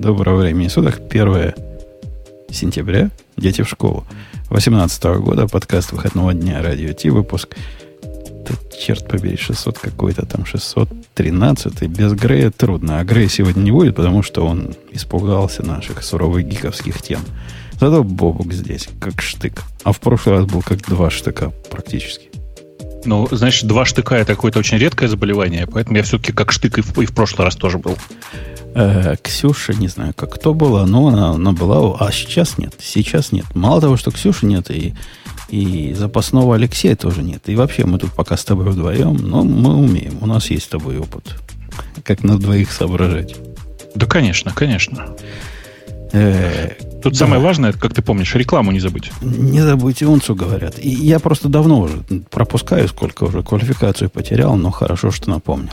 Доброго времени суток. 1 сентября. Дети в школу. 18 года. Подкаст выходного дня. Радио Ти. Выпуск. Да, черт побери, 600 какой-то там, 613. Без Грея трудно. А Грей сегодня не будет, потому что он испугался наших суровых гиковских тем. Зато Бобук здесь, как штык. А в прошлый раз был как два штыка практически. Ну, значит, два штыка это какое-то очень редкое заболевание, поэтому я все-таки как штык и в, и в прошлый раз тоже был. Э, Ксюша, не знаю, как кто была, но она, она была, а сейчас нет. Сейчас нет. Мало того, что Ксюши нет, и, и запасного Алексея тоже нет. И вообще мы тут пока с тобой вдвоем, но мы умеем. У нас есть с тобой опыт. Как на двоих соображать. Да, конечно, конечно. Э, Тут да. самое важное, как ты помнишь, рекламу не забыть. Не забудьте, унцу говорят. И я просто давно уже пропускаю, сколько уже квалификацию потерял, но хорошо, что напомнил.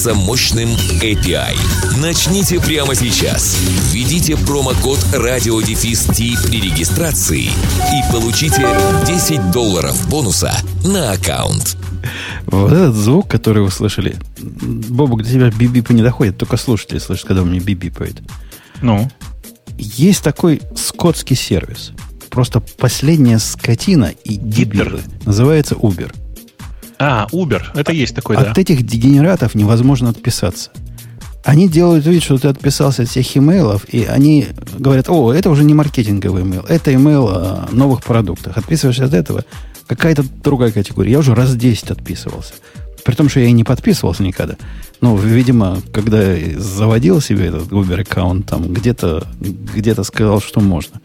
мощным мощным API. Начните прямо сейчас. Введите промокод радиодефис при регистрации и получите 10 долларов бонуса на аккаунт. Вот этот звук, который вы слышали, Бобок, до тебя бибипы не доходит, только слушатели слышат, когда у меня бибипает. Ну? Есть такой скотский сервис. Просто последняя скотина и дебилы. Называется Uber. А, Uber. Это есть такой, от да. От этих дегенератов невозможно отписаться. Они делают вид, что ты отписался от всех имейлов, и они говорят, о, это уже не маркетинговый имейл, это имейл о новых продуктах. Отписываешься от этого, какая-то другая категория. Я уже раз 10 отписывался. При том, что я и не подписывался никогда. Но, видимо, когда заводил себе этот Uber аккаунт, там где-то где сказал, что можно.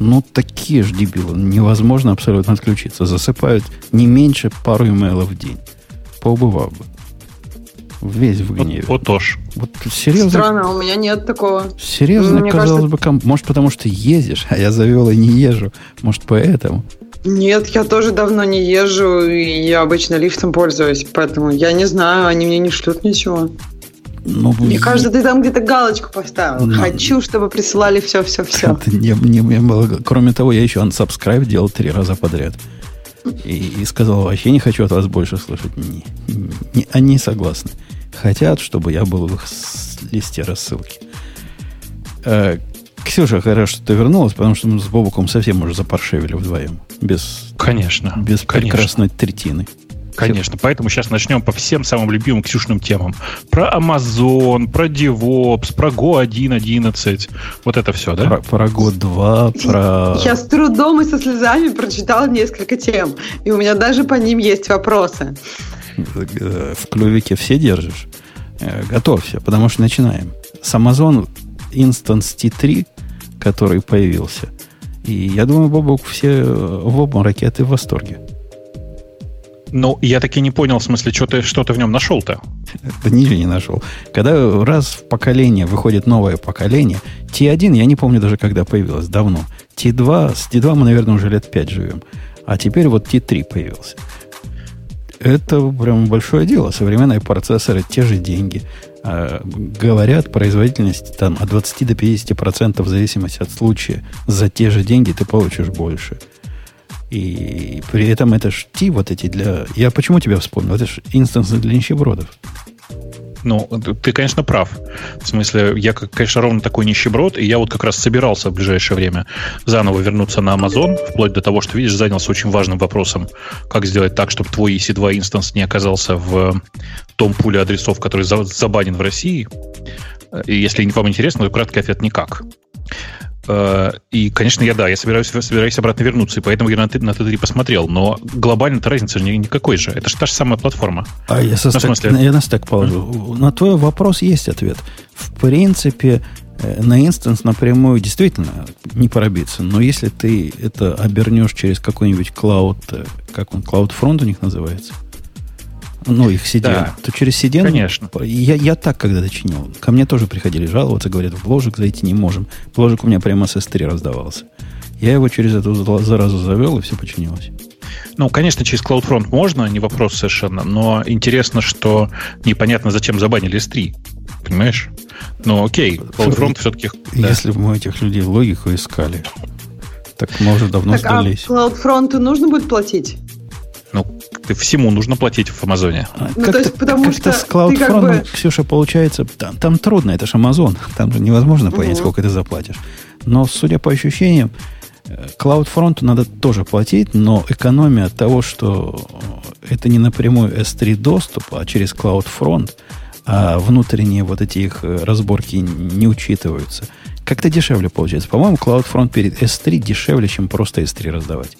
Ну, такие же дебилы. Невозможно абсолютно отключиться. Засыпают не меньше пару имейлов в день. Поубывал бы. Весь в гневе. Вот, вот Вот серьезно. Странно, у меня нет такого. Серьезно, Мне казалось кажется... бы, ком... может, потому что ездишь, а я завел и не езжу. Может, поэтому. Нет, я тоже давно не езжу, и я обычно лифтом пользуюсь, поэтому я не знаю, они мне не шлют ничего. Ну, Мне кажется, ты там где-то галочку поставил. Ну, Хочу, чтобы присылали все-все-все. Это не, не, не было. Кроме того, я еще unsubscribe делал три раза подряд. И, и сказал, вообще не хочу от вас больше слышать. Не, не, они согласны. Хотят, чтобы я был в их листе рассылки. Э, Ксюша, хорошо, что ты вернулась, потому что мы с Бобуком совсем уже запаршивили вдвоем. Без, конечно. Без конечно. прекрасной третины. Конечно, поэтому сейчас начнем по всем самым любимым Ксюшным темам. Про Amazon, про DevOps, про Go 1.11. Вот это все, да? Про, про Go 2, про... Я с трудом и со слезами прочитал несколько тем. И у меня даже по ним есть вопросы. В клювике все держишь? Э, готовься, потому что начинаем. С Amazon Instance T3, который появился. И я думаю, Бобок, все в обмороке, а ты в восторге. Ну, я таки не понял, в смысле, что ты, что ты в нем нашел-то? Да ничего не нашел. Когда раз в поколение выходит новое поколение, T1, я не помню даже, когда появилось, давно. T2, с T2 мы, наверное, уже лет 5 живем. А теперь вот T3 появился. Это прям большое дело. Современные процессоры, те же деньги. А, говорят, производительность там от 20 до 50% в зависимости от случая. За те же деньги ты получишь больше. И при этом это ж ти вот эти для... Я почему тебя вспомнил? Это же инстансы для нищебродов. Ну, ты, конечно, прав. В смысле, я, конечно, ровно такой нищеброд, и я вот как раз собирался в ближайшее время заново вернуться на Amazon, вплоть до того, что, видишь, занялся очень важным вопросом, как сделать так, чтобы твой EC2 инстанс не оказался в том пуле адресов, который забанен в России. И если вам интересно, то краткий ответ – никак. Э, и, конечно, я да, я собираюсь, собираюсь обратно вернуться, и поэтому я на, на Т3 посмотрел. Но глобально-то разница же никакой же. Это же та же самая платформа. А я, со ну, смысле... я на стек положу. Mm-hmm. На твой вопрос есть ответ. В принципе, э, на инстанс напрямую действительно не пробиться. Но если ты это обернешь через какой-нибудь клауд, э, как он, CloudFront у них называется, ну, их CDN, да. то через CDN... Конечно. Я, я так когда-то чинил. Ко мне тоже приходили жаловаться, говорят, в ложек зайти не можем. Ложек у меня прямо с S3 раздавался. Я его через эту заразу завел, и все починилось. Ну, конечно, через CloudFront можно, не вопрос совершенно, но интересно, что непонятно, зачем забанили S3. Понимаешь? Ну, окей, CloudFront все-таки... Если бы мы этих людей логику искали, так мы уже давно так, а сдались. А CloudFront нужно будет платить? Ну, всему нужно платить в Амазоне. А, ну, как-то, потому как что с CloudFront, как бы... Ксюша, получается, там, там трудно, это же Амазон. Там же невозможно понять, угу. сколько ты заплатишь. Но, судя по ощущениям, CloudFront надо тоже платить, но экономия от того, что это не напрямую S3 доступ, а через CloudFront, а внутренние вот эти их разборки не учитываются. Как-то дешевле получается. По-моему, CloudFront перед S3 дешевле, чем просто S3 раздавать.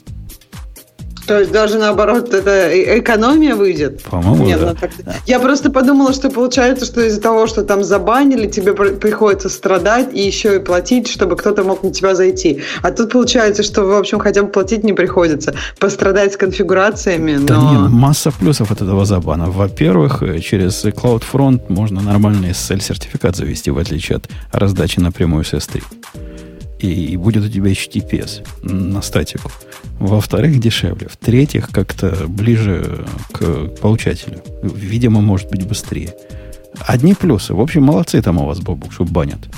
То есть даже наоборот, это экономия выйдет? По-моему, Нет, да. ну, так... Я просто подумала, что получается, что из-за того, что там забанили, тебе приходится страдать и еще и платить, чтобы кто-то мог на тебя зайти. А тут получается, что, в общем, хотя бы платить не приходится. Пострадать с конфигурациями, но... Да нет, масса плюсов от этого забана. Во-первых, э, через CloudFront можно нормальный SSL-сертификат завести, в отличие от раздачи напрямую с S3 и будет у тебя HTTPS на статику. Во-вторых, дешевле. В-третьих, как-то ближе к получателю. Видимо, может быть быстрее. Одни плюсы. В общем, молодцы там у вас, Бобук, что банят.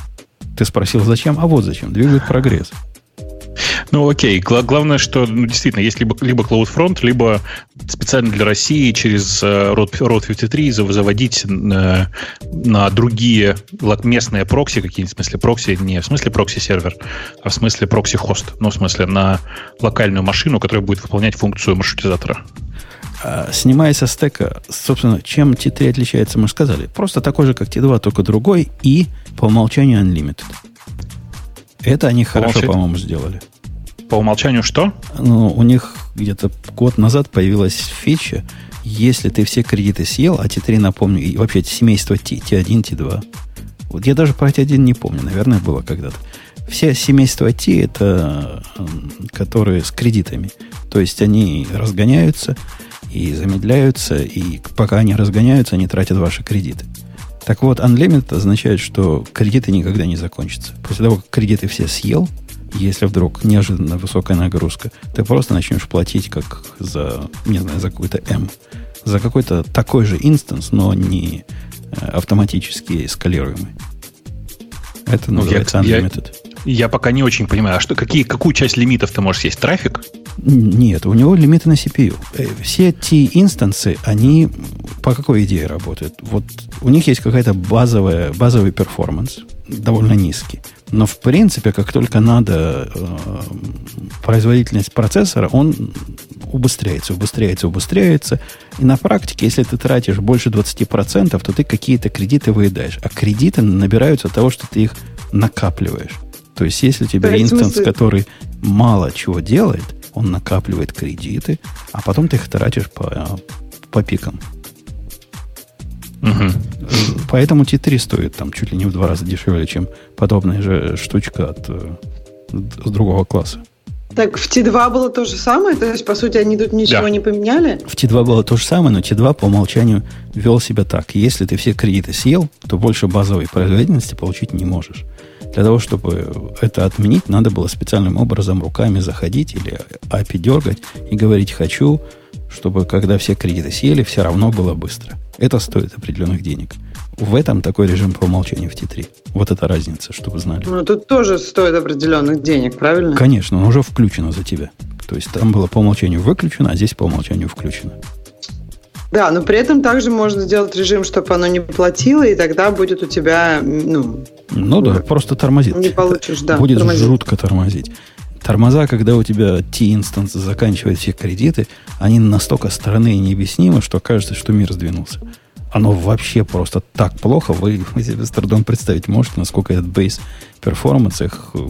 Ты спросил, зачем? А вот зачем. Двигают прогресс. Ну, окей. Главное, что ну, действительно есть либо, либо CloudFront, либо специально для России через uh, Route 53 заводить на, на другие местные прокси, какие-нибудь, в смысле прокси, не в смысле прокси-сервер, а в смысле прокси-хост. Ну, в смысле на локальную машину, которая будет выполнять функцию маршрутизатора. А, снимая со стека, собственно, чем T3 отличается, мы же сказали. Просто такой же, как T2, только другой и по умолчанию Unlimited. Это они по хорошо, по-моему, сделали. По умолчанию что? Ну, у них где-то год назад появилась фича, если ты все кредиты съел, а T3, напомню, и вообще семейство T, T1, T2. Вот я даже про T1 не помню, наверное, было когда-то. Все семейства T это которые с кредитами. То есть они разгоняются и замедляются, и пока они разгоняются, они тратят ваши кредиты. Так вот, unlimited означает, что кредиты никогда не закончатся. После того, как кредиты все съел, если вдруг неожиданно высокая нагрузка, ты просто начнешь платить как за, не знаю, за какой-то M. За какой-то такой же инстанс, но не э, автоматически эскалируемый. Это ну, называется я, unlimited. Я, я пока не очень понимаю, а что, какие, какую часть лимитов ты можешь есть? Трафик? Нет, у него лимиты на CPU. Э, все эти инстансы, они по какой идее работают? Вот у них есть какая-то базовая, базовый performance, довольно низкий. Но в принципе, как только надо э, производительность процессора, он убыстряется, убыстряется, убыстряется. И на практике, если ты тратишь больше 20%, то ты какие-то кредиты выедаешь. А кредиты набираются от того, что ты их накапливаешь. То есть, если у тебя instance, который мало чего делает, он накапливает кредиты, а потом ты их тратишь по, по пикам. Угу. Поэтому T3 стоит там чуть ли не в два раза дешевле, чем подобная же штучка от, от другого класса. Так в T2 было то же самое? То есть, по сути, они тут ничего да. не поменяли? В T2 было то же самое, но T2 по умолчанию вел себя так. Если ты все кредиты съел, то больше базовой производительности получить не можешь. Для того, чтобы это отменить, надо было специальным образом руками заходить или API дергать и говорить «хочу», чтобы когда все кредиты съели, все равно было быстро. Это стоит определенных денег. В этом такой режим по умолчанию в T3. Вот эта разница, чтобы знали. Ну, тут тоже стоит определенных денег, правильно? Конечно, он уже включено за тебя. То есть там было по умолчанию выключено, а здесь по умолчанию включено. Да, но при этом также можно сделать режим, чтобы оно не платило, и тогда будет у тебя, ну... Ну да, просто тормозит. Не получишь, да. Будет тормозит. жутко тормозить. Тормоза, когда у тебя T-instance заканчивает все кредиты, они настолько странны и необъяснимы, что кажется, что мир сдвинулся. Оно вообще просто так плохо, вы, вы себе с трудом представить можете, насколько этот base performance их э,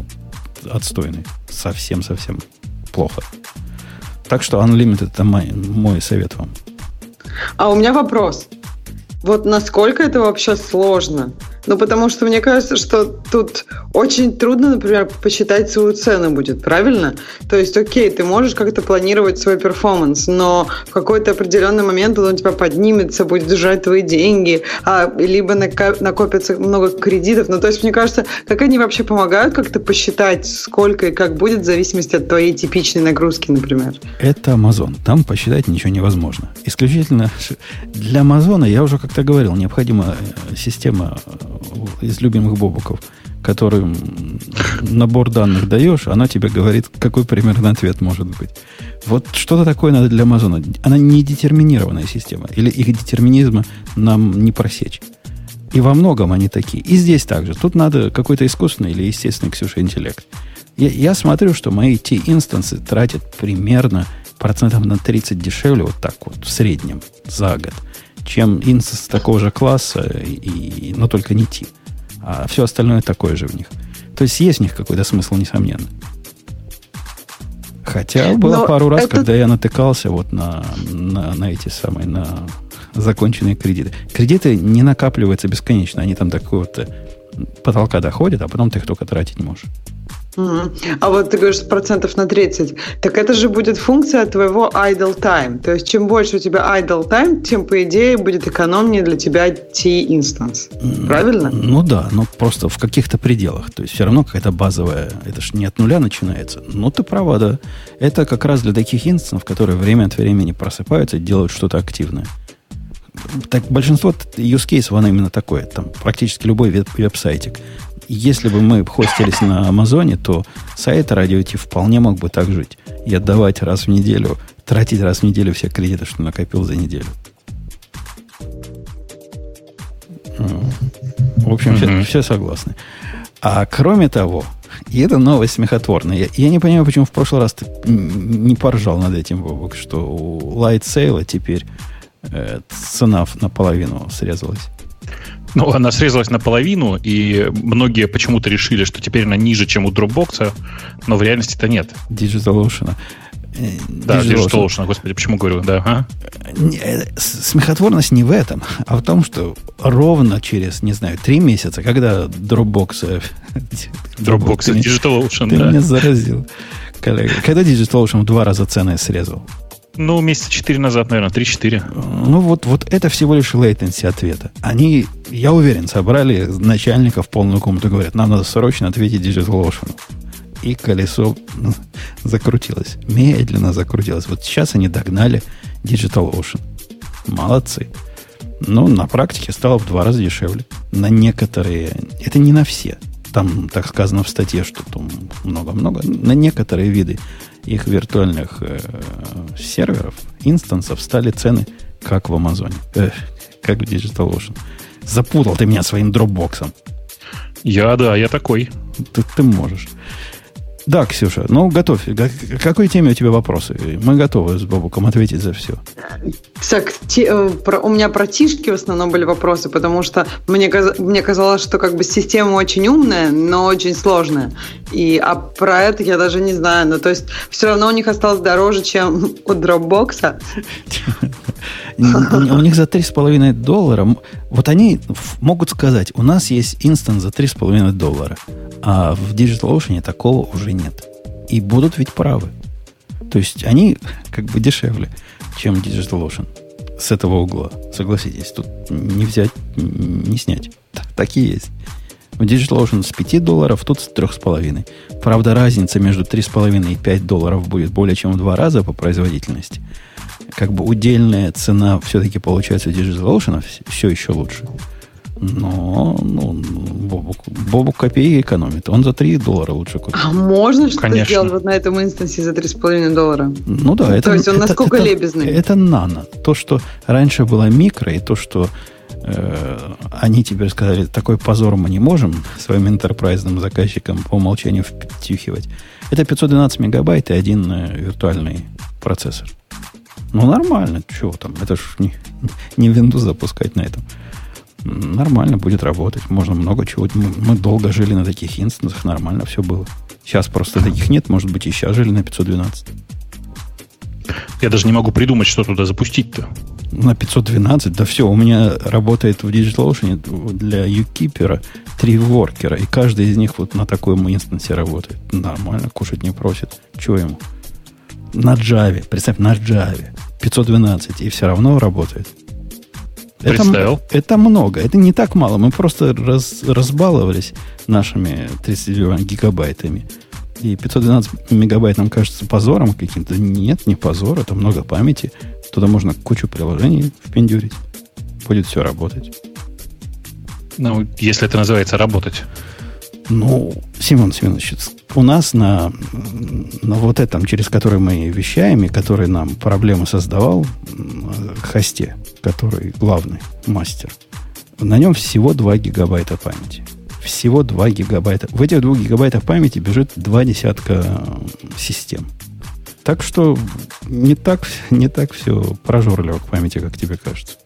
отстойный. Совсем-совсем плохо. Так что Unlimited это мой, мой совет вам. А у меня вопрос. Вот насколько это вообще сложно? Ну, потому что мне кажется, что тут очень трудно, например, посчитать свою цену будет, правильно? То есть, окей, ты можешь как-то планировать свой перформанс, но в какой-то определенный момент он у тебя поднимется, будет держать твои деньги, а, либо накопится много кредитов. Ну, то есть, мне кажется, как они вообще помогают как-то посчитать, сколько и как будет, в зависимости от твоей типичной нагрузки, например? Это Amazon. Там посчитать ничего невозможно. Исключительно для Amazon, я уже как-то говорил, необходима э, система из любимых бобуков, которым набор данных даешь, она тебе говорит, какой примерно ответ может быть. Вот что-то такое надо для Амазона. Она не детерминированная система. Или их детерминизма нам не просечь. И во многом они такие. И здесь также. Тут надо какой-то искусственный или естественный, Ксюша, интеллект. Я, я смотрю, что мои T-инстансы тратят примерно процентов на 30 дешевле, вот так вот, в среднем, за год – чем инстанс такого же класса, и, но только не T. А все остальное такое же в них. То есть есть в них какой-то смысл, несомненно. Хотя было но пару раз, это... когда я натыкался вот на, на, на эти самые, на законченные кредиты. Кредиты не накапливаются бесконечно, они там такой вот потолка доходят, а потом ты их только тратить можешь. А вот ты говоришь процентов на 30. Так это же будет функция твоего idle time. То есть чем больше у тебя idle time, тем, по идее, будет экономнее для тебя T-инстанс. Правильно? Ну да, но просто в каких-то пределах. То есть все равно какая-то базовая, это же не от нуля начинается. Ну ты права, да. Это как раз для таких инстансов, которые время от времени просыпаются и делают что-то активное. Так, большинство use cases, оно именно такое. Там практически любой веб-сайтик если бы мы хостились на Амазоне, то сайт радио Ти вполне мог бы так жить. И отдавать раз в неделю, тратить раз в неделю все кредиты, что накопил за неделю. В общем, все, все согласны. А кроме того, и это новость смехотворная. Я, я не понимаю, почему в прошлый раз ты не поржал над этим, Бобок, что у Light Sale теперь цена наполовину срезалась. Ну, она срезалась наполовину, и многие почему-то решили, что теперь она ниже, чем у Dropbox, но в реальности это нет. DigitalOcean. Э, да, DigitalOcean, господи, почему говорю, да. А? Э, смехотворность не в этом, а в том, что ровно через, не знаю, три месяца, когда Dropbox... Э, Dropbox и DigitalOcean, ты да. меня заразил, коллега. Когда DigitalOcean в два раза цены срезал? Ну, месяца 4 назад, наверное, 3-4. Ну, вот, вот это всего лишь latency ответа. Они, я уверен, собрали начальников полную комнату и говорят, нам надо срочно ответить DigitalOcean. И колесо закрутилось. Медленно закрутилось. Вот сейчас они догнали DigitalOcean. Молодцы. Ну, на практике стало в два раза дешевле. На некоторые... Это не на все. Там, так сказано в статье, что там много-много. На некоторые виды их виртуальных э, серверов, инстансов стали цены как в Амазоне, э, как в DigitalOcean. Запутал ты меня своим дропбоксом. Я, да, я такой. Ты, ты можешь. Да, Ксюша, ну готовь. К какой теме у тебя вопросы? Мы готовы с Бобуком ответить за все. Так, те, э, про, у меня про тишки в основном были вопросы, потому что мне, мне казалось, что как бы система очень умная, но очень сложная. И, а про это я даже не знаю. Ну, то есть все равно у них осталось дороже, чем у Dropbox. У них за 3,5 доллара, вот они могут сказать, у нас есть инстанс за 3,5 доллара, а в DigitalOcean такого уже нет. И будут ведь правы. То есть они как бы дешевле, чем DigitalOcean с этого угла. Согласитесь, тут не взять, не снять. Так и есть. В DigitalOcean с 5 долларов, тут с 3,5. Правда, разница между 3,5 и 5 долларов будет более чем в два раза по производительности как бы удельная цена все-таки получается DigitalOcean все еще лучше. Но ну, Бобук, Бобук копейки экономит. Он за 3 доллара лучше купит. А можно что-то Конечно. сделать вот на этом инстансе за 3,5 доллара? Ну да. Это, то есть он это, насколько это, лебезный? Это, это нано. То, что раньше было микро, и то, что э, они теперь сказали, такой позор мы не можем своим интерпрайзным заказчикам по умолчанию втюхивать. Это 512 мегабайт и один э, виртуальный процессор. Ну, нормально. Чего там? Это ж не, не Windows запускать на этом. Нормально будет работать. Можно много чего. Мы, мы долго жили на таких инстансах. Нормально все было. Сейчас просто таких нет. Может быть, и сейчас жили на 512. Я даже не могу придумать, что туда запустить-то. На 512, да все, у меня работает в DigitalOcean для юкипера три воркера, и каждый из них вот на таком инстансе работает. Нормально, кушать не просит. Чего ему? На Java, представь, на Java. 512, и все равно работает. Это, это много, это не так мало. Мы просто раз, разбаловались нашими 32 гигабайтами. И 512 мегабайт нам кажется позором каким-то. Нет, не позор, это много памяти. Туда можно кучу приложений впендюрить. Будет все работать. Ну, если это называется работать. Ну, Симон Семенович, у нас на, на вот этом, через который мы вещаем, и который нам проблемы создавал, хосте, который главный мастер, на нем всего 2 гигабайта памяти. Всего 2 гигабайта. В этих 2 гигабайтах памяти бежит два десятка систем. Так что не так, не так все прожорливо к памяти, как тебе кажется.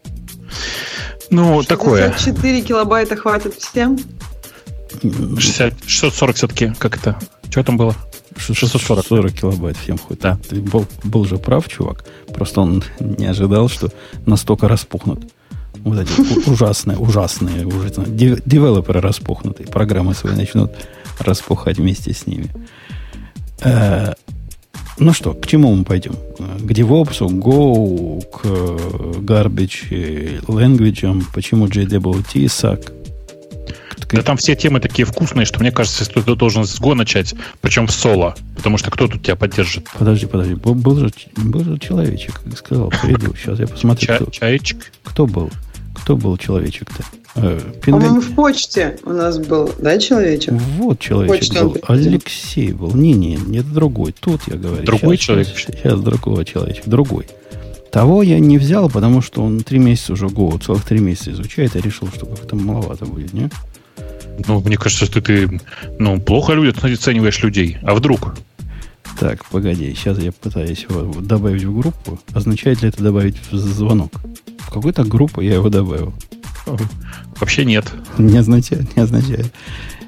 Ну, 64 такое. 4 килобайта хватит всем? 60, 640 все-таки, как это? Что там было? 640 40 килобайт всем хоть. Да. Ты был, был же прав, чувак. Просто он не ожидал, что настолько распухнут. Вот эти ужасные, ужасные, ужасные. Девелоперы распухнутые. Программы свои начнут распухать вместе с ними. Э, ну что, к чему мы пойдем? К DevOps, Go, к Garbage Language, почему JWT, SAC? Да там все темы такие вкусные, что мне кажется, что ты должен с Go начать, причем в соло, потому что кто тут тебя поддержит? Подожди, подожди, был, был, же, был же человечек, как сказал, приду, сейчас я посмотрю. Ча- кто, чаечек? Кто был? Кто был человечек-то? Э, По-моему, в почте у нас был, да, человечек? Вот человечек был. Алексей был. Не-не, нет, другой. Тут я говорю. Другой сейчас, человек? Сейчас, сейчас другого человека. Другой. Того я не взял, потому что он три месяца уже Go, целых три месяца изучает, и решил, что как-то маловато будет, не? Ну, мне кажется, что ты ну, плохо люди, оцениваешь людей. А вдруг? Так, погоди, сейчас я пытаюсь его добавить в группу. Означает ли это добавить в звонок? В какую-то группу я его добавил. Вообще нет. Не означает, не означает.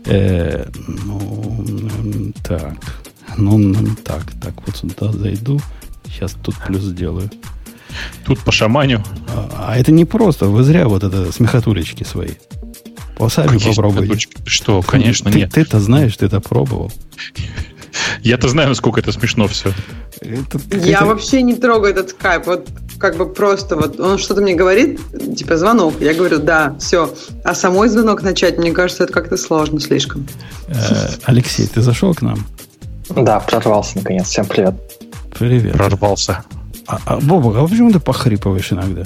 Э, ну, так. Ну, так, так, вот сюда зайду. Сейчас тут плюс сделаю. Тут по шаманю. А, а это не просто. Вы зря вот это смехотулечки свои. Сами попробуйте. Что, конечно, ты, нет. Ты-то знаешь, ты это пробовал. Я-то знаю, насколько это смешно все. Это, я это... вообще не трогаю этот скайп. Вот как бы просто вот он что-то мне говорит, типа звонок. Я говорю, да, все. А самой звонок начать, мне кажется, это как-то сложно слишком. Э, Алексей, ты зашел к нам? Да, прорвался наконец. Всем привет. Привет. Прорвался. А, а Бобок, а почему ты похрипываешь иногда?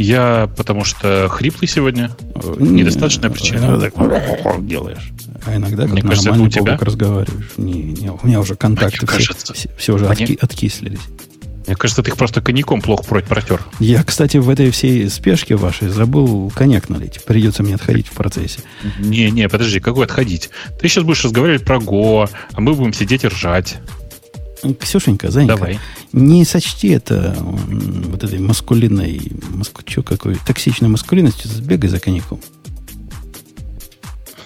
Я потому что хриплый сегодня. Недостаточная причина. Иногда так делаешь. А иногда как Мне кажется, нормальный тебя? разговариваешь. Не, не, у меня уже контакты все, кажется, все, все уже мне... отки, откислились. Мне кажется, ты их просто коньяком плохо протер. Я, кстати, в этой всей спешке вашей забыл коньяк налить. Придется мне отходить в процессе. Не-не, подожди, какой отходить? Ты сейчас будешь разговаривать про Го, а мы будем сидеть и ржать. Ксюшенька, Занька, Давай. не сочти это вот этой маскулинной, маску, что какой, токсичной маскулинностью, сбегай за коньяком.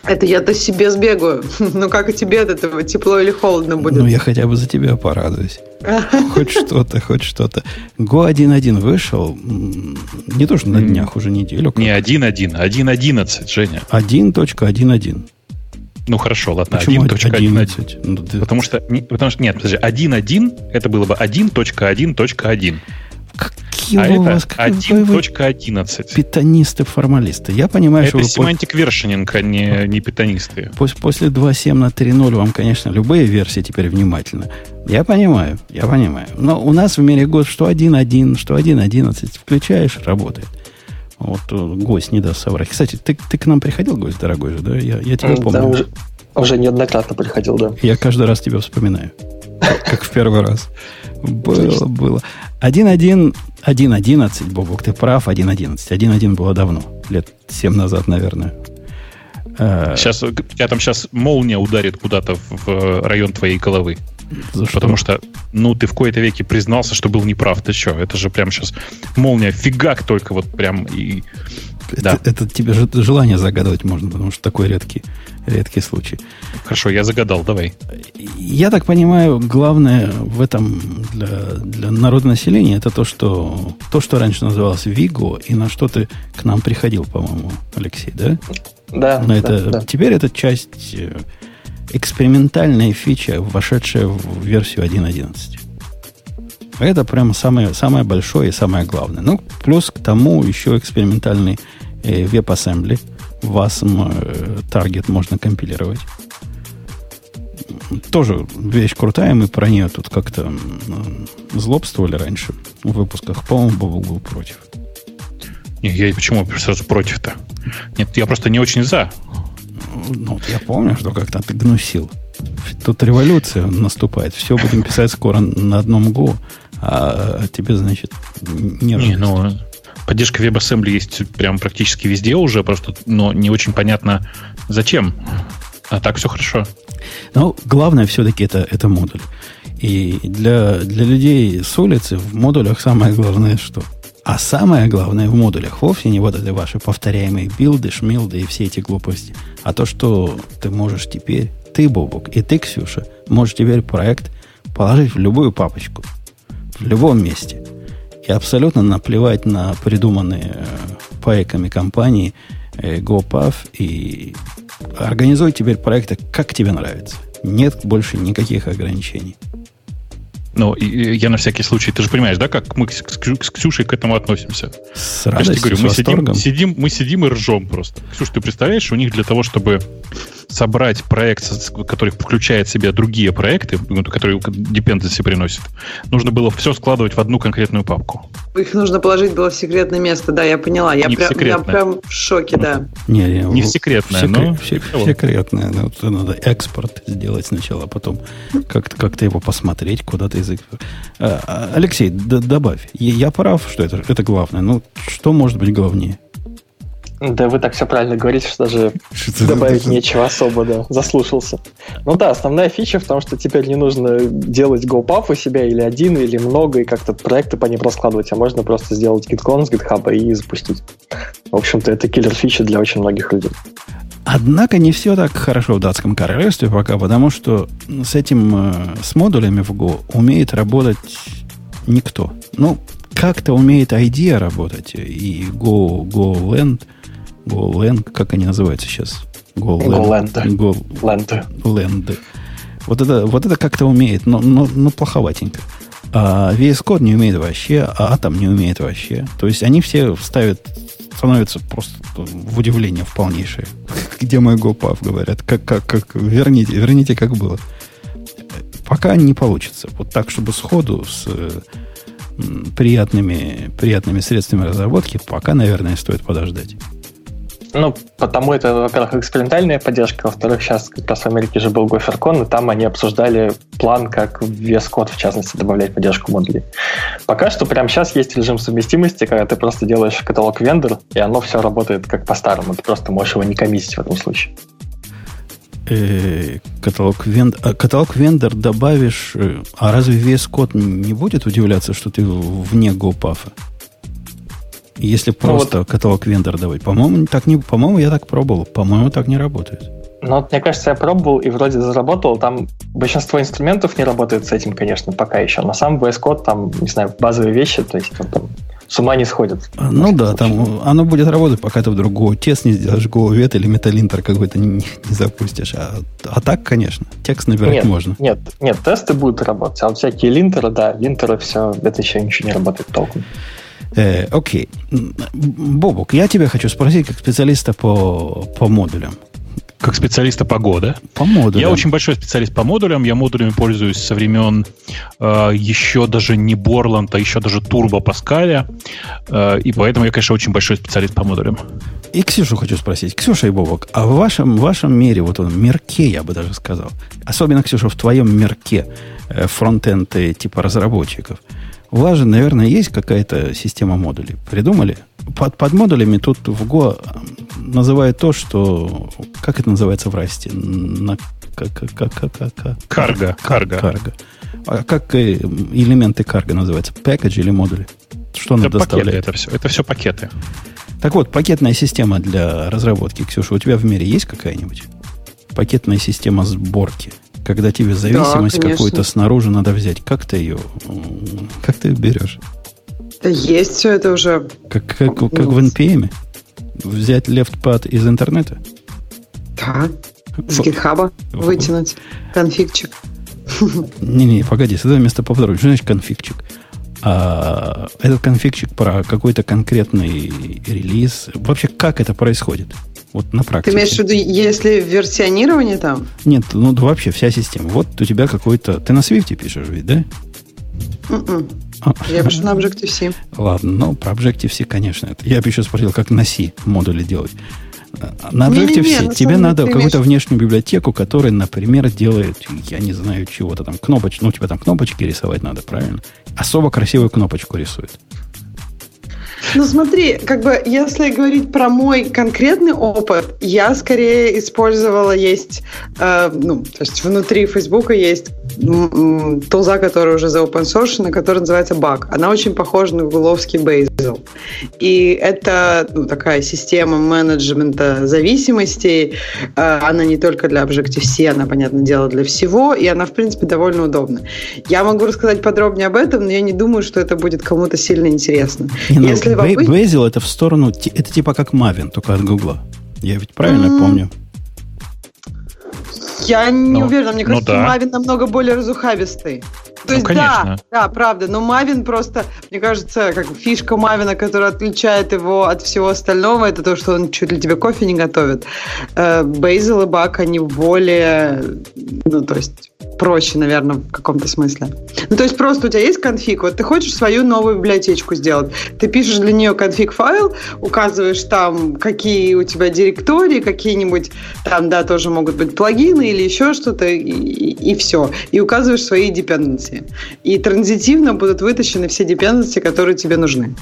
Это я-то себе сбегаю. Ну, как и тебе от этого, тепло или холодно будет? Ну, я хотя бы за тебя порадуюсь. Хоть что-то, хоть что-то. Go 1.1 вышел, не то, что на днях, уже неделю. Не 1.1, 1.11, Женя. 1.1.1. Ну хорошо, ладно, Почему 1.11? Ну. Потому что, потому что, нет, подожди, 1.1 это было бы 1.1.1. Какие а у вас, это 1.11. Питонисты-формалисты. Я понимаю, это что... Это семантик вершининг, а не, не питонисты. После, после 2.7 на 3.0 вам, конечно, любые версии теперь внимательно. Я понимаю, я понимаю. Но у нас в мире год что 1.1, что 1.11. Включаешь, работает. Вот э, гость не даст соврать. Кстати, ты, ты к нам приходил, гость дорогой же, да? Я, я тебя помню. Да, уже, уже неоднократно приходил, да. Я каждый раз тебя вспоминаю. Как в первый раз. Было, было. 1.1, 1.11, Бобок, ты прав, 1.11. 1.1 было давно, лет 7 назад, наверное. Сейчас, э, тебя там сейчас молния ударит куда-то в район твоей головы. За что? Потому что, ну, ты в кои-то веке признался, что был неправ. Ты что? Это же прям сейчас молния фигак только вот прям и... Да. Это, это тебе же желание загадывать можно, потому что такой редкий, редкий случай. Хорошо, я загадал, давай. Я так понимаю, главное в этом для, для народа населения это то, что то, что раньше называлось Виго, и на что ты к нам приходил, по-моему, Алексей, да? Да. Но это, да. Теперь это часть э, экспериментальная фича, вошедшая в версию 1.11. Это прямо самое, самое большое и самое главное. Ну, плюс к тому еще экспериментальный э, WebAssembly. WASM э, можно компилировать. Тоже вещь крутая, мы про нее тут как-то э, злобствовали раньше в выпусках. По-моему, Бобу был против. Не, я почему сразу против-то? Нет, я просто не очень за. Ну, я помню, что как-то ты гнусил. Тут революция наступает. Все будем писать скоро на одном Go а, тебе, значит, не Не, ну, поддержка WebAssembly есть прям практически везде уже, просто, но не очень понятно, зачем. А так все хорошо. Ну, главное все-таки это, это модуль. И для, для людей с улицы в модулях самое главное что? А самое главное в модулях вовсе не вот эти ваши повторяемые билды, шмилды и все эти глупости, а то, что ты можешь теперь, ты, Бобок, и ты, Ксюша, можешь теперь проект положить в любую папочку – в любом месте. И абсолютно наплевать на придуманные э, пайками компании э, GoPuff и организуй теперь проекты, как тебе нравится. Нет больше никаких ограничений. Ну, я на всякий случай, ты же понимаешь, да, как мы с, с Ксюшей к этому относимся? С радостью, говорю, мы сидим, сидим, мы сидим и ржем просто. Ксюш, ты представляешь, у них для того, чтобы собрать проект, который включает в себя другие проекты, ну, которые dependency приносят, нужно было все складывать в одну конкретную папку. Их нужно положить было в секретное место, да, я поняла. Я, не прям, я прям в шоке, да. Не, не, не в секретное, секрет, но... В секретное, но надо экспорт сделать сначала, а потом как-то как его посмотреть, куда ты язык... А, а, Алексей, добавь. Я прав, что это, это главное. Ну, что может быть главнее? Да, вы так все правильно говорите, что даже что добавить нечего особо, да. Заслушался. Ну да, основная фича в том, что теперь не нужно делать GoPuff у себя или один, или много, и как-то проекты по ним раскладывать, а можно просто сделать GitCon с GitHub и запустить. В общем-то, это киллер-фича для очень многих людей. Однако не все так хорошо в датском королевстве пока, потому что с этим, э, с модулями в Go умеет работать никто. Ну, как-то умеет IDEA работать и Go, GoLand – GoLand, как они называются сейчас? GoLand. GoLand. Вот это, вот это как-то умеет, но, но, но плоховатенько. А VS Code не умеет вообще, а Atom не умеет вообще. То есть они все ставят, становятся просто в удивление в полнейшее. Где мой GoPuff, говорят. Как, как, как, верните, верните, как было. Пока не получится. Вот так, чтобы сходу с приятными, приятными средствами разработки, пока, наверное, стоит подождать. Ну, потому это, во-первых, экспериментальная поддержка, во-вторых, сейчас как раз в Америке же был GopherCon, и там они обсуждали план, как в VS Code, в частности, добавлять поддержку модулей. Пока что прямо сейчас есть режим совместимости, когда ты просто делаешь каталог вендор, и оно все работает как по-старому. Ты просто можешь его не комиссить в этом случае. Э, каталог вендор, а каталог вендор добавишь, э, а разве VS Code не будет удивляться, что ты вне GoPuff? Если просто ну, вот, каталог вендор давать. По-моему, так не, по-моему, я так пробовал. По-моему, так не работает. Ну, вот, мне кажется, я пробовал и вроде заработал. Там большинство инструментов не работает с этим, конечно, пока еще. На сам VS Code там, не знаю, базовые вещи, то есть там, там с ума не сходят. А, ну да, там оно будет работать, пока ты вдруг Go тест не сделаешь, Go вет или металлинтер какой-то не, не запустишь. А, а так, конечно, текст набирать нет, можно. Нет, нет, тесты будут работать, а вот всякие линтеры, да, линтеры, все, это еще ничего не работает толком. Э, окей. Бобук, я тебя хочу спросить как специалиста по, по модулям. Как специалиста по Go, да? По модулям. Я очень большой специалист по модулям. Я модулями пользуюсь со времен э, еще даже не Борланд, а еще даже Турбо Паскаля. Э, и поэтому я, конечно, очень большой специалист по модулям. И Ксюшу хочу спросить. Ксюша и Бобок, а в вашем, в вашем мире, вот он, мерке, я бы даже сказал, особенно, Ксюша, в твоем мерке э, фронтенд типа разработчиков – у вас же, наверное, есть какая-то система модулей. Придумали? Под, под модулями тут в Go называют то, что... Как это называется в Расте? На, как, как, как, как, как, карго. Карго. карго. А как элементы карго называются? Пакетж или модули? Что это надо доставлять? Это все, это все пакеты. Так вот, пакетная система для разработки, Ксюша, у тебя в мире есть какая-нибудь? Пакетная система сборки. Когда тебе зависимость да, какую-то снаружи надо взять. Как ты ее, как ты ее берешь? Да есть все это уже. Как, как, как в NPM? Взять leftpad из интернета? Да. С гитхаба вытянуть конфигчик. Не-не, погоди, с этого места повторю. Что значит конфигчик? А, этот конфигчик про какой-то конкретный релиз. Вообще, как это происходит? Вот на практике. Ты имеешь в виду, если версионирование там? Нет, ну вообще вся система. Вот у тебя какой-то... Ты на Swift пишешь ведь, да? Mm-mm. А. Я пишу на Objective-C. Ладно, ну про Objective-C, конечно. Это. Я бы еще спросил, как на C модули делать. На Objective-C тебе надо какую-то внешнюю библиотеку, которая, например, делает, я не знаю, чего-то там, кнопочку, ну, тебе там кнопочки рисовать надо, правильно? Особо красивую кнопочку рисует. Ну смотри, как бы если говорить про мой конкретный опыт, я скорее использовала есть, э, ну, то есть внутри Фейсбука есть тулза, которая уже за open source, которая называется Bug. Она очень похожа на гугловский Bazel. И это ну, такая система менеджмента зависимостей. Э, она не только для Objective-C, она, понятное дело, для всего, и она, в принципе, довольно удобна. Я могу рассказать подробнее об этом, но я не думаю, что это будет кому-то сильно интересно. Не, ну, Если Bazel это в сторону, это типа как Maven, только от Гугла. Я ведь правильно mm-hmm. помню? Я не ну, уверена, мне ну кажется, да. Maven намного более разухабистый. То ну, есть, конечно. да, да, правда, но Мавин просто, мне кажется, как фишка Мавина, которая отличает его от всего остального, это то, что он чуть ли тебе кофе не готовит. Бейзел и Бак, они более, ну, то есть, проще, наверное, в каком-то смысле. Ну, то есть просто у тебя есть конфиг, вот ты хочешь свою новую библиотечку сделать. Ты пишешь для нее конфиг-файл, указываешь там, какие у тебя директории, какие-нибудь там, да, тоже могут быть плагины или еще что-то, и, и, все. И указываешь свои dependency. И транзитивно будут вытащены все dependency, которые тебе нужны.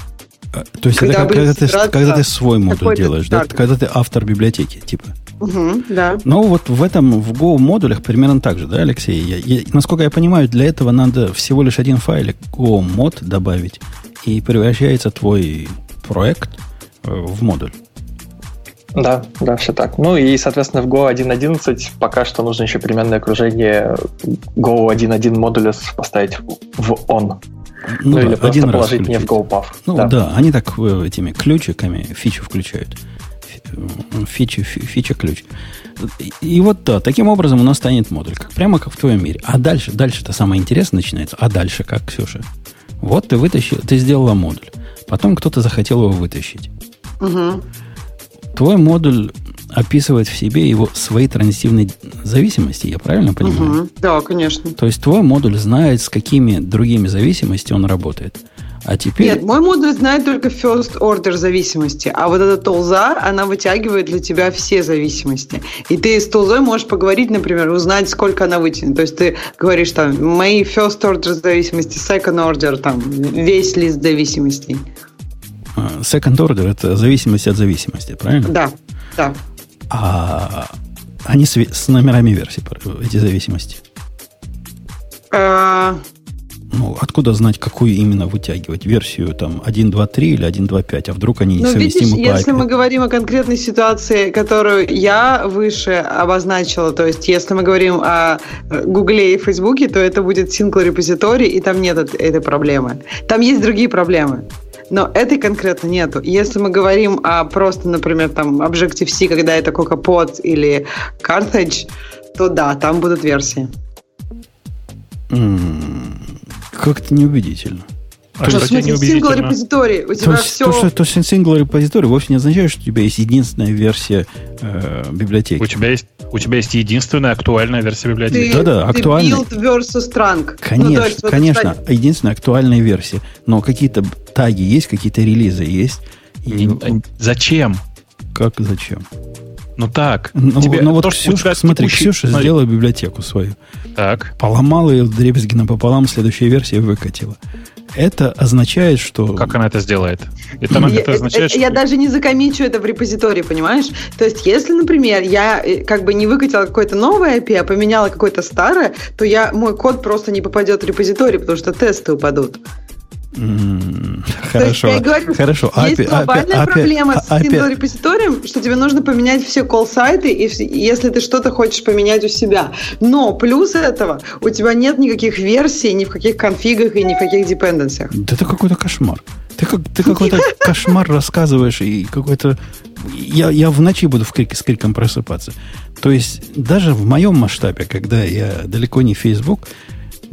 А, то есть когда это когда, ты, когда ты свой модуль делаешь, да? Когда ты автор библиотеки, типа. Угу, да. Ну, вот в этом, в Go модулях примерно так же, да, Алексей? Я, я, насколько я понимаю, для этого надо всего лишь один файлик Go мод добавить, и превращается твой проект э, в модуль. Да, да, все так. Ну и, соответственно, в Go 1.11 пока что нужно еще переменное окружение Go 1.1 модуля поставить в on. Ну, ну да, или просто положить не в GoPuff. Ну да. да, они так э, этими ключиками фичу включают фича, фича ключ. И вот да, таким образом у нас станет модуль, как, прямо как в твоем мире. А дальше, дальше-то самое интересное начинается. А дальше как, Ксюша? Вот ты вытащил, ты сделала модуль. Потом кто-то захотел его вытащить. Угу. Твой модуль описывает в себе его свои транзитивные зависимости, я правильно понимаю? Угу. Да, конечно. То есть твой модуль знает, с какими другими зависимостями он работает. А теперь... Нет, мой модуль знает только first order зависимости, а вот эта толза, она вытягивает для тебя все зависимости. И ты с толзой можешь поговорить, например, узнать, сколько она вытянет. То есть ты говоришь там, мои first order зависимости, second order, там, весь лист зависимостей. А, second order – это зависимость от зависимости, правильно? Да, да. А они с, с номерами версий, эти зависимости? А, ну, откуда знать, какую именно вытягивать? Версию там 1.2.3 или 1.2.5? А вдруг они несовместимы ну, видишь, по если мы говорим о конкретной ситуации, которую я выше обозначила, то есть если мы говорим о Гугле и Фейсбуке, то это будет single репозиторий, и там нет этой проблемы. Там есть другие проблемы. Но этой конкретно нету. Если мы говорим о просто, например, там Objective-C, когда это CocoaPod или Carthage, то да, там будут версии. Как-то неубедительно. А что, что сингл репозиторий, у тебя то, все... То, что, то, что сингл репозиторий вовсе не означает, что у тебя есть единственная версия э, библиотеки. У тебя есть у тебя есть единственная актуальная версия библиотеки. Да-да, актуальная. Build versus trunk. Конечно, ну, есть, конечно, вот, единственная актуальная версия. Но какие-то таги есть, какие-то релизы есть. И... Зачем? Как зачем? Ну так. Ну, тебе ну вот то, Ксюша, смотри, текущий... Ксюша смотри. сделала библиотеку свою. Так. Поломала ее дребезги напополам, следующая версия выкатила. Это означает, что... Как она это сделает? Это, я, это означает, что... я даже не закомичу это в репозитории, понимаешь? То есть, если, например, я э, как бы не выкатила какое-то новое API, а поменяла какое-то старое, то я, мой код просто не попадет в репозиторий, потому что тесты упадут. Хорошо. есть, говорю, Хорошо. Есть API, глобальная API, проблема API, с single репозиторием, что тебе нужно поменять все колл-сайты, если ты что-то хочешь поменять у себя. Но плюс этого, у тебя нет никаких версий ни в каких конфигах и ни в каких депенденциях. Да это какой-то кошмар. Ты, как, ты какой-то кошмар рассказываешь и какой-то... Я, я в ночи буду в крике, с криком просыпаться. То есть даже в моем масштабе, когда я далеко не Facebook,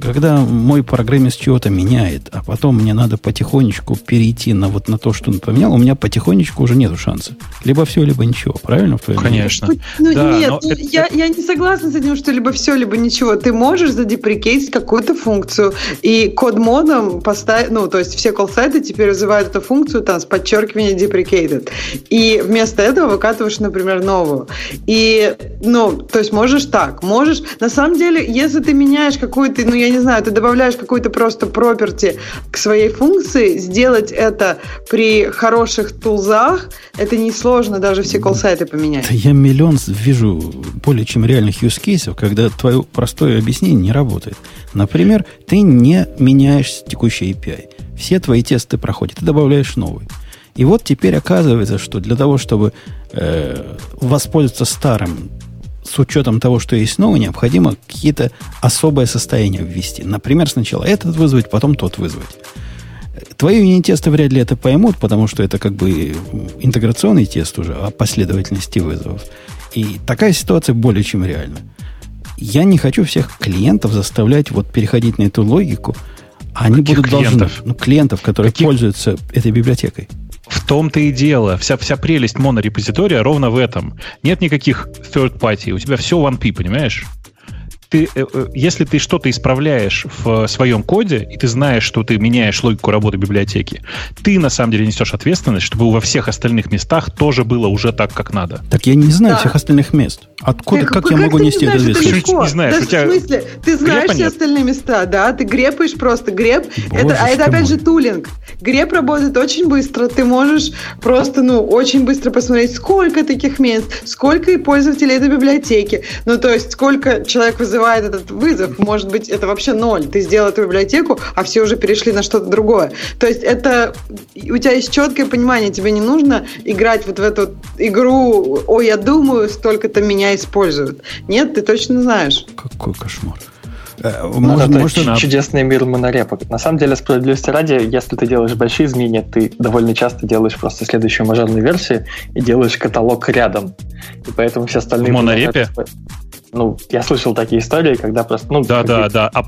когда мой программист чего-то меняет, а потом мне надо потихонечку перейти на вот на то, что он поменял, у меня потихонечку уже нет шанса. Либо все, либо ничего. Правильно? В твоем Конечно. Ну, да, нет, ну, это... я, я не согласна с этим, что либо все, либо ничего. Ты можешь задеприкейтить какую-то функцию и код-модом поставить, ну, то есть все колл-сайты теперь вызывают эту функцию там с подчеркиванием deprecated. И вместо этого выкатываешь, например, новую. И, ну, то есть можешь так, можешь... На самом деле, если ты меняешь какую-то, ну, я не знаю, ты добавляешь какой-то просто property к своей функции, сделать это при хороших тулзах, это несложно даже все колл-сайты поменять. Да я миллион вижу более чем реальных cases, когда твое простое объяснение не работает. Например, ты не меняешь текущий API. Все твои тесты проходят, ты добавляешь новый. И вот теперь оказывается, что для того, чтобы э, воспользоваться старым с учетом того, что есть новое, необходимо какие-то особые состояния ввести. Например, сначала этот вызвать, потом тот вызвать. Твои юнит-тесты вряд ли это поймут, потому что это как бы интеграционный тест уже о последовательности вызовов. И такая ситуация более чем реальна. Я не хочу всех клиентов заставлять вот переходить на эту логику. Они Каких будут клиентов? должны... Ну, клиентов, которые Каких? пользуются этой библиотекой. Том-то и дело. Вся, вся прелесть монорепозитория ровно в этом. Нет никаких third party. У тебя все one P, понимаешь? Ты, э, э, если ты что-то исправляешь в своем коде, и ты знаешь, что ты меняешь логику работы библиотеки, ты на самом деле несешь ответственность, чтобы во всех остальных местах тоже было уже так, как надо. Так я не знаю да. всех остальных мест. Откуда, как, как я могу нести эту ответственность? Ты не знаешь, да, у тебя... В смысле, ты знаешь все остальные места, да, ты грепаешь просто греп. это, а это опять мой. же тулинг. Греп работает очень быстро, ты можешь просто, ну, очень быстро посмотреть, сколько таких мест, сколько и пользователей этой библиотеки, ну, то есть, сколько человек вызывает вызывает этот вызов. Может быть, это вообще ноль. Ты сделал эту библиотеку, а все уже перешли на что-то другое. То есть это у тебя есть четкое понимание, тебе не нужно играть вот в эту игру, ой, я думаю, столько-то меня используют. Нет, ты точно знаешь. Какой кошмар. Э, ну, может, это может, чудесный мир монорепок. На самом деле, справедливости ради, если ты делаешь большие изменения, ты довольно часто делаешь просто следующую мажорную версию и делаешь каталог рядом. И поэтому все остальные... В монорепе? Ну, я слышал такие истории, когда просто... Ну, да, да, да. А,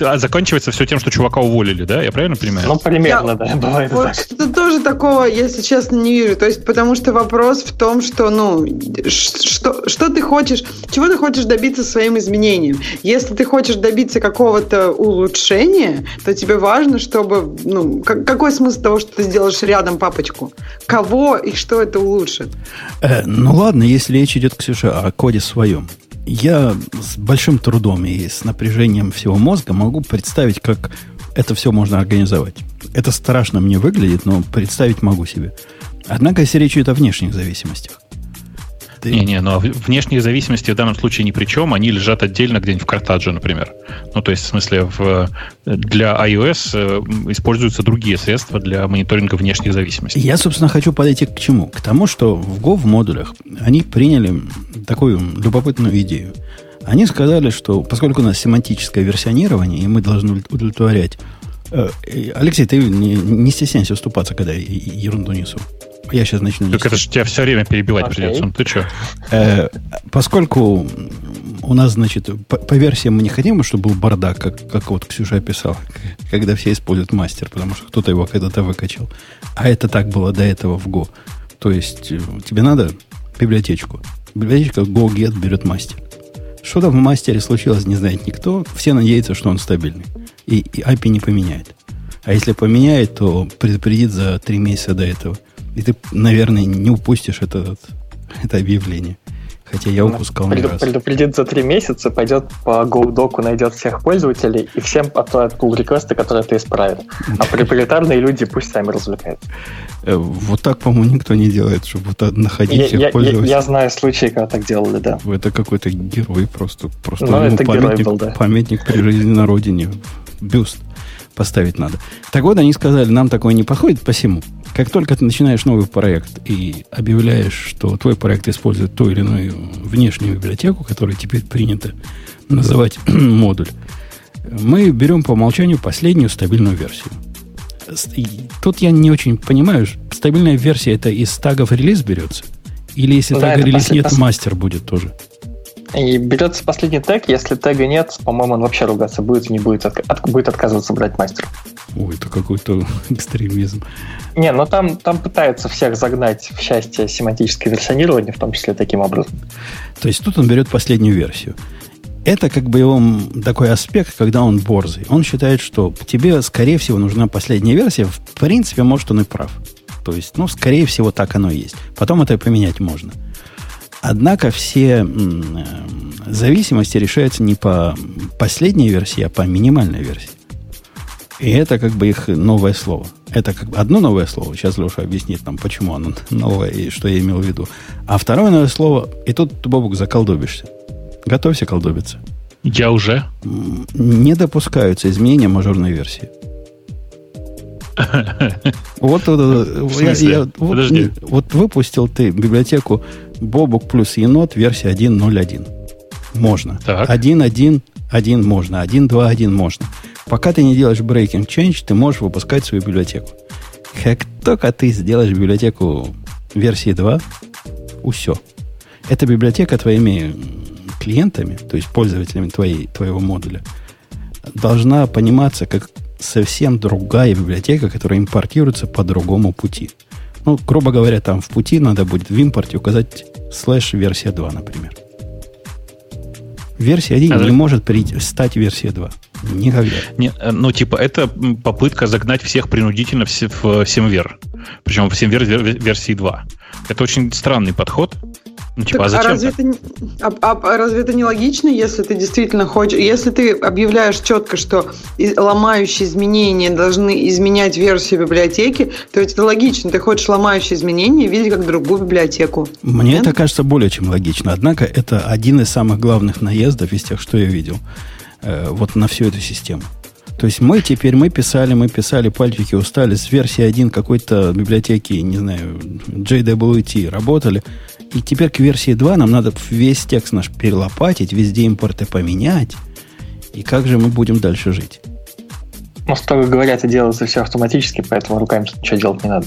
а заканчивается все тем, что чувака уволили, да? Я правильно понимаю? Ну, примерно, я, да, бывает вот так. Что тоже такого, если честно, не вижу. То есть, потому что вопрос в том, что, ну, что, что ты хочешь, чего ты хочешь добиться своим изменением. Если ты хочешь добиться какого-то улучшения, то тебе важно, чтобы, ну, как, какой смысл того, что ты сделаешь рядом папочку? Кого и что это улучшит? Э, ну, ладно, если речь идет, Ксюша, о коде своем я с большим трудом и с напряжением всего мозга могу представить, как это все можно организовать. Это страшно мне выглядит, но представить могу себе. Однако, если речь идет о внешних зависимостях, не-не, но внешние зависимости в данном случае ни при чем, они лежат отдельно где-нибудь в картадже, например. Ну, то есть, в смысле, в, для iOS э, используются другие средства для мониторинга внешних зависимостей. Я, собственно, хочу подойти к чему? К тому, что в Go в модулях они приняли такую любопытную идею. Они сказали, что поскольку у нас семантическое версионирование, и мы должны удовлетворять... Э, Алексей, ты не, не стесняйся уступаться, когда я ерунду несу. Я сейчас начну. Так это же тебя все время перебивать okay. придется. Ну ты что? Э, поскольку у нас, значит, по, по версиям мы не хотим, чтобы был бардак, как, как вот Ксюша описал, когда все используют мастер, потому что кто-то его когда-то выкачал. А это так было до этого в Go. То есть э, тебе надо библиотечку. Библиотечка Go Get берет мастер. Что там в мастере случилось, не знает никто. Все надеются, что он стабильный. И, и API не поменяет. А если поменяет, то предупредит за три месяца до этого – и ты, наверное, не упустишь это, это объявление. Хотя я упускал Преду, не раз. Предупредит за три месяца, пойдет по GoDoc, найдет всех пользователей и всем отправит pull реквесты которые ты исправил. А проприетарные люди пусть сами развлекаются. Э, вот так, по-моему, никто не делает, чтобы вот находить я, всех я, пользователей. Я, я знаю случаи, когда так делали, да. Это какой-то герой просто. просто ну, это памятник, был, да. памятник при жизни на родине. Бюст. поставить надо. Так вот, они сказали, нам такое не подходит, посему. Как только ты начинаешь новый проект и объявляешь, что твой проект использует ту или иную внешнюю библиотеку, которую теперь принято называть модуль, мы берем по умолчанию последнюю стабильную версию. Тут я не очень понимаю, стабильная версия это из тагов релиз берется? Или если да, тага релиз послед... нет, мастер будет тоже? И берется последний тег, если тега нет, по-моему, он вообще ругаться будет и не будет, от, от, будет отказываться брать мастер. Ой, это какой-то экстремизм. Не, но там, там пытаются всех загнать в счастье семантическое версионирование, в том числе таким образом. То есть тут он берет последнюю версию. Это как бы его такой аспект, когда он борзый. Он считает, что тебе, скорее всего, нужна последняя версия. В принципе, может, он и прав. То есть, ну, скорее всего, так оно и есть. Потом это поменять можно. Однако все э, зависимости решаются не по последней версии, а по минимальной версии. И это как бы их новое слово. Это как бы одно новое слово. Сейчас Леша объяснит нам, почему оно новое и что я имел в виду. А второе новое слово, и тут, Бобук, заколдобишься. Готовься колдобиться. Я уже. Не допускаются изменения мажорной версии. Вот, вот, я, я, вот, вот выпустил ты библиотеку Бобук плюс енот версия 1.0.1. Можно. 1.1.1 можно. 1.2.1 можно. Пока ты не делаешь breaking change, ты можешь выпускать свою библиотеку. Как только ты сделаешь библиотеку версии 2, все. Эта библиотека твоими клиентами, то есть пользователями твоей, твоего модуля, должна пониматься как совсем другая библиотека, которая импортируется по другому пути. Ну, грубо говоря, там в пути надо будет в импорте указать слэш версия 2, например. Версия 1 а не может прийти, стать версия 2. Никогда. Не, э, ну, типа, это попытка загнать всех принудительно в, в SimVer. Причем в SimVer версии 2. Это очень странный подход. Ну, типа, так, а, а разве это, а, а, разве это не логично, если ты действительно хочешь, если ты объявляешь четко, что ломающие изменения должны изменять версию библиотеки, то ведь это логично. Ты хочешь ломающие изменения видеть как другую библиотеку. Мне Нет? это кажется более чем логично. Однако это один из самых главных наездов из тех, что я видел, э, вот на всю эту систему. То есть мы теперь, мы писали, мы писали, пальчики устали, с версии 1 какой-то библиотеки, не знаю, JWT работали, и теперь к версии 2 нам надо весь текст наш перелопатить, везде импорты поменять. И как же мы будем дальше жить? Ну, строго говоря, это делается все автоматически, поэтому руками ничего делать не надо.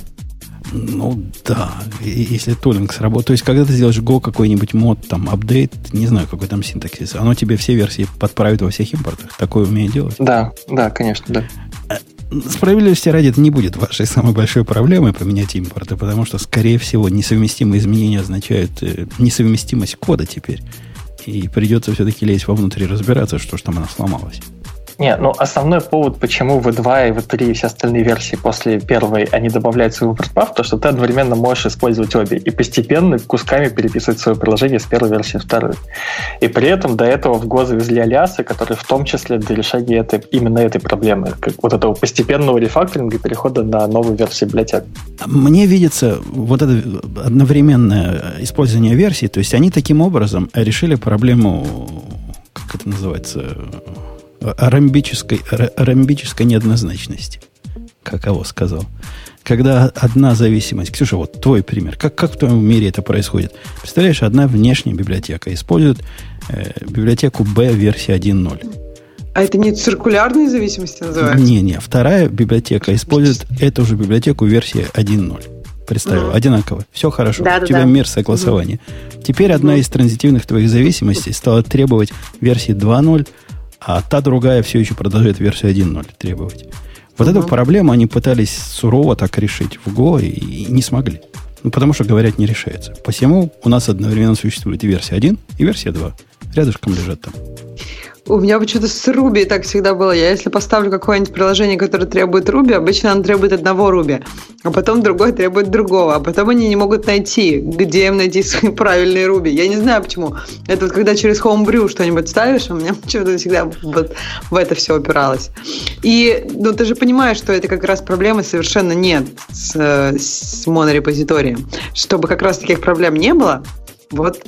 Ну да, если тулинг сработает. То есть, когда ты сделаешь Go какой-нибудь мод, там, апдейт, не знаю, какой там синтаксис, оно тебе все версии подправит во всех импортах. Такое умеет делать? Да, да, конечно, да. Э, Справедливости ради, это не будет вашей самой большой проблемой поменять импорты, потому что, скорее всего, несовместимые изменения означают э, несовместимость кода теперь. И придется все-таки лезть вовнутрь и разбираться, что же там она сломалась. Не, ну основной повод, почему V2 и V3 и все остальные версии после первой они добавляют свой прав, то что ты одновременно можешь использовать обе и постепенно кусками переписывать свое приложение с первой версии в вторую. И при этом до этого в Go завезли алиасы, которые в том числе для решения этой, именно этой проблемы, как вот этого постепенного рефакторинга и перехода на новую версию библиотек. Мне видится вот это одновременное использование версий, то есть они таким образом решили проблему, как это называется, ромбической, ромбической неоднозначности. Каково сказал. Когда одна зависимость... Ксюша, вот твой пример. Как, как в твоем мире это происходит? Представляешь, одна внешняя библиотека использует э, библиотеку B версии 1.0. А это не циркулярные зависимости называется? Не-не. Вторая библиотека использует эту же библиотеку версии 1.0. Представил, mm. одинаково. Все хорошо. Да, У тебя да. мир согласования. Mm. Теперь одна из транзитивных твоих зависимостей стала требовать версии 2.0 а та другая все еще продолжает версию 1.0 требовать. Вот угу. эту проблему они пытались сурово так решить в Go и, и не смогли. Ну, потому что, говорят, не решается. Посему у нас одновременно существует и версия 1, и версия 2. Рядышком лежат там. У меня почему-то с Ruby так всегда было. Я если поставлю какое-нибудь приложение, которое требует Ruby, обычно оно требует одного Ruby, а потом другое требует другого, а потом они не могут найти, где им найти свои правильные Ruby. Я не знаю почему. Это вот когда через Homebrew что-нибудь ставишь, у меня почему-то всегда вот в это все упиралось. И ну, ты же понимаешь, что это как раз проблемы совершенно нет с, с монорепозиторием. Чтобы как раз таких проблем не было, вот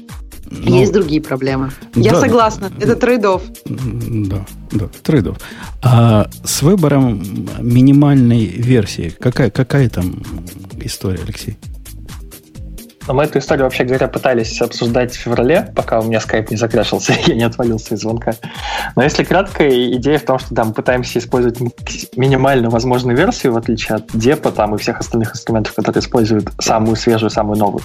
Но... Есть другие проблемы. Я да, согласна. Это трейдов. Да, да, трейдов. А с выбором минимальной версии, какая, какая там история, Алексей? Но мы эту историю, вообще говоря, пытались обсуждать в феврале, пока у меня скайп не закрашился, я не отвалился из звонка. Но если кратко, идея в том, что да, мы пытаемся использовать минимально возможную версию, в отличие от депа там, и всех остальных инструментов, которые используют самую свежую, самую новую.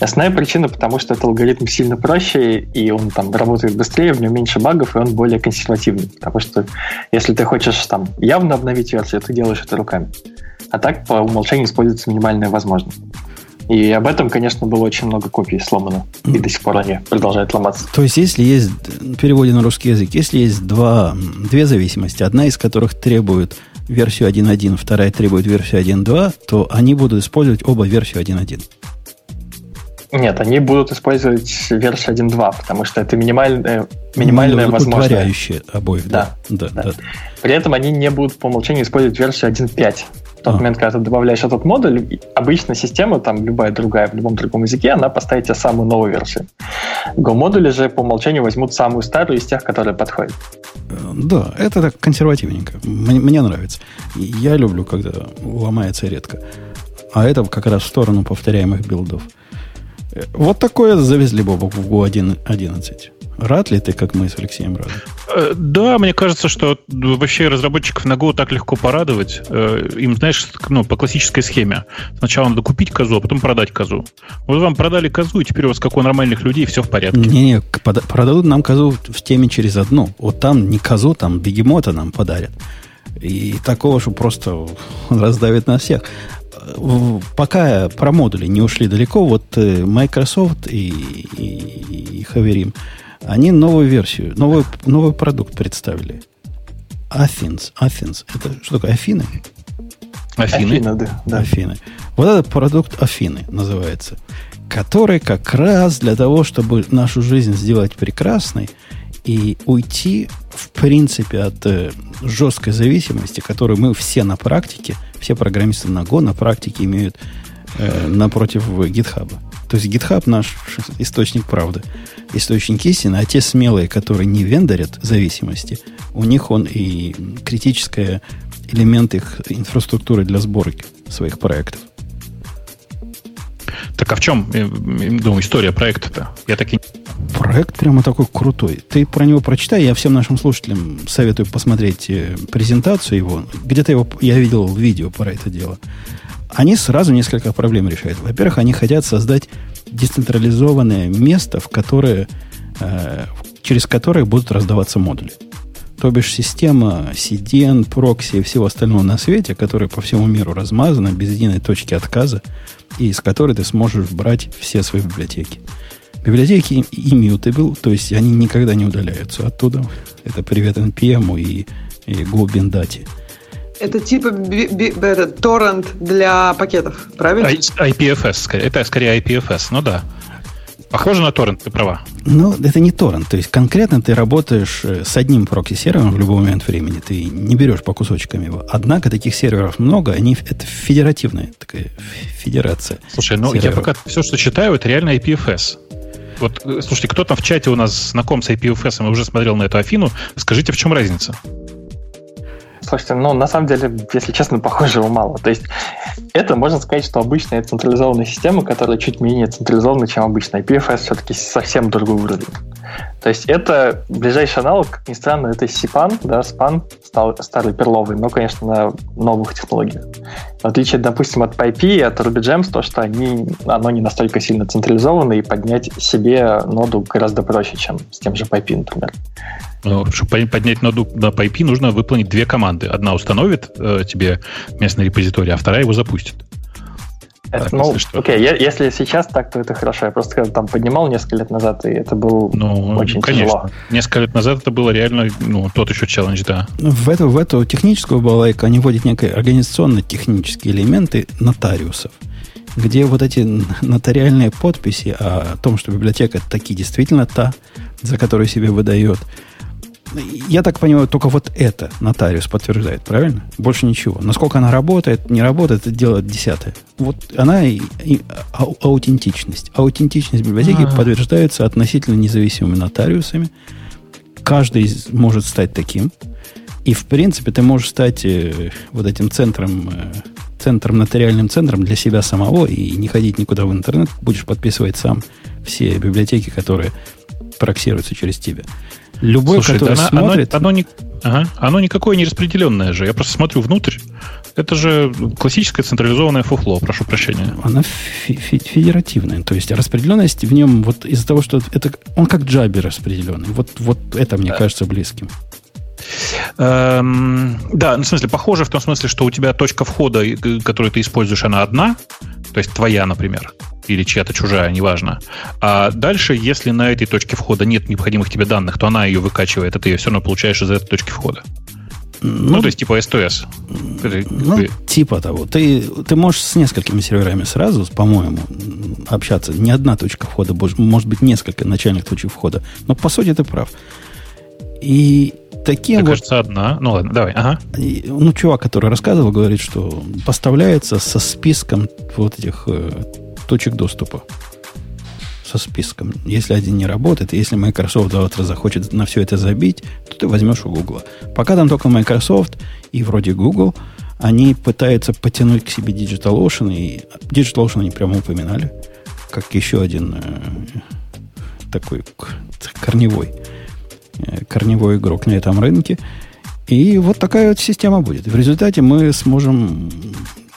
И основная причина, потому что этот алгоритм сильно проще, и он там работает быстрее, в нем меньше багов, и он более консервативный. Потому что если ты хочешь там явно обновить версию, ты делаешь это руками. А так по умолчанию используется минимальная возможность. И об этом, конечно, было очень много копий сломано. И до сих пор они продолжают ломаться. То есть, если есть, в переводе на русский язык, если есть два, две зависимости, одна из которых требует версию 1.1, вторая требует версию 1.2, то они будут использовать оба версию 1.1. Нет, они будут использовать версию 1.2, потому что это минимальная, минимальная ну, возможность. обоих, да. Да, да. да. При этом они не будут по умолчанию использовать версию 1.5. В тот а. момент, когда ты добавляешь этот модуль, обычно система, там любая другая в любом другом языке, она поставит тебе самую новую версию. Go-модули же по умолчанию возьмут самую старую из тех, которые подходят. Э, да, это так консервативненько. Мне, мне нравится. Я люблю, когда ломается редко. А это как раз в сторону повторяемых билдов. Э, вот такое завезли Бобок в Go 11. Рад ли ты, как мы с Алексеем рады? Э, да, мне кажется, что вообще разработчиков на Go так легко порадовать. Э, им, знаешь, ну, по классической схеме. Сначала надо купить козу, а потом продать козу. Вот вам продали козу, и теперь у вас, как у нормальных людей, все в порядке. Не-не, продадут нам козу в теме через одну. Вот там не козу, там бегемота нам подарят. И такого, что просто раздавит на всех пока про модули не ушли далеко, вот э, Microsoft и, и, и Хаверим – они новую версию, новый, новый продукт представили. Athens. Athens. Это что такое? Афины? Афины. Афины, да, да. Афины. Вот этот продукт Афины называется, который как раз для того, чтобы нашу жизнь сделать прекрасной и уйти, в принципе, от э, жесткой зависимости, которую мы все на практике, все программисты на Go на практике имеют э, напротив GitHub. То есть GitHub наш источник правды, источник истины, а те смелые, которые не вендорят зависимости, у них он и критическая элемент их инфраструктуры для сборки своих проектов. Так а в чем, э, думаю, история проекта-то? Я так и... Проект прямо такой крутой. Ты про него прочитай. Я всем нашим слушателям советую посмотреть э, презентацию его. Где-то его я видел видео про это дело они сразу несколько проблем решают. Во-первых, они хотят создать децентрализованное место, в которое, э, через которое будут раздаваться модули. То бишь система CDN, прокси и всего остального на свете, которая по всему миру размазана без единой точки отказа, и из которой ты сможешь брать все свои библиотеки. Библиотеки immutable, то есть они никогда не удаляются оттуда. Это привет NPM и, и Go Bindati. Это типа этот торрент для пакетов, правильно? IPFS, это скорее IPFS, ну да. Похоже на торрент, ты права. Ну, это не торрент. То есть конкретно ты работаешь э, с одним прокси-сервером в любой момент времени. Ты не берешь по кусочкам его. Однако таких серверов много. Они, это федеративная такая федерация. Слушай, ну серверов. я пока все, что читаю, это реально IPFS. Вот, э, слушайте, кто там в чате у нас знаком с IPFS и уже смотрел на эту Афину, скажите, в чем разница? Слушайте, ну, на самом деле, если честно, похожего мало. То есть это, можно сказать, что обычная централизованная система, которая чуть менее централизована, чем обычная. IPFS все-таки совсем другой уровень. То есть это ближайший аналог, как ни странно, это SIPAN, да, SPAN, старый перловый, но, конечно, на новых технологиях. В отличие, допустим, от PyP и от RubyGems, то, что они, оно не настолько сильно централизовано, и поднять себе ноду гораздо проще, чем с тем же PyP, например. Ну, чтобы поднять ноду на PyP, нужно выполнить две команды. Одна установит э, тебе местный репозиторий, а вторая его запустит. Это, так, ну, если окей, я, если сейчас так, то это хорошо. Я просто когда там поднимал несколько лет назад, и это было ну, очень конечно. тяжело. Несколько лет назад это было реально, ну, тот еще челлендж, да. В эту, в эту техническую балайку они вводят некие организационно-технические элементы нотариусов, где вот эти нотариальные подписи о том, что библиотека таки действительно та, за которую себе выдает, Я так понимаю, только вот это нотариус подтверждает, правильно? Больше ничего. Насколько она работает, не работает, это дело десятое. Вот она и, и ау, аутентичность. Аутентичность библиотеки А-а-а. подтверждается относительно независимыми нотариусами. Каждый может стать таким. И, в принципе, ты можешь стать э, вот этим центром, э, центром, нотариальным центром для себя самого и не ходить никуда в интернет. Будешь подписывать сам все библиотеки, которые проксируются через тебя. Любой, Слушай, который да смотрит... Оно, оно, не, ага, оно никакое не распределенное же. Я просто смотрю внутрь. Это же классическое централизованное фуфло, прошу прощения. Она федеративная. То есть распределенность в нем вот из-за того, что это он как джаби распределенный. Вот, вот это мне кажется близким. Эм, да, ну, в смысле, похоже в том смысле, что у тебя точка входа, которую ты используешь, она одна, то есть твоя, например или чья-то чужая, неважно. А дальше, если на этой точке входа нет необходимых тебе данных, то она ее выкачивает, а ты ее все равно получаешь из этой точки входа. Ну, ну то есть типа СТС. Ну, типа того. Ты, ты можешь с несколькими серверами сразу, по-моему, общаться. Не одна точка входа, может быть, несколько начальных точек входа. Но по сути ты прав. И таким Мне вот... кажется, одна. Ну ладно, давай. Ага. И, ну, чувак, который рассказывал, говорит, что поставляется со списком вот этих э, точек доступа со списком. Если один не работает, если Microsoft завтра захочет на все это забить, то ты возьмешь у Google. Пока там только Microsoft и вроде Google, они пытаются потянуть к себе DigitalOcean, и DigitalOcean они прямо упоминали, как еще один э, такой корневой, э, корневой игрок на этом рынке. И вот такая вот система будет. В результате мы сможем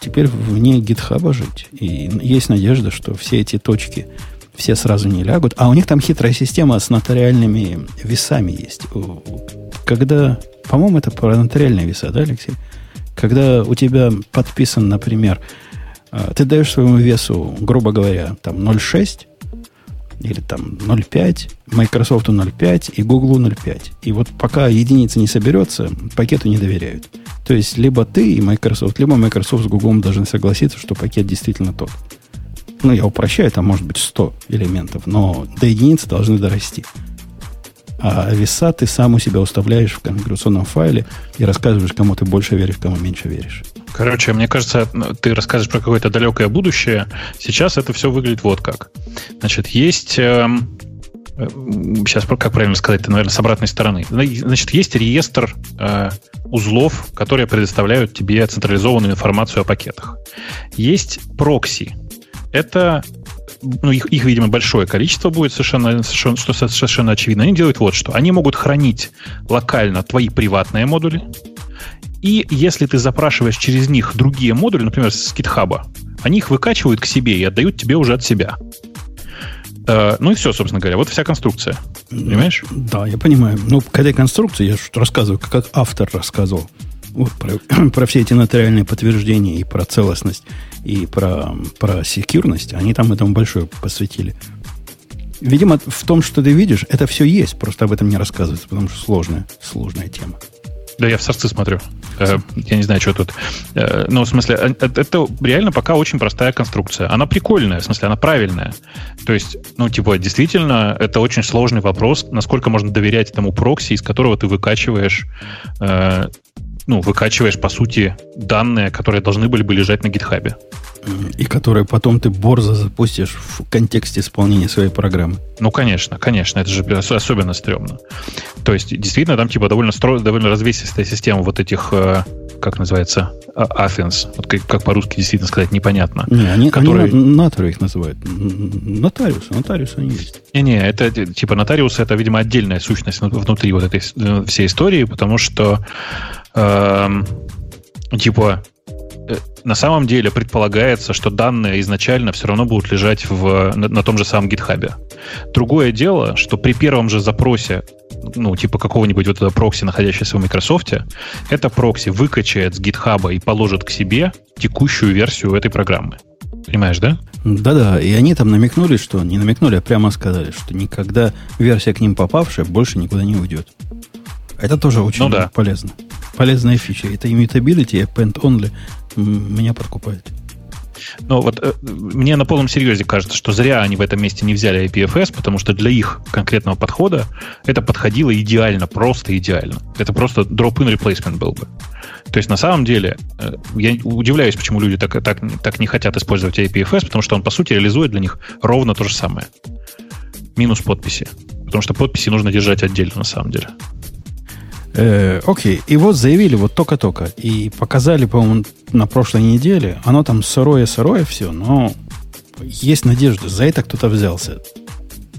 теперь вне гитхаба жить. И есть надежда, что все эти точки все сразу не лягут. А у них там хитрая система с нотариальными весами есть. Когда, по-моему, это про нотариальные веса, да, Алексей? Когда у тебя подписан, например, а, ты даешь своему весу, грубо говоря, там 0,6, или там 0.5, Microsoft 0.5 и Google 0.5. И вот пока единица не соберется, пакету не доверяют. То есть либо ты и Microsoft, либо Microsoft с Google должны согласиться, что пакет действительно тот. Ну, я упрощаю, там может быть 100 элементов, но до единицы должны дорасти. А веса ты сам у себя уставляешь в конфигурационном файле и рассказываешь, кому ты больше веришь, кому меньше веришь. Короче, мне кажется, ты рассказываешь про какое-то далекое будущее. Сейчас это все выглядит вот как. Значит, есть... Эм, э, сейчас, как правильно сказать, это, наверное, с обратной стороны. Значит, есть реестр э, узлов, которые предоставляют тебе централизованную информацию о пакетах. Есть прокси. Это ну, их, их, видимо, большое количество будет совершенно, совершенно, что совершенно очевидно. Они делают вот что. Они могут хранить локально твои приватные модули, и если ты запрашиваешь через них другие модули, например, с GitHub, они их выкачивают к себе и отдают тебе уже от себя. Э, ну и все, собственно говоря. Вот вся конструкция. Понимаешь? Да, я понимаю. Ну, к этой конструкции я рассказываю, как автор рассказывал. Вот про, про все эти нотариальные подтверждения и про целостность, и про, про секьюрность. Они там этому большое посвятили. Видимо, в том, что ты видишь, это все есть, просто об этом не рассказывается, потому что сложная, сложная тема. Да, я в сорцы смотрю. Э, я не знаю, что тут. Э, ну, в смысле, э, это реально пока очень простая конструкция. Она прикольная, в смысле, она правильная. То есть, ну, типа, действительно, это очень сложный вопрос, насколько можно доверять этому прокси, из которого ты выкачиваешь ну, выкачиваешь, по сути, данные, которые должны были бы лежать на гитхабе. И которые потом ты борзо запустишь в контексте исполнения своей программы. Ну, конечно, конечно, это же особенно стрёмно. То есть, действительно, там типа довольно, стро... довольно развесистая система вот этих, э, как называется, а, Athens. Вот как, как по-русски действительно сказать, непонятно. Не, они, которые... они нотарио их называют. Нотариусы, нотариусы они есть. Не-не, это типа нотариусы, это, видимо, отдельная сущность внутри вот этой э, всей истории, потому что э, типа Э, на самом деле предполагается, что данные изначально все равно будут лежать в, на, на том же самом гитхабе. Другое дело, что при первом же запросе, ну, типа какого-нибудь вот этого прокси, находящегося в Microsoft, это прокси выкачает с гитхаба и положит к себе текущую версию этой программы. Понимаешь, да? Да-да, и они там намекнули, что не намекнули, а прямо сказали, что никогда версия к ним попавшая больше никуда не уйдет. Это тоже очень ну, да. полезно. Полезная фича. Это immutability append only меня подкупает. Но вот э, мне на полном серьезе кажется, что зря они в этом месте не взяли IPFS, потому что для их конкретного подхода это подходило идеально, просто идеально. Это просто drop-in replacement был бы. То есть на самом деле э, я удивляюсь, почему люди так, так, так не хотят использовать IPFS, потому что он, по сути, реализует для них ровно то же самое. Минус подписи. Потому что подписи нужно держать отдельно, на самом деле. Э, окей, вот заявили вот только-только. И показали, по-моему, на прошлой неделе. Оно там сырое-сырое все, но есть надежда. За это кто-то взялся.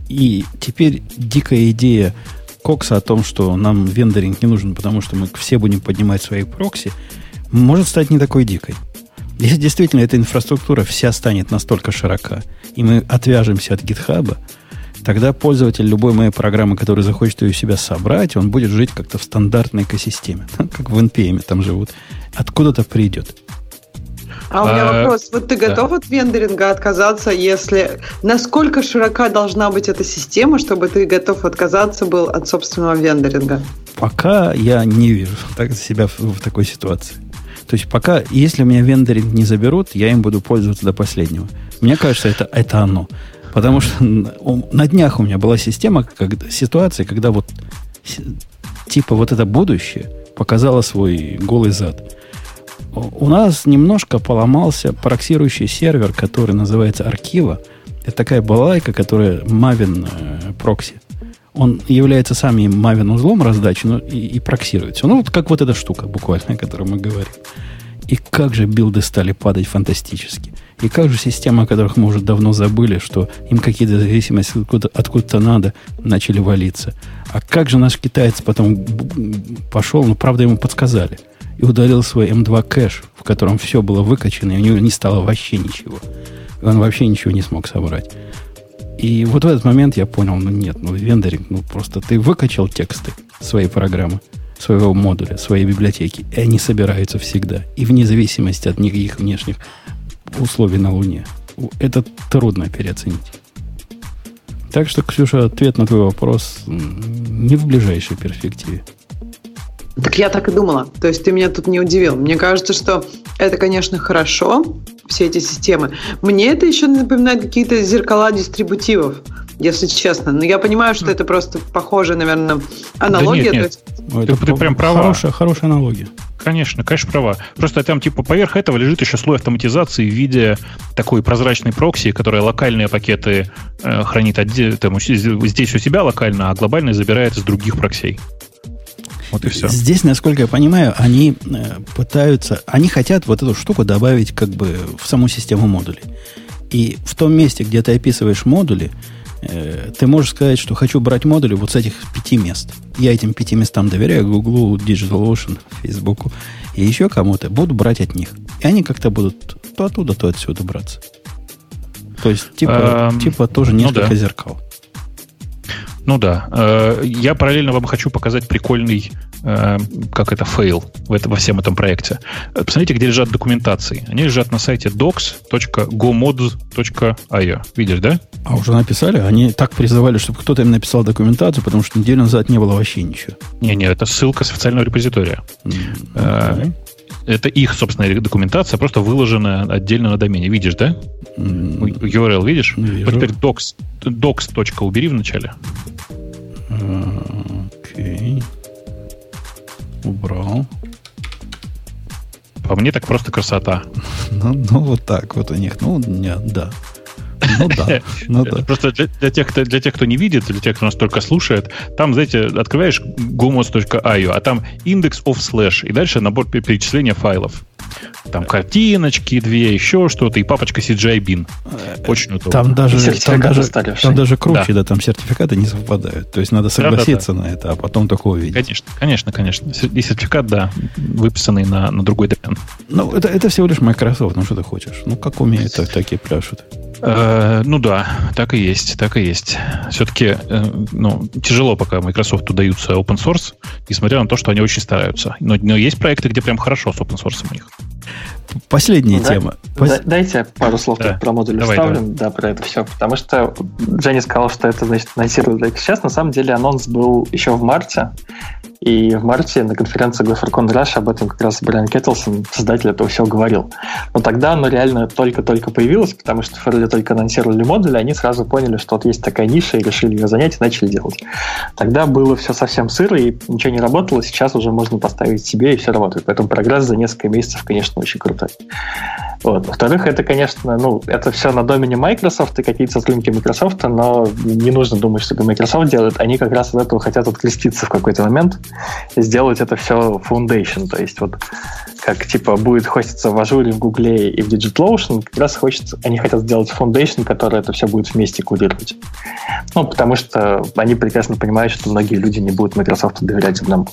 И теперь дикая идея Кокса о том, что нам вендоринг не нужен, потому что мы все будем поднимать свои прокси, может стать не такой дикой. Если действительно эта инфраструктура вся станет настолько широка, и мы отвяжемся от гитхаба, тогда пользователь любой моей программы, который захочет ее у себя собрать, он будет жить как-то в стандартной экосистеме, как в NPM там живут. Откуда-то придет. А у меня а, вопрос. Вот ты готов да. от вендоринга отказаться, если... Насколько широка должна быть эта система, чтобы ты готов отказаться был от собственного вендоринга? Пока я не вижу так, себя в, в такой ситуации. То есть пока, если у меня вендоринг не заберут, я им буду пользоваться до последнего. Мне кажется, это, это оно. Потому что на днях у меня была система, когда, ситуация, когда вот типа вот это будущее показало свой голый зад у нас немножко поломался проксирующий сервер, который называется Аркива. Это такая балайка, которая Maven э, прокси. Он является сам Maven узлом раздачи но и, и проксируется. Ну, вот как вот эта штука буквально, о которой мы говорим. И как же билды стали падать фантастически. И как же системы, о которых мы уже давно забыли, что им какие-то зависимости откуда-то, откуда надо, начали валиться. А как же наш китаец потом пошел, ну, правда, ему подсказали – и удалил свой M2 кэш, в котором все было выкачано, и у него не стало вообще ничего. И он вообще ничего не смог собрать. И вот в этот момент я понял, ну нет, ну вендоринг, ну просто ты выкачал тексты своей программы, своего модуля, своей библиотеки, и они собираются всегда. И вне зависимости от никаких внешних условий на Луне. Это трудно переоценить. Так что, Ксюша, ответ на твой вопрос не в ближайшей перспективе. Так я так и думала. То есть ты меня тут не удивил. Мне кажется, что это, конечно, хорошо, все эти системы. Мне это еще напоминает какие-то зеркала дистрибутивов, если честно. Но я понимаю, что это просто похоже, наверное, аналогия. Да нет, нет. Есть... Ты, ты прям права. Хорошая, хорошая аналогия. Конечно, конечно, права. Просто там типа поверх этого лежит еще слой автоматизации в виде такой прозрачной прокси, которая локальные пакеты э, хранит отде- там, здесь у себя локально, а глобально забирает из других проксей. Вот и все. Здесь, насколько я понимаю, они э, пытаются, они хотят вот эту штуку добавить как бы в саму систему модулей. И в том месте, где ты описываешь модули, ты можешь сказать, что хочу брать модули вот с этих пяти мест. Я этим пяти местам доверяю, Google, DigitalOcean, Facebook и еще кому-то. Буду брать от них. И они как-то будут то оттуда, то отсюда браться. То есть, типа, эм, типа тоже ну несколько ну да. зеркал. Ну да. Э, я параллельно вам хочу показать прикольный, э, как это, fail в это, во всем этом проекте. Посмотрите, где лежат документации. Они лежат на сайте docs.gomods.io. Видишь, да? А уже написали? Они так призывали, чтобы кто-то им написал документацию, потому что неделю назад не было вообще ничего. Не-не, это ссылка с официального репозитория. Mm-hmm. Это их собственная документация, просто выложена отдельно на домене. Видишь, да? Mm. URL видишь? Вижу. Вот теперь docs, docs. убери в начале. Окей. Убрал. По мне так просто красота. Ну, ну вот так вот у них. Ну, нет, да. Ну да. Ну, да. Просто для, для, тех, кто, для тех, кто не видит, для тех, кто нас только слушает, там, знаете, открываешь gomos.io, а там индекс of slash, и дальше набор перечисления файлов. Там картиночки две, еще что-то, и папочка CGI bin. Очень удобно. Там даже, там даже, там даже круче, да. да, там сертификаты не совпадают. То есть надо согласиться да, да, да. на это, а потом такое увидеть. Конечно, конечно, конечно. И сертификат, да, выписанный на, на другой домен. Ну, это, это всего лишь Microsoft, ну что ты хочешь? Ну, как умеют, так, так и пляшут. Э, ну да, так и есть, так и есть. Все-таки э, ну, тяжело пока Microsoft удаются open source, несмотря на то, что они очень стараются. Но, но есть проекты, где прям хорошо с open source у них. Последняя ну, тема. Да, Пос... Дайте пару слов да. про модули давай, вставлю, давай. да, про это все. Потому что Женя сказал, что это, значит, анонсировали только сейчас. На самом деле анонс был еще в марте. И в марте на конференции GopherCon Rush об этом как раз Брайан Кеттлсон, создатель этого всего, говорил. Но тогда оно реально только-только появилось, потому что Ферли только анонсировали модуль, и они сразу поняли, что вот есть такая ниша, и решили ее занять, и начали делать. Тогда было все совсем сыро, и ничего не работало, сейчас уже можно поставить себе, и все работает. Поэтому прогресс за несколько месяцев, конечно, очень крутой. Вот. Во-вторых, это, конечно, ну, это все на домене Microsoft и какие-то сотрудники Microsoft, но не нужно думать, что Microsoft делает. Они как раз от этого хотят откреститься в какой-то момент сделать это все foundation. То есть вот как типа будет хоститься в Ажуре, в Гугле и в DigitalOcean, как раз хочется, они хотят сделать foundation, который это все будет вместе курировать. Ну, потому что они прекрасно понимают, что многие люди не будут Microsoft доверять одному.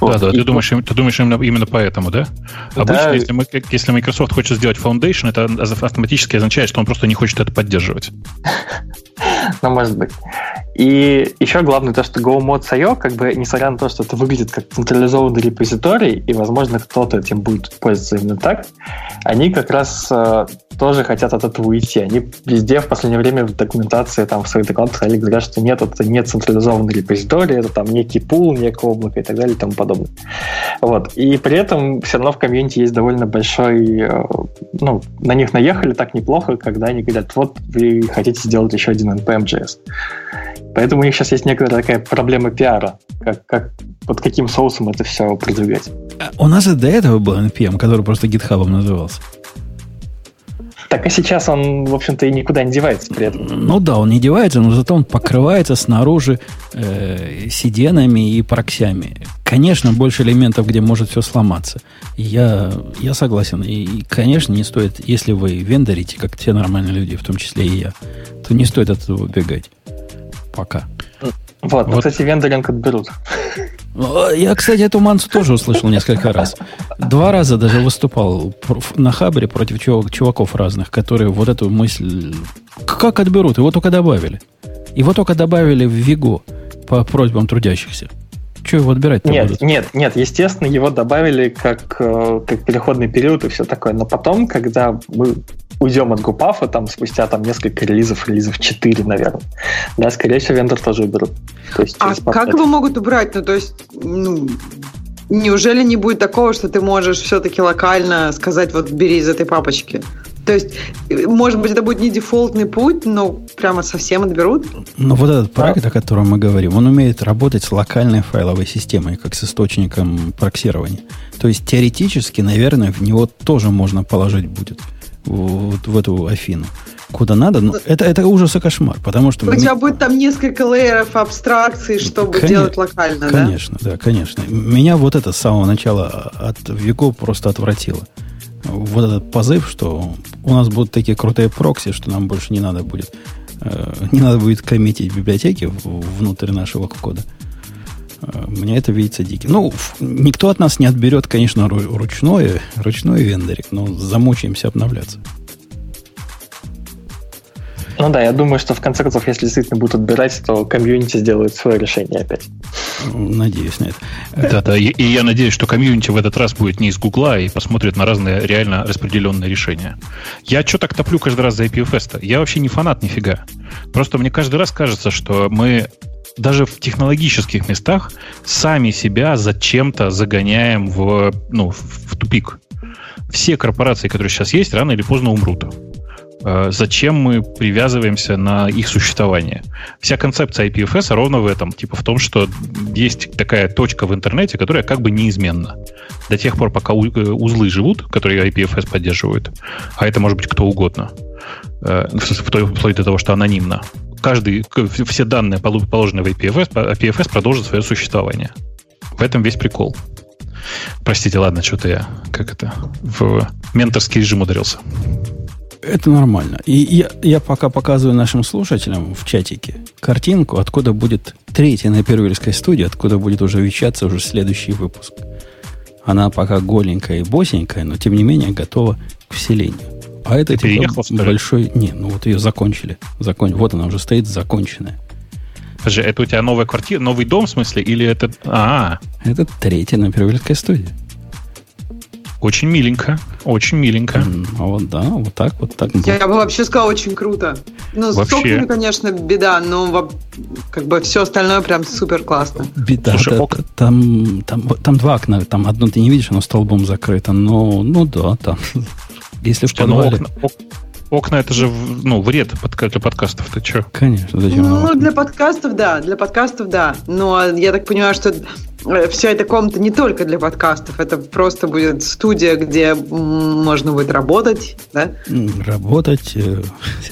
Вот. Да, ты думаешь, ты думаешь именно, именно поэтому, да? Обычно, да. если, мы, если Microsoft хочет сделать Foundation, это автоматически означает, что он просто не хочет это поддерживать. Ну, может быть. И еще главное то, что GoMods.io, как бы, несмотря на то, что это выглядит как централизованный репозиторий, и, возможно, кто-то этим будет пользоваться именно так, они как раз э, тоже хотят от этого уйти. Они везде в последнее время в документации, там, в своих докладах они говорят, что нет, это не централизованный репозиторий, это там некий пул, некое облако и так далее и тому подобное. Вот. И при этом все равно в комьюнити есть довольно большой, э, ну, на них наехали так неплохо, когда они говорят, вот вы хотите сделать еще один NPM.js. Поэтому у них сейчас есть некоторая такая проблема пиара, как, как под каким соусом это все продвигать. А у нас и до этого был NPM, который просто GitHub назывался. Так и сейчас он, в общем-то, и никуда не девается при этом. Ну да, он не девается, но зато он покрывается снаружи э, сиденами и проксями. Конечно, больше элементов, где может все сломаться. Я, я согласен. И, и, конечно, не стоит, если вы вендорите, как все нормальные люди, в том числе и я, то не стоит от этого убегать. Пока. Вот, вот. кстати, вендоринг отберут. Я, кстати, эту мансу тоже услышал несколько раз. Два раза даже выступал на Хабре против чуваков разных, которые вот эту мысль... Как отберут? Его только добавили. Его только добавили в Виго по просьбам трудящихся. Что его отбирать Нет, будут? нет, нет, естественно, его добавили как, э, как переходный период и все такое. Но потом, когда мы уйдем от гупафа, там, спустя там несколько релизов, релизов 4, наверное, да, скорее всего, вендор тоже уберут. То есть, а как его могут убрать? Ну, то есть, ну, неужели не будет такого, что ты можешь все-таки локально сказать, вот бери из этой папочки? То есть, может быть, это будет не дефолтный путь, но прямо совсем отберут? Но вот этот проект, о котором мы говорим, он умеет работать с локальной файловой системой, как с источником проксирования. То есть, теоретически, наверное, в него тоже можно положить будет вот в эту Афину. Куда надо, но это, это ужас и кошмар, потому что... У тебя будет там несколько лейеров абстракций, чтобы конечно, делать локально, конечно, да? да, конечно. Меня вот это с самого начала от Виго просто отвратило. Вот этот позыв, что у нас будут такие крутые прокси, что нам больше не надо будет э, не надо будет коммитить библиотеки внутрь нашего кода. Мне это видится диким. Ну, никто от нас не отберет, конечно, ручной, ручной вендорик, но замучаемся обновляться. Ну да, я думаю, что в конце концов, если действительно будут отбирать, то комьюнити сделает свое решение опять. Надеюсь на это. Да-да, и, и я надеюсь, что комьюнити в этот раз будет не из Гугла и посмотрит на разные реально распределенные решения. Я что так топлю каждый раз за IPFS-то? Я вообще не фанат нифига. Просто мне каждый раз кажется, что мы даже в технологических местах сами себя зачем-то загоняем в, ну, в тупик. Все корпорации, которые сейчас есть, рано или поздно умрут. Э, зачем мы привязываемся на их существование? Вся концепция IPFS ровно в этом. Типа в том, что есть такая точка в интернете, которая как бы неизменна. До тех пор, пока э, узлы живут, которые IPFS поддерживают, а это может быть кто угодно, э, вплоть до того, что анонимно, каждый, все данные, положенные в IPFS, IPFS продолжит свое существование. В этом весь прикол. Простите, ладно, что-то я, как это, в менторский режим ударился. Это нормально. И я, я пока показываю нашим слушателям в чатике картинку, откуда будет третья на первильской студии, откуда будет уже вещаться уже следующий выпуск. Она пока голенькая и босенькая, но тем не менее готова к вселению. А это Ты типа большой... Не, ну вот ее закончили. Закон... Вот она уже стоит законченная. Подожди, это у тебя новая квартира, новый дом, в смысле, или это... А, Это третья на Первильской студии. Очень миленько. Очень миленько. А вот да, вот так, вот так. Я, я бы вообще сказал, очень круто. Ну, вообще. с окнами, конечно, беда, но как бы все остальное прям супер классно. Беда. Слушай, да, ок... там, там, там два окна, там одно ты не видишь, оно столбом закрыто, но, ну да, там. Если в ну, подвале... Окна, окна это же ну, вред для подкастов. Ты что? Конечно. Зачем ну, для подкастов, да. Для подкастов, да. Но я так понимаю, что э, вся эта комната не только для подкастов. Это просто будет студия, где можно будет работать, да? Работать э,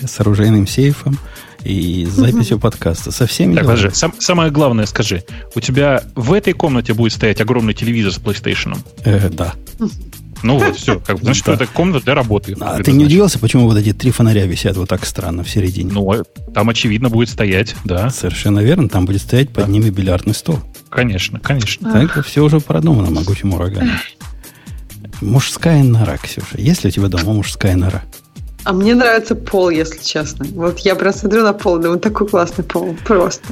с оружейным сейфом и с записью подкаста. Со всеми так, подожди, сам, самое главное скажи. У тебя в этой комнате будет стоять огромный телевизор с PlayStation? Э, да. Ну вот, все. Как, значит, да. это комната для работы. А ты не удивился, почему вот эти три фонаря висят вот так странно в середине? Ну, э, там, очевидно, будет стоять, да. Совершенно верно. Там будет стоять да. под ними бильярдный стол. Конечно, конечно. Так все уже продумано могучим ураганом. Мужская нора, Ксюша. Есть ли у тебя дома мужская нора? А мне нравится пол, если честно. Вот я просто смотрю на пол, думаю, такой классный пол. Просто.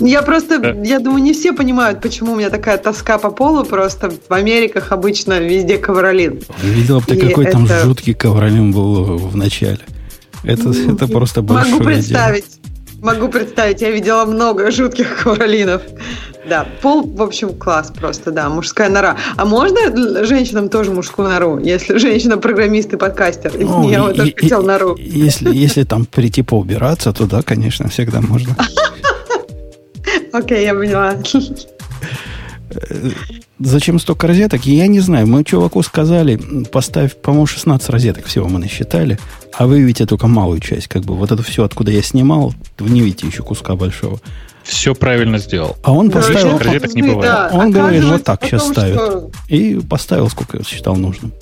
Я просто, я думаю, не все понимают, почему у меня такая тоска по полу. Просто в Америках обычно везде ковролин. Видела бы ты, какой это... там жуткий ковролин был в начале. Это, ну, это просто большое Могу представить. Дело. Могу представить. Я видела много жутких ковролинов. Да, пол, в общем, класс просто, да, мужская нора. А можно женщинам тоже мужскую нору, если женщина программист и подкастер? Ну, я вот только хотел нору. Если, если там прийти поубираться, то да, конечно, всегда можно. Окей, я поняла. Зачем столько розеток? Я не знаю. Мы чуваку сказали, поставь, по-моему, 16 розеток всего мы насчитали, а вы видите только малую часть. Как бы вот это все, откуда я снимал, вы не видите еще куска большого все правильно сделал. А он поставил... Розеток не бывает. Да, он говорит, вот так сейчас ставит. Что... И поставил, сколько считал нужным.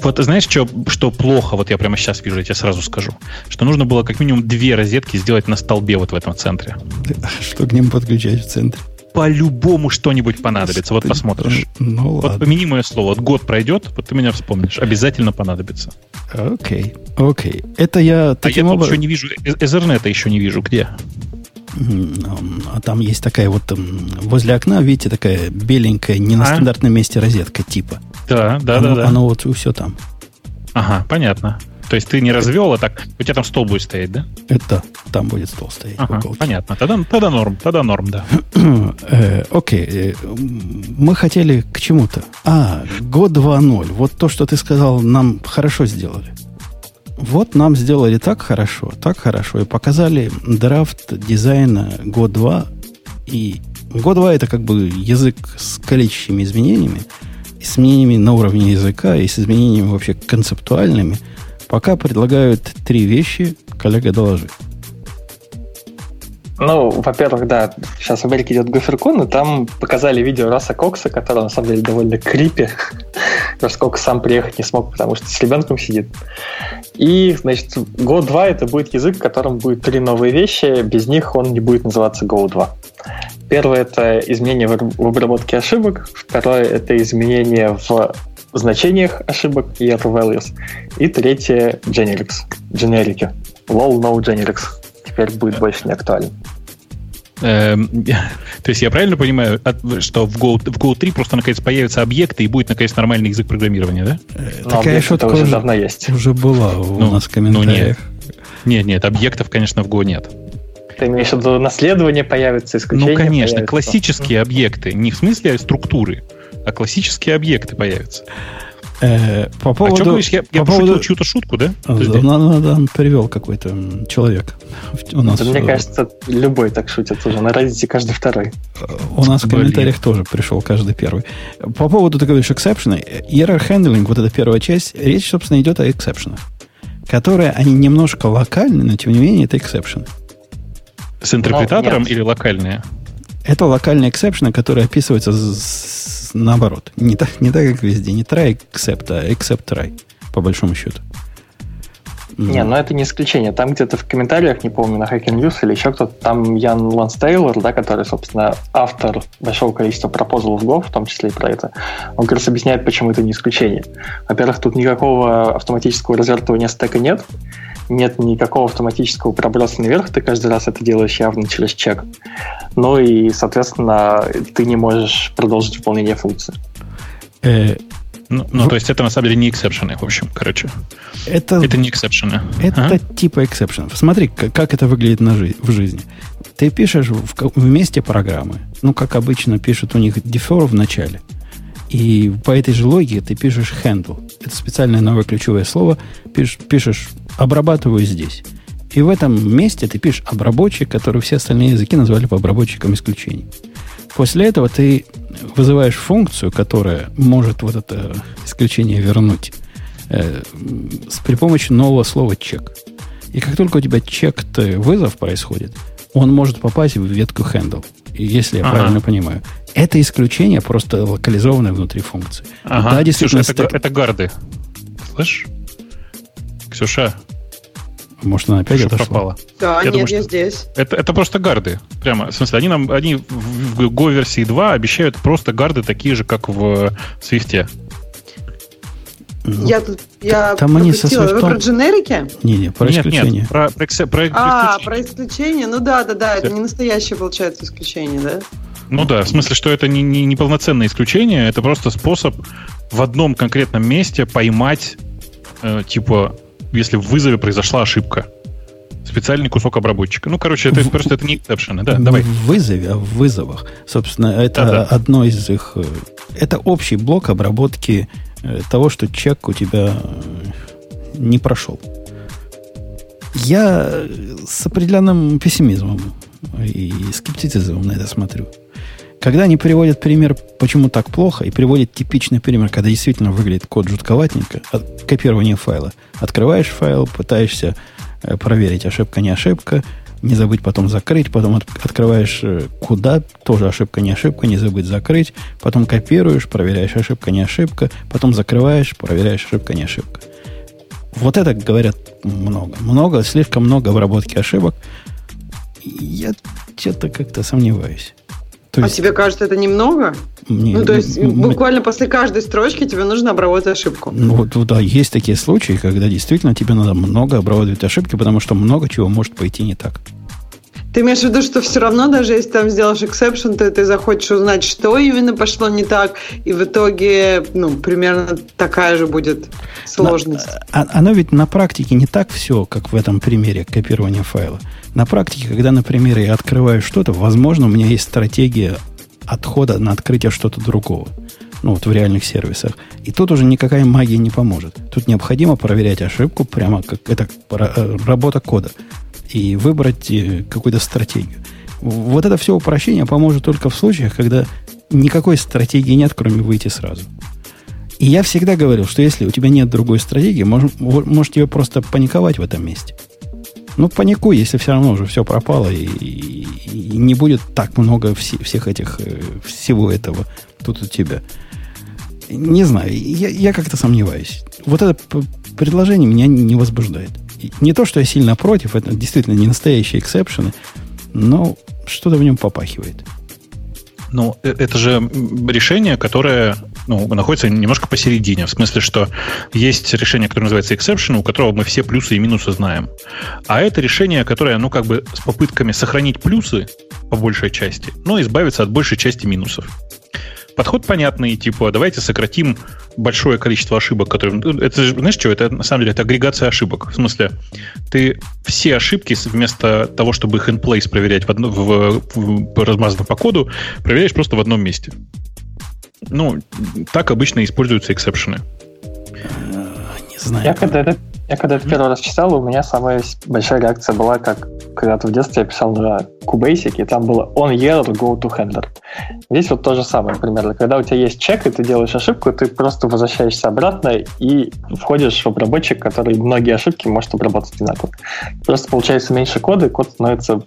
Вот знаешь, что, что плохо, вот я прямо сейчас вижу, я тебе сразу скажу, что нужно было как минимум две розетки сделать на столбе вот в этом центре. Что к ним подключать в центре? По-любому что-нибудь понадобится, вот посмотришь. Ну, вот ладно. помяни мое слово, вот год пройдет, вот ты меня вспомнишь, обязательно понадобится. Окей, окей. Это я таким а я образом... еще не вижу, Ethernet еще не вижу, где? А там есть такая вот возле окна, видите, такая беленькая, не на а? стандартном месте розетка типа. Да, да, оно, да, да. Оно вот все там. Ага, понятно. То есть ты не развел, а так у тебя там стол будет стоять, да? Это там будет стол стоять. Ага, понятно. Тогда, тогда норм, тогда норм, да. э, окей. Э, мы хотели к чему-то. А, год 2.0. Вот то, что ты сказал, нам хорошо сделали. Вот нам сделали так хорошо, так хорошо, и показали драфт дизайна год 2. И год 2 это как бы язык с количественными изменениями, изменениями на уровне языка, и с изменениями вообще концептуальными. Пока предлагают три вещи, коллега доложит. Ну, во-первых, да, сейчас в Америке идет Гоферкон, и там показали видео Раса Кокса, который на самом деле довольно крипи. Рас Кокс сам приехать не смог, потому что с ребенком сидит. И, значит, Go 2 это будет язык, в котором будет три новые вещи, без них он не будет называться Go 2. Первое это изменение в обработке ошибок, второе это изменение в значениях ошибок и error values, и третье generics, generic, low no generics теперь будет больше не актуален. Эм, то есть я правильно понимаю, что в Go, в Go 3 просто наконец появятся объекты и будет наконец нормальный язык программирования, да? Э, такая шутка уже, давно есть. Уже была у ну, нас в комментариях. Ну, нет. нет, нет, объектов, конечно, в Go нет. Ты имеешь в виду наследование появится, исключение Ну, конечно, появится. классические объекты, не в смысле структуры, а классические объекты появятся. Э, по поводу, О чем говоришь? Я, я поводу... чью-то шутку, да? Подожди. Надо, надо, он привел какой-то человек. У нас, да, мне кажется, любой так шутит уже. На Reddit каждый второй. У нас в комментариях тоже пришел каждый первый. По поводу, ты говоришь, эксепшена. Error handling, вот эта первая часть, речь, собственно, идет о эксепшенах, которые, они немножко локальны, но, тем не менее, это exception ы. С интерпретатором или локальные? Это локальные exception ы, которые описываются с наоборот. Не так, не так, как везде. Не try except, а except try, по большому счету. Не, но это не исключение. Там где-то в комментариях, не помню, на Hacker News или еще кто-то, там Ian Lance Taylor, да, который, собственно, автор большого количества proposal ов Go, в том числе и про это, он как раз объясняет, почему это не исключение. Во-первых, тут никакого автоматического развертывания стека нет, нет никакого автоматического проброса наверх, ты каждый раз это делаешь явно через чек. Ну и, соответственно, ты не можешь продолжить выполнение функции. Э, Ну, ну то есть это на самом деле не exception ы, в общем, короче. Это, это не exception ы. Это ага. типа exception ов. Смотри, как, как это выглядит на жи- в жизни. Ты пишешь в, в месте программы, ну, как обычно пишут у них defer в начале. И по этой же логике ты пишешь handle. Это специальное новое ключевое слово. Пишешь, пишешь обрабатываю здесь. И в этом месте ты пишешь обработчик, который все остальные языки назвали по обработчикам исключений. После этого ты вызываешь функцию, которая может вот это исключение вернуть э, с, при помощи нового слова чек. И как только у тебя чек вызов происходит, он может попасть в ветку handle. Если я ага. правильно понимаю. Это исключение просто локализованное внутри функции. Ага. Да, действительно, Ксюша, это, это гарды. Слышь? Ксюша, может, она опять отошла? пропала. Да, я нет, думаю, я здесь. Это, это просто гарды. Прямо. В смысле, они нам они в Go версии 2 обещают просто гарды такие же, как в Swift. Ну, я тут я там они со Swift... Вы про дженерики? Не, не, про нет, исключение. Нет, про, про, про, про а, про исключение. Ну да, да, да. Это не настоящее, получается, исключение, да? Ну да, в смысле, что это не, не, не полноценное исключение, это просто способ в одном конкретном месте поймать, э, типа, если в вызове произошла ошибка. Специальный кусок обработчика. Ну, короче, это в, просто это не эксепшены. Да, давай. В вызове, а в вызовах. Собственно, это да, да. одно из их... Э, это общий блок обработки э, того, что чек у тебя э, не прошел. Я с определенным пессимизмом и скептицизмом на это смотрю. Когда они приводят пример, почему так плохо, и приводят типичный пример, когда действительно выглядит код жутковатенько, от копирования файла. Открываешь файл, пытаешься э, проверить, ошибка, не ошибка, не забыть потом закрыть, потом от, открываешь э, куда, тоже ошибка, не ошибка, не забыть закрыть, потом копируешь, проверяешь, ошибка, не ошибка, потом закрываешь, проверяешь, ошибка, не ошибка. Вот это говорят много. Много, слишком много обработки ошибок. Я что-то как-то сомневаюсь. То а есть... А тебе кажется это немного? Мне, ну, то есть, м- буквально после каждой строчки тебе нужно обработать ошибку. Ну, вот, да, есть такие случаи, когда действительно тебе надо много обрабатывать ошибки, потому что много чего может пойти не так. Ты имеешь в виду, что все равно, даже если там сделаешь эксепшн, то ты захочешь узнать, что именно пошло не так, и в итоге, ну, примерно такая же будет сложность. На, оно ведь на практике не так все, как в этом примере копирования файла. На практике, когда, например, я открываю что-то, возможно, у меня есть стратегия отхода на открытие что-то другого. Ну, вот в реальных сервисах. И тут уже никакая магия не поможет. Тут необходимо проверять ошибку, прямо как это э, работа кода. И выбрать э, какую-то стратегию. Вот это все упрощение поможет только в случаях, когда никакой стратегии нет, кроме выйти сразу. И я всегда говорил, что если у тебя нет другой стратегии, можешь, можешь тебе просто паниковать в этом месте. Ну, паникуй, если все равно уже все пропало, и, и, и не будет так много вси, всех этих, э, всего этого тут у тебя. Не знаю, я, я как-то сомневаюсь. Вот это предложение меня не возбуждает. Не то, что я сильно против, это действительно не настоящие эксепшены, но что-то в нем попахивает. Ну, э, это же решение, которое ну, находится немножко посередине. В смысле, что есть решение, которое называется exception, у которого мы все плюсы и минусы знаем. А это решение, которое, ну, как бы с попытками сохранить плюсы по большей части, но избавиться от большей части минусов. Подход понятный, типа, давайте сократим большое количество ошибок, которые... Ну, это, знаешь что, это на самом деле это агрегация ошибок. В смысле, ты все ошибки вместо того, чтобы их in place проверять в, одно, в, в, в размазанно по коду, проверяешь просто в одном месте. Ну, так обычно используются эксепшены. Не знаю. Я когда это я когда это первый раз читал, у меня самая большая реакция была, как когда-то в детстве я писал на Cubasic, и там было on error, go to handler. Здесь вот то же самое примерно. Когда у тебя есть чек, и ты делаешь ошибку, ты просто возвращаешься обратно и входишь в обработчик, который многие ошибки может обработать одинаково. Просто получается меньше кода, и код становится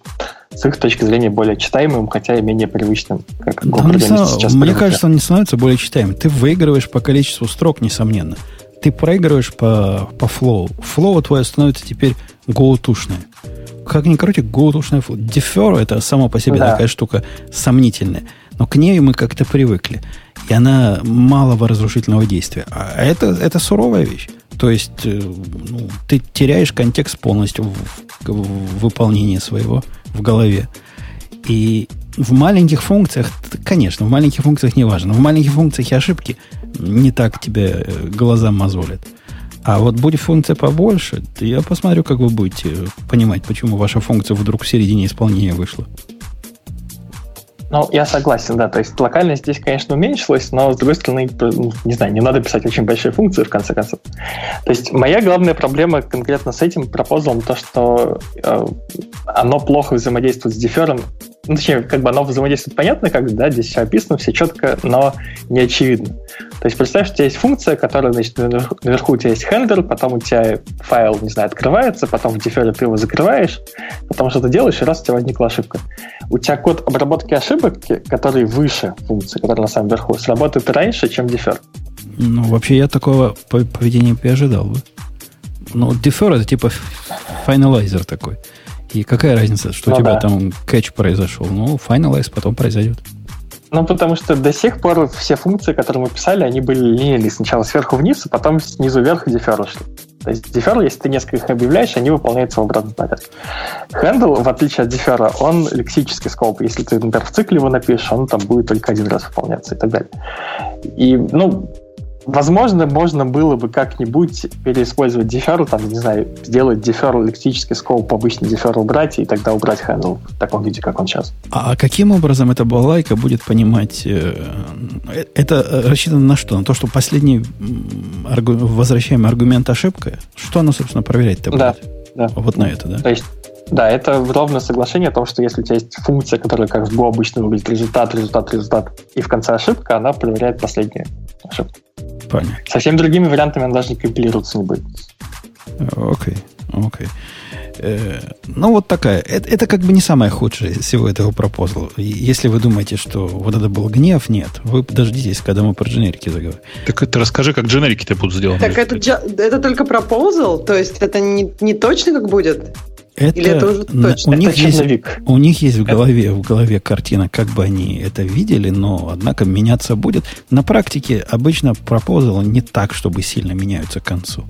с их точки зрения более читаемым, хотя и менее привычным. Как да, сейчас мне кажется, он не становится более читаемым. Ты выигрываешь по количеству строк, несомненно ты проигрываешь по, по flow. Flow твое становится теперь goto шное. Как ни крути, goto шное flow. Defer это само по себе да. такая штука сомнительная. Но к ней мы как-то привыкли. И она малого разрушительного действия. А это, это суровая вещь. То есть э, ну, ты теряешь контекст полностью в, в, в выполнении своего в голове. И в маленьких функциях, конечно, в маленьких функциях не важно. В маленьких функциях и ошибки не так тебе э, глаза мозолят. А вот будет функция побольше, я посмотрю, как вы будете понимать, почему ваша функция вдруг в середине исполнения вышла. Ну, я согласен, да. То есть локальность здесь, конечно, уменьшилась, но, с другой стороны, ну, не знаю, не надо писать очень большие функции, в конце концов. То есть моя главная проблема конкретно с этим пропозалом то, что э, оно плохо взаимодействует с дефером ну, точнее, как бы оно взаимодействует понятно, как да, здесь все описано, все четко, но не очевидно. То есть представь, что у тебя есть функция, которая, значит, наверху, у тебя есть хендлер, потом у тебя файл, не знаю, открывается, потом в дефере ты его закрываешь, потом что-то делаешь, и раз у тебя возникла ошибка. У тебя код обработки ошибок, который выше функции, которая на самом верху, сработает раньше, чем дефер. Ну, вообще я такого поведения не ожидал бы. Ну, дефер это типа финалайзер такой. И какая разница, что ну, у тебя да. там кэч произошел? Ну, finalize потом произойдет. Ну, потому что до сих пор все функции, которые мы писали, они были линейные. Сначала сверху вниз, а потом снизу вверх деферы шли. То есть дефер, если ты несколько их объявляешь, они выполняются в обратном порядке. Handle, в отличие от дефера, он лексический скоп. Если ты, например, в цикле его напишешь, он там будет только один раз выполняться и так далее. И, ну, Возможно, можно было бы как-нибудь переиспользовать дефер, там, не знаю, сделать дефер лексический скоп, обычный дефер убрать, и тогда убрать handle в таком виде, как он сейчас. А, а каким образом эта балайка будет понимать... Э, э это рассчитано на что? На то, что последний аргу, возвращаемый аргумент ошибка? Что она, собственно, проверять-то будет? Да, да. Вот на это, да? То есть да, это ровно соглашение о том, что если у тебя есть функция, которая как в Go обычно выглядит результат, результат, результат, и в конце ошибка, она проверяет последнюю ошибку. Понятно. Совсем другими вариантами он даже не компилироваться не будет. Окей, окей. Э, ну, вот такая. Это, это как бы не самое худшее из всего этого пропозла. Если вы думаете, что вот это был гнев, нет. Вы подождитесь, когда мы про дженерики заговорим. Так это расскажи, как дженерики-то будут сделаны. Так это, это только пропозал? То есть это не, не точно как будет? Это, Или это уже точно? У, них это есть, у них есть в голове, в голове картина, как бы они это видели, но, однако, меняться будет. На практике обычно пропозалы не так, чтобы сильно меняются к концу.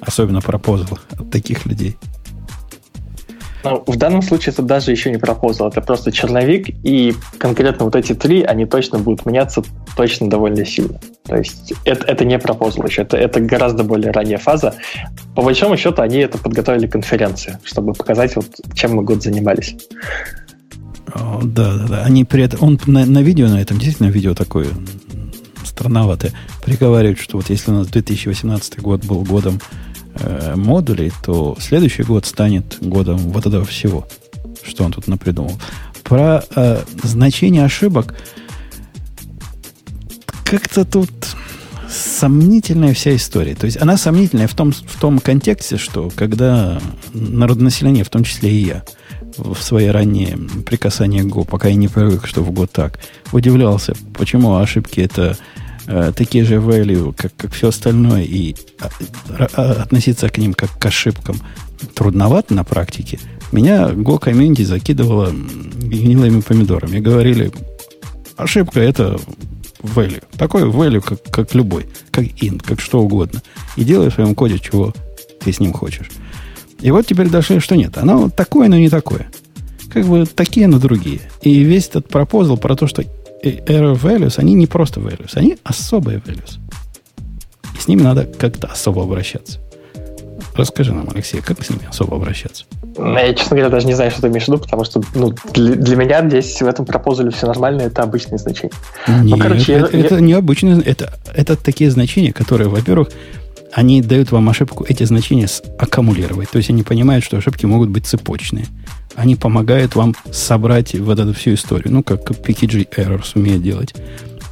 Особенно пропозалы от таких людей. Ну, в данном случае это даже еще не пропозал, это просто черновик, и конкретно вот эти три, они точно будут меняться точно довольно сильно. То есть это, это не пропозал еще, это, это гораздо более ранняя фаза. По большому счету они это подготовили конференции, чтобы показать, вот, чем мы год занимались. Да, да, да. Они при этом, он на, на видео, на этом действительно видео такое странноватое, приговаривает, что вот если у нас 2018 год был годом э, модулей, то следующий год станет годом вот этого всего, что он тут напридумал. Про э, значение ошибок как-то тут сомнительная вся история. То есть она сомнительная в том, в том контексте, что когда народонаселение, в том числе и я, в свои ранние прикасания к Go, пока я не привык, что в год так, удивлялся, почему ошибки это э, такие же value, как, как все остальное, и а, а, относиться к ним как к ошибкам трудновато на практике, меня Go комьюнити закидывало гнилыми помидорами. Говорили, ошибка это value. Такой value, как, как любой, как int, как что угодно. И делай в своем коде, чего ты с ним хочешь. И вот теперь дошли, что нет. Оно такое, но не такое. Как бы такие, но другие. И весь этот пропозал про то, что error values, они не просто values, они особые values. И с ними надо как-то особо обращаться. Расскажи нам, Алексей, как с ними особо обращаться? Я, честно говоря, даже не знаю, что ты имеешь в виду, потому что ну, для, для меня здесь в этом пропозале все нормально, это обычные значения. Нет, ну, короче, это, я, это я... не обычные, это, это такие значения, которые, во-первых, они дают вам ошибку, эти значения аккумулировать. То есть они понимают, что ошибки могут быть цепочные. Они помогают вам собрать вот эту всю историю. Ну, как PKG Error умеет делать.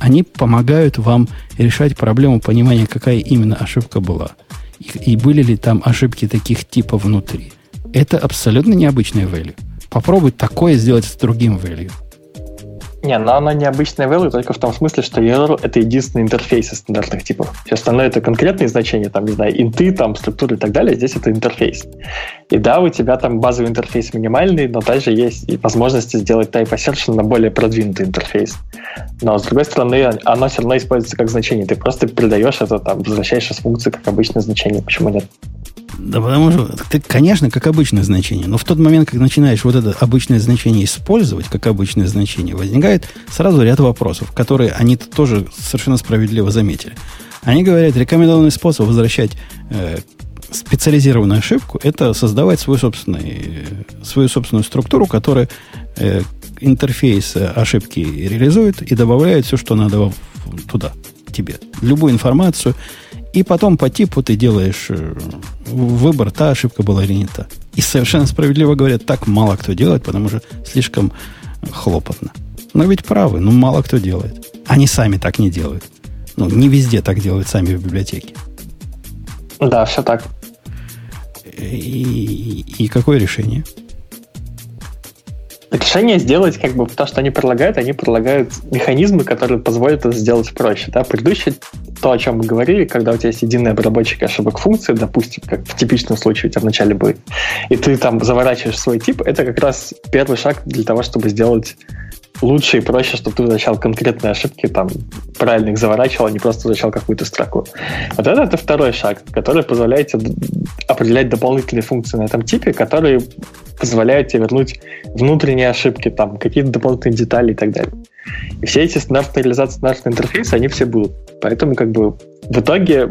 Они помогают вам решать проблему понимания, какая именно ошибка была. И, и были ли там ошибки таких типов внутри. Это абсолютно необычный value. Попробуй такое сделать с другим value. Не, но оно необычное value только в том смысле, что error — это единственный интерфейс из стандартных типов. Все остальное — это конкретные значения, там, не знаю, инты, там, структуры и так далее. Здесь это интерфейс. И да, у тебя там базовый интерфейс минимальный, но также есть и возможности сделать type assertion на более продвинутый интерфейс. Но, с другой стороны, оно все равно используется как значение. Ты просто передаешь это, там, возвращаешь из функции как обычное значение. Почему нет? Да потому что, ты, конечно, как обычное значение, но в тот момент, как начинаешь вот это обычное значение использовать, как обычное значение, возникает сразу ряд вопросов, которые они тоже совершенно справедливо заметили. Они говорят, рекомендованный способ возвращать э, специализированную ошибку – это создавать свой собственный, свою собственную структуру, которая э, интерфейс ошибки реализует и добавляет все, что надо туда, тебе. Любую информацию. И потом по типу ты делаешь э, выбор, та ошибка была или не та. И совершенно справедливо говорят, так мало кто делает, потому что слишком хлопотно. Но ведь правы, ну мало кто делает. Они сами так не делают. Ну, не везде так делают сами в библиотеке. Да, все так. И, и какое решение? Решение сделать как бы то, что они предлагают, они предлагают механизмы, которые позволят это сделать проще. Да? Предыдущее, то, о чем мы говорили, когда у тебя есть единый обработчик ошибок функции, допустим, как в типичном случае у тебя вначале будет, и ты там заворачиваешь свой тип, это как раз первый шаг для того, чтобы сделать лучше и проще, чтобы ты возвращал конкретные ошибки, там, правильно их заворачивал, а не просто возвращал какую-то строку. Вот это, это второй шаг, который позволяет тебе определять дополнительные функции на этом типе, которые позволяют тебе вернуть внутренние ошибки, там, какие-то дополнительные детали и так далее. И все эти стандартные реализации стандартного интерфейса, они все будут. Поэтому, как бы, в итоге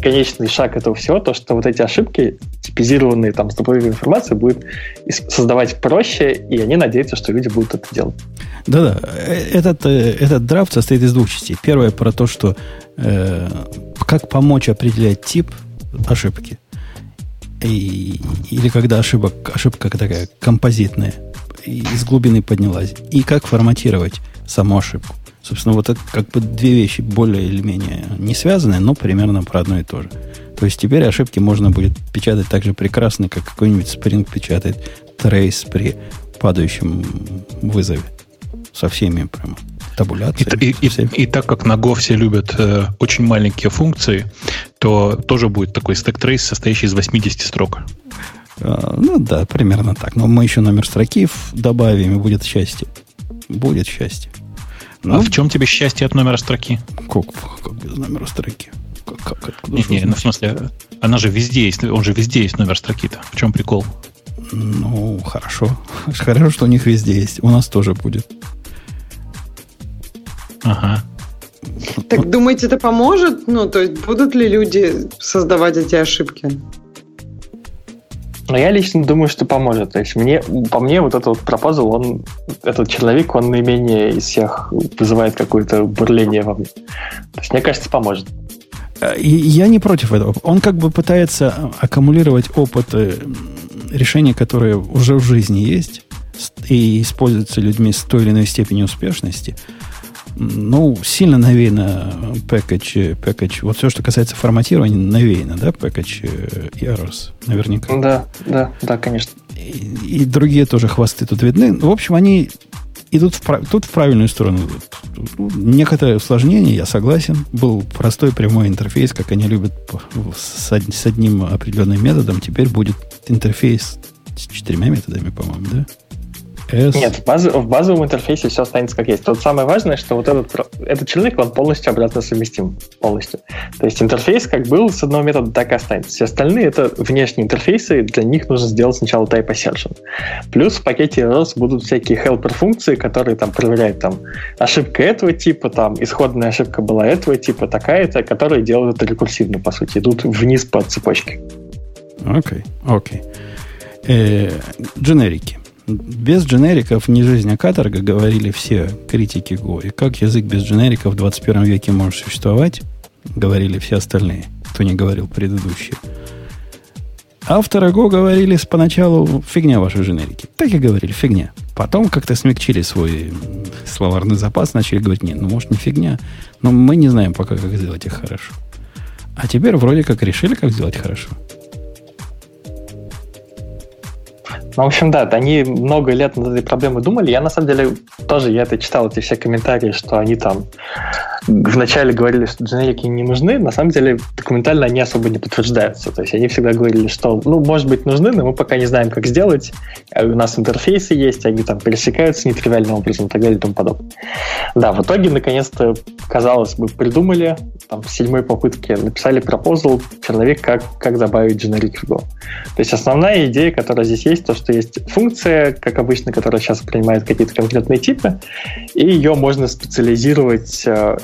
конечный шаг этого всего, то, что вот эти ошибки, типизированные там с дополнительной информацией, будет создавать проще, и они надеются, что люди будут это делать. Да-да, э, этот, э, этот драфт состоит из двух частей. Первое про то, что э, как помочь определять тип ошибки. И, или когда ошибок, ошибка такая композитная, из глубины поднялась. И как форматировать саму ошибку. Собственно, вот это как бы две вещи более или менее не связанные, но примерно про одно и то же. То есть теперь ошибки можно будет печатать так же прекрасно, как какой-нибудь Spring печатает трейс при падающем вызове. Со всеми прямо табуляциями. И, и, и, и так как на Go все любят э, очень маленькие функции, то тоже будет такой стек трейс, состоящий из 80 строк. А, ну да, примерно так. Но мы еще номер строки добавим, и будет счастье. Будет счастье. Ну, а в чем тебе счастье от номера строки? Как, как без номера строки? Как, как, не, не, ну, в смысле, она же везде есть, он же везде есть номер строки-то. В чем прикол? Ну, хорошо. Хорошо, что у них везде есть. У нас тоже будет. Ага. Так думаете, это поможет? Ну, то есть будут ли люди создавать эти ошибки? Но я лично думаю, что поможет. То есть мне, по мне вот этот вот пропозал, он, этот человек, он наименее из всех вызывает какое-то бурление во мне. То есть мне кажется, поможет. Э, я не против этого. Он как бы пытается аккумулировать опыт э, решения, которые уже в жизни есть и используются людьми с той или иной степенью успешности – ну, сильно навеяно package, package. Вот все, что касается форматирования, навеяно, да, package errors, наверняка. Да, да, да, конечно. И, и другие тоже хвосты тут видны. В общем, они идут в, тут в правильную сторону. Некоторое усложнение, я согласен. Был простой прямой интерфейс, как они любят с, с одним определенным методом. Теперь будет интерфейс с четырьмя методами, по-моему, да? S. Нет, в, баз, в базовом интерфейсе все останется как есть. Тут самое важное, что вот этот, этот человек, он полностью обратно совместим. Полностью. То есть интерфейс как был с одного метода, так и останется. Все остальные это внешние интерфейсы, для них нужно сделать сначала type assertion. Плюс в пакете ROS будут всякие helper функции, которые там проверяют там ошибка этого типа, там исходная ошибка была этого типа, такая-то, которые делают это рекурсивно, по сути, идут вниз по цепочке. Окей, okay, окей. Okay. Э, дженерики. Без дженериков не жизнь, а каторга, говорили все критики Go. И как язык без дженериков в 21 веке может существовать, говорили все остальные, кто не говорил предыдущие. Авторы Go говорили поначалу фигня ваши дженерики. Так и говорили, фигня. Потом как-то смягчили свой словарный запас, начали говорить, нет, ну может не фигня, но мы не знаем пока, как сделать их хорошо. А теперь вроде как решили, как сделать хорошо. Ну, в общем, да, они много лет над этой проблемой думали. Я, на самом деле, тоже, я это читал, эти все комментарии, что они там вначале говорили, что дженерики не нужны. На самом деле, документально они особо не подтверждаются. То есть они всегда говорили, что, ну, может быть, нужны, но мы пока не знаем, как сделать. А у нас интерфейсы есть, они там пересекаются нетривиальным образом и так далее и тому подобное. Да, в итоге, наконец-то, казалось бы, придумали, там, в седьмой попытке написали пропозал, черновик, как, как добавить generic в Go. То есть основная идея, которая здесь есть, то, что есть функция, как обычно, которая сейчас принимает какие-то конкретные типы, и ее можно специализировать э,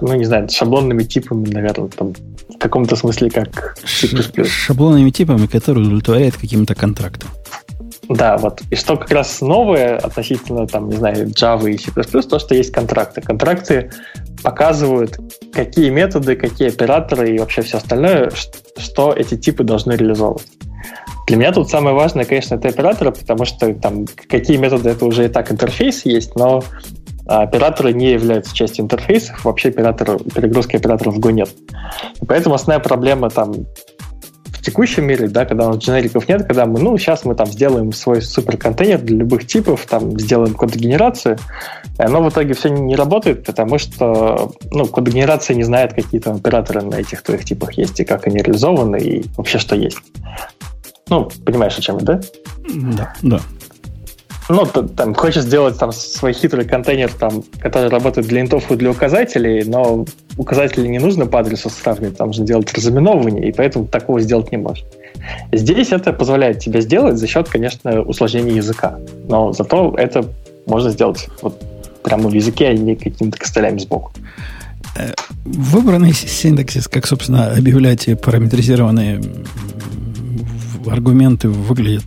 ну, не знаю, шаблонными типами, наверное, там, в каком-то смысле, как C++. Шаблонными типами, которые удовлетворяют каким-то контрактам. Да, вот. И что как раз новое относительно, там, не знаю, Java и C++, то, что есть контракты. Контракты показывают, какие методы, какие операторы и вообще все остальное, что эти типы должны реализовывать. Для меня тут самое важное, конечно, это операторы, потому что там какие методы, это уже и так интерфейс есть, но операторы не являются частью интерфейсов, вообще оператор, перегрузки операторов в Go нет. И поэтому основная проблема там в текущем мире, да, когда у нас дженериков нет, когда мы, ну, сейчас мы там сделаем свой суперконтейнер для любых типов, там сделаем кодогенерацию, и оно в итоге все не работает, потому что, ну, кодогенерация не знает, какие там операторы на этих твоих типах есть, и как они реализованы, и вообще что есть. Ну, понимаешь, о чем я, да? Да, да ну, там, хочешь сделать там свой хитрый контейнер, там, который работает для интов и для указателей, но указатели не нужно по адресу сравнивать, там нужно делать разыменовывание, и поэтому такого сделать не можешь. Здесь это позволяет тебе сделать за счет, конечно, усложнения языка. Но зато это можно сделать вот прямо в языке, а не какими-то костылями сбоку. Э, выбранный синтаксис, как, собственно, объявлять параметризированные аргументы выглядит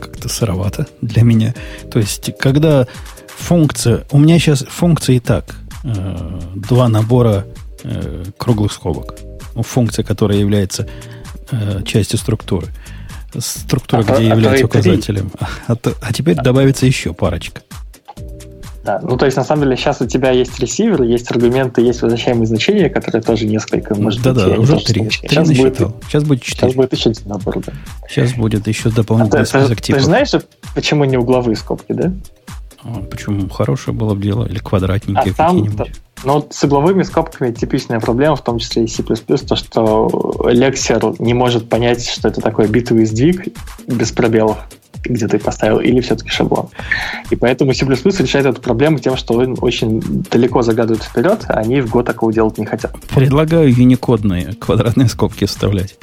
как-то сыровато для меня. То есть, когда функция... У меня сейчас функция и так. Э, два набора э, круглых скобок. Функция, которая является э, частью структуры. Структура, а, где а, является а указателем. А, а теперь добавится еще парочка. Да, ну то есть на самом деле сейчас у тебя есть ресивер, есть аргументы, есть возвращаемые значения, которые тоже несколько, может да, быть, да, уже три. Сейчас будет, сейчас будет четыре. Сейчас будет еще один набор, да. Сейчас будет еще дополнительный а список ты, типов. Ты знаешь, почему не угловые скобки, да? А, почему? Хорошее было бы дело. Или квадратники а какие-нибудь. Ну, вот с угловыми скобками типичная проблема, в том числе и C++, то, что лексер не может понять, что это такое битовый сдвиг без пробелов где ты поставил, или все-таки шаблон. И поэтому C++ решает эту проблему тем, что он очень далеко загадывает вперед, а они в Go такого делать не хотят. Предлагаю юникодные квадратные скобки вставлять.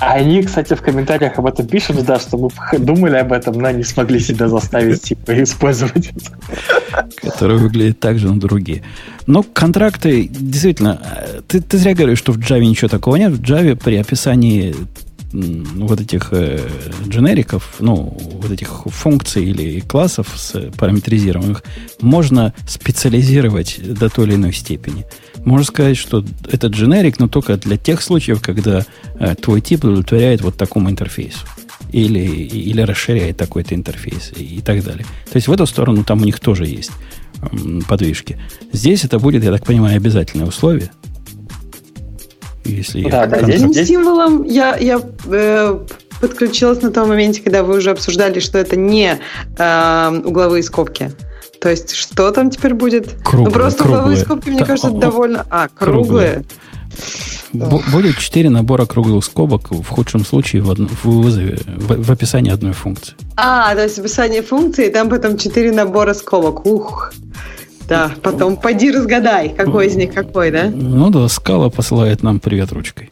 Они, кстати, в комментариях об этом пишут, да, что мы думали об этом, но не смогли себя заставить типа, использовать это. Которые выглядят так же, но другие. Но контракты, действительно, э, ты, ты зря говоришь, что в Java ничего такого нет. В Java при описании вот этих э, дженериков, ну, вот этих функций или классов с параметризированных можно специализировать до той или иной степени. Можно сказать, что это дженерик, но только для тех случаев, когда э, твой тип удовлетворяет вот такому интерфейсу. Или, или расширяет такой-то интерфейс и, и так далее. То есть в эту сторону там у них тоже есть э, подвижки. Здесь это будет, я так понимаю, обязательное условие. Если да, да, здесь, здесь... символом я, я э, подключилась на том моменте, когда вы уже обсуждали, что это не э, угловые скобки. То есть, что там теперь будет? Круглые, ну, просто круглые. угловые скобки, мне да, кажется, о, довольно... А, круглые. круглые. Будет четыре набора круглых скобок в худшем случае в, одно, в вызове, в, в описании одной функции. А, то есть описание функции, там потом четыре набора скобок. Ух. Да, потом пойди разгадай, какой из них какой, да? Ну да, скала посылает нам привет ручкой.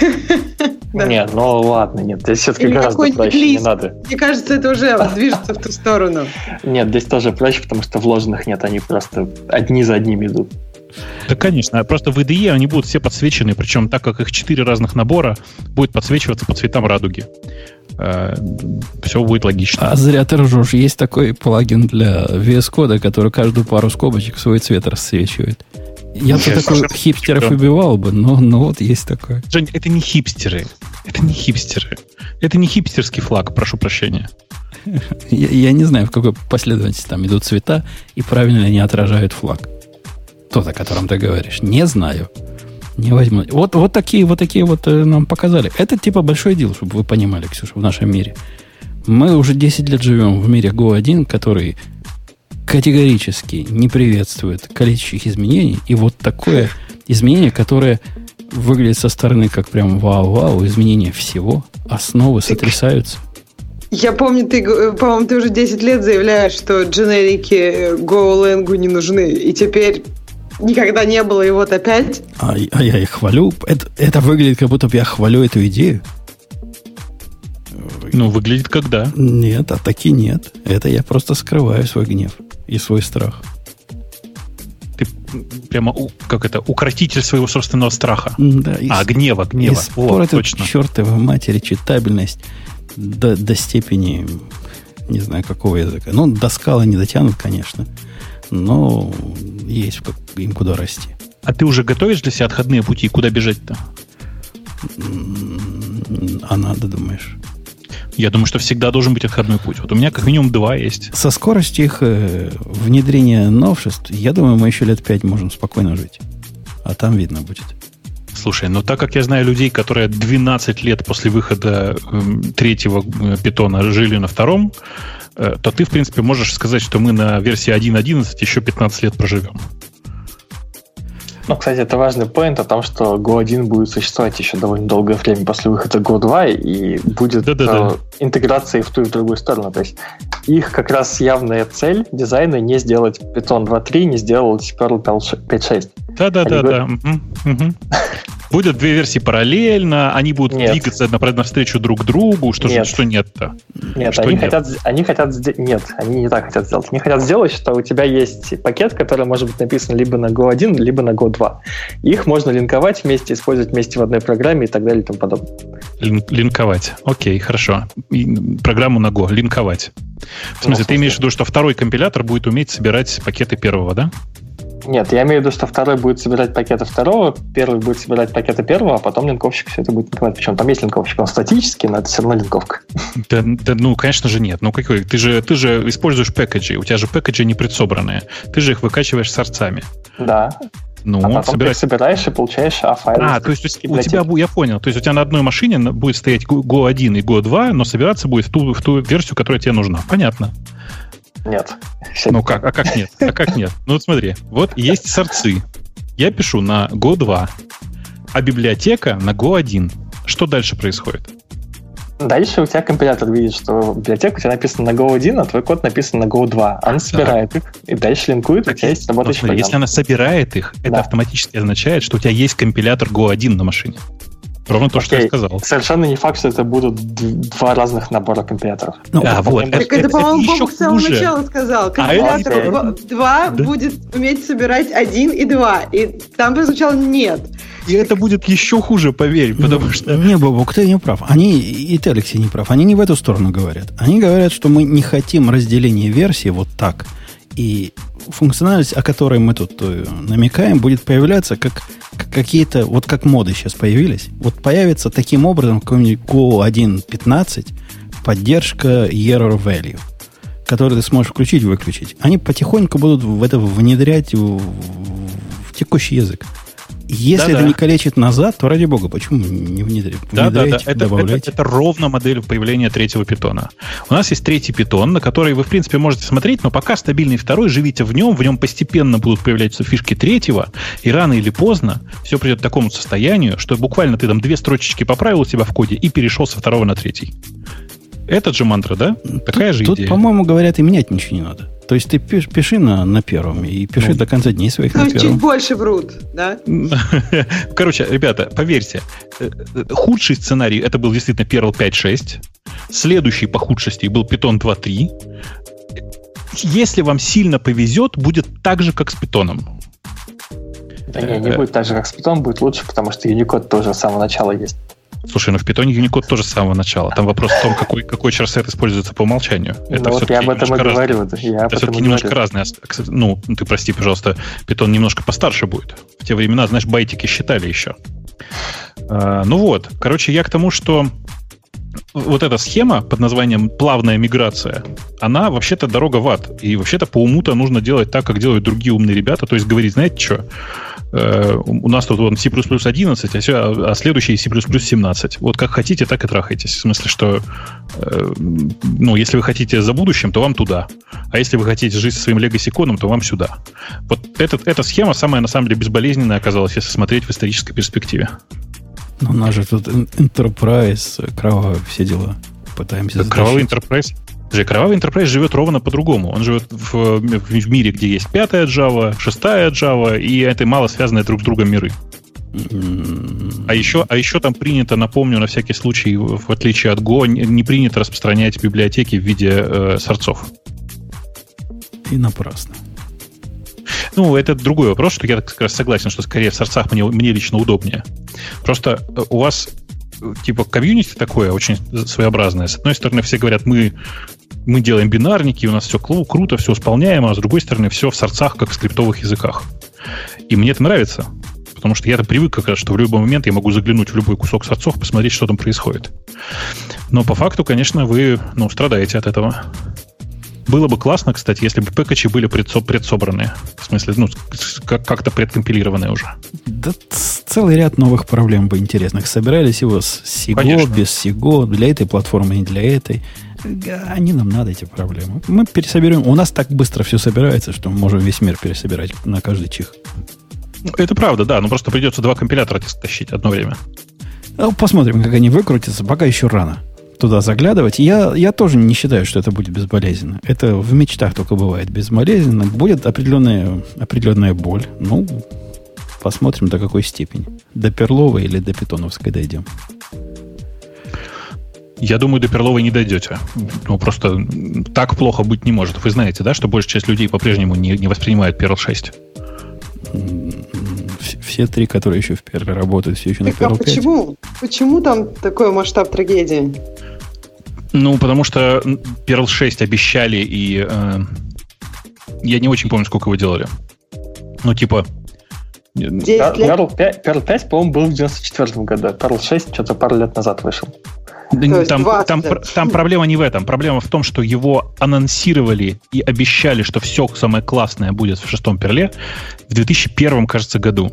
Нет, ну ладно, нет, здесь все-таки гораздо проще, не надо. Мне кажется, это уже движется в ту сторону. Нет, здесь тоже проще, потому что вложенных нет, они просто одни за одними идут. Да, конечно. Просто в IDE они будут все подсвечены, причем так как их четыре разных набора, будет подсвечиваться по цветам радуги. Э, все будет логично. А зря ты ржешь. Есть такой плагин для VS Code, который каждую пару скобочек свой цвет рассвечивает. Я бы такой хипстеров убивал бы, но, но вот есть такое. Жень, это не хипстеры. Это не хипстеры. Это не хипстерский флаг, прошу прощения. Я, я не знаю, в какой последовательности там идут цвета и правильно ли они отражают флаг. Тот, о котором ты говоришь. Не знаю. Не возьму. Вот, вот такие вот такие вот э, нам показали. Это типа большое дело, чтобы вы понимали, Ксюша, в нашем мире. Мы уже 10 лет живем в мире Go 1, который категорически не приветствует количественных изменений. И вот такое изменение, которое выглядит со стороны как прям вау-вау, изменение всего, основы сотрясаются. Я помню, ты, по-моему, ты уже 10 лет заявляешь, что дженерики GoLang не нужны. И теперь никогда не было, и вот опять. А, а я их хвалю. Это, это выглядит, как будто бы я хвалю эту идею. Ну, выглядит как да. Нет, а таки нет. Это я просто скрываю свой гнев и свой страх. Ты прямо, как это, укротитель своего собственного страха. Да, и, а, гнева, гнева. И вот, точно. чертовой матери читабельность до, до степени, не знаю, какого языка. Ну, до скалы не дотянут, конечно. Но есть им куда расти. А ты уже готовишь для себя отходные пути? Куда бежать-то? А надо, думаешь? Я думаю, что всегда должен быть отходной путь. Вот у меня как минимум два есть. Со скоростью их э, внедрения новшеств, я думаю, мы еще лет пять можем спокойно жить. А там видно будет. Слушай, ну так как я знаю людей, которые 12 лет после выхода э, третьего э, питона жили на втором, то ты, в принципе, можешь сказать, что мы на версии 1.11 еще 15 лет проживем. Ну, кстати, это важный поинт о том, что Go 1 будет существовать еще довольно долгое время после выхода Go 2 и будет да -да -да. интеграция в ту и в другую сторону. То есть их как раз явная цель дизайна не сделать Python 2.3, не сделать Perl 5.6. Да-да-да. Будет две версии параллельно, они будут нет. двигаться навстречу друг другу. Что нет. же, что нет-то? Нет, что они нет? хотят, они хотят, нет, они не так хотят сделать. Они хотят сделать, что у тебя есть пакет, который может быть написан либо на Go 1, либо на Go 2. Их можно линковать вместе, использовать вместе в одной программе и так далее и тому подобное. линковать. Окей, хорошо. И программу на Go линковать. В смысле, ну, ты имеешь в виду, что второй компилятор будет уметь собирать пакеты первого, да? Нет, я имею в виду, что второй будет собирать пакеты второго, первый будет собирать пакеты первого, а потом линковщик все это будет линковать. Причем там есть линковщик, он статический, но это все равно линковка. Да, да ну, конечно же, нет. Ну, какой? Ты же, ты же используешь пэкэджи, у тебя же пэкэджи не предсобранные. Ты же их выкачиваешь сорцами. Да. Ну, а потом собирать... ты собираешь и получаешь А-файл. А, то есть у тебя, я понял, то есть у тебя на одной машине будет стоять Go 1 и Go 2, но собираться будет в ту, в ту версию, которая тебе нужна. Понятно. Нет. Ну как? А как нет? А как нет? Ну вот смотри, вот есть сорцы. Я пишу на Go 2, а библиотека на Go 1. Что дальше происходит? Дальше у тебя компилятор видит, что библиотека у тебя написана на Go 1, а твой код написан на Go 2. Она собирает их и дальше линкует, так, у тебя есть работающий смотри, Если она собирает их, да. это автоматически означает, что у тебя есть компилятор Go 1 на машине. Ровно то, что я сказал. Совершенно не факт, что это будут два разных набора компиляторов. Ну, а, вот. Так это, это, по-моему, Бог с самого начала сказал. А Компилятор а 2 да? будет уметь собирать 1 и 2. И там прозвучало нет. И это будет еще хуже, поверь, потому что... Не, Бобок, ты не прав. Они, и ты, Алексей, не прав. Они не в эту сторону говорят. Они говорят, что мы не хотим разделения версии вот так. И функциональность, о которой мы тут э, намекаем, будет появляться как, как какие-то, вот как моды сейчас появились. Вот появится таким образом в каком-нибудь Go 1.15 поддержка error value, который ты сможешь включить и выключить. Они потихоньку будут в это внедрять в, в текущий язык. Если да, это да. не калечит назад, то ради бога, почему не внедрить? Да, да, да. Это, это, это ровно модель появления третьего питона. У нас есть третий питон, на который вы, в принципе, можете смотреть, но пока стабильный второй, живите в нем, в нем постепенно будут появляться фишки третьего, и рано или поздно все придет к такому состоянию, что буквально ты там две строчечки поправил у себя в коде и перешел со второго на третий. Этот же мантра, да? Такая тут, же идея. Тут, по-моему, говорят, и менять ничего не надо. То есть ты пиш, пиши на, на первом и пиши ну, до конца дней своих на первом. Чуть больше врут, да? Короче, ребята, поверьте, э, э, худший сценарий это был действительно Perl 5.6. Следующий по худшести был Python 2.3. Если вам сильно повезет, будет так же, как с питоном. Да не, не будет так же, как с Python, будет лучше, потому что Unicode тоже с самого начала есть. Слушай, ну в питоне Unicode тоже с самого начала. Там вопрос в том, какой, какой чарсет используется по умолчанию. Ну, это вот я об этом и говорю. Раз... Я это все-таки немножко разные. Ну, ты прости, пожалуйста, питон немножко постарше будет. В те времена, знаешь, байтики считали еще. А, ну вот, короче, я к тому, что вот эта схема под названием плавная миграция, она вообще-то дорога в ад. И вообще-то по уму-то нужно делать так, как делают другие умные ребята. То есть говорить, знаете что, у нас тут вон C++ 11, а, все, а следующий C++ 17. Вот как хотите, так и трахайтесь. В смысле, что э, ну, если вы хотите за будущим, то вам туда. А если вы хотите жить со своим легасиконом, то вам сюда. Вот этот, эта схема самая, на самом деле, безболезненная оказалась, если смотреть в исторической перспективе. Но у нас же тут Enterprise, кровавые все дела. пытаемся Кровавый Enterprise, Подожди, кровавый Enterprise живет ровно по-другому. Он живет в, в мире, где есть пятая Java, шестая Java, и это мало связанные друг с другом миры. А еще, а еще там принято, напомню, на всякий случай, в отличие от Go, не принято распространять библиотеки в виде э, сорцов. И напрасно. Ну, это другой вопрос, что я как раз согласен, что скорее в сорцах мне, мне лично удобнее. Просто э, у вас э, типа комьюнити такое очень своеобразное. С одной стороны, все говорят, мы, мы делаем бинарники, у нас все круто, все исполняемо, а с другой стороны, все в сорцах, как в скриптовых языках. И мне это нравится. Потому что я-то привык как раз, что в любой момент я могу заглянуть в любой кусок сорцов, посмотреть, что там происходит. Но по факту, конечно, вы ну, страдаете от этого. Было бы классно, кстати, если бы пэкачи были предсо- предсобраны. В смысле, ну, как-то предкомпилированные уже. Да целый ряд новых проблем бы интересных. Собирались его с Сиго, без Сиго, для этой платформы, не для этой. Они нам надо, эти проблемы. Мы пересоберем. У нас так быстро все собирается, что мы можем весь мир пересобирать на каждый чих. Это правда, да. Но просто придется два компилятора тащить одно время. Ну, посмотрим, как они выкрутятся. Пока еще рано туда заглядывать. Я, я тоже не считаю, что это будет безболезненно. Это в мечтах только бывает безболезненно. Будет определенная, определенная боль. Ну, посмотрим до какой степени. До перловой или до питоновской дойдем. Я думаю, до перловой не дойдете. Ну, просто так плохо быть не может. Вы знаете, да, что большая часть людей по-прежнему не, не воспринимает Perl 6? Все три, которые еще в Perl работают, все еще так на Perl а 5. Почему? Почему там такой масштаб трагедии? Ну, потому что Perl 6 обещали, и э, я не очень помню, сколько вы делали. Ну, типа... Perl 5, Perl 5 по-моему, был в 94 году. Perl 6 что-то пару лет назад вышел. Там, там, там проблема не в этом. Проблема в том, что его анонсировали и обещали, что все самое классное будет в шестом перле в 2001, кажется, году.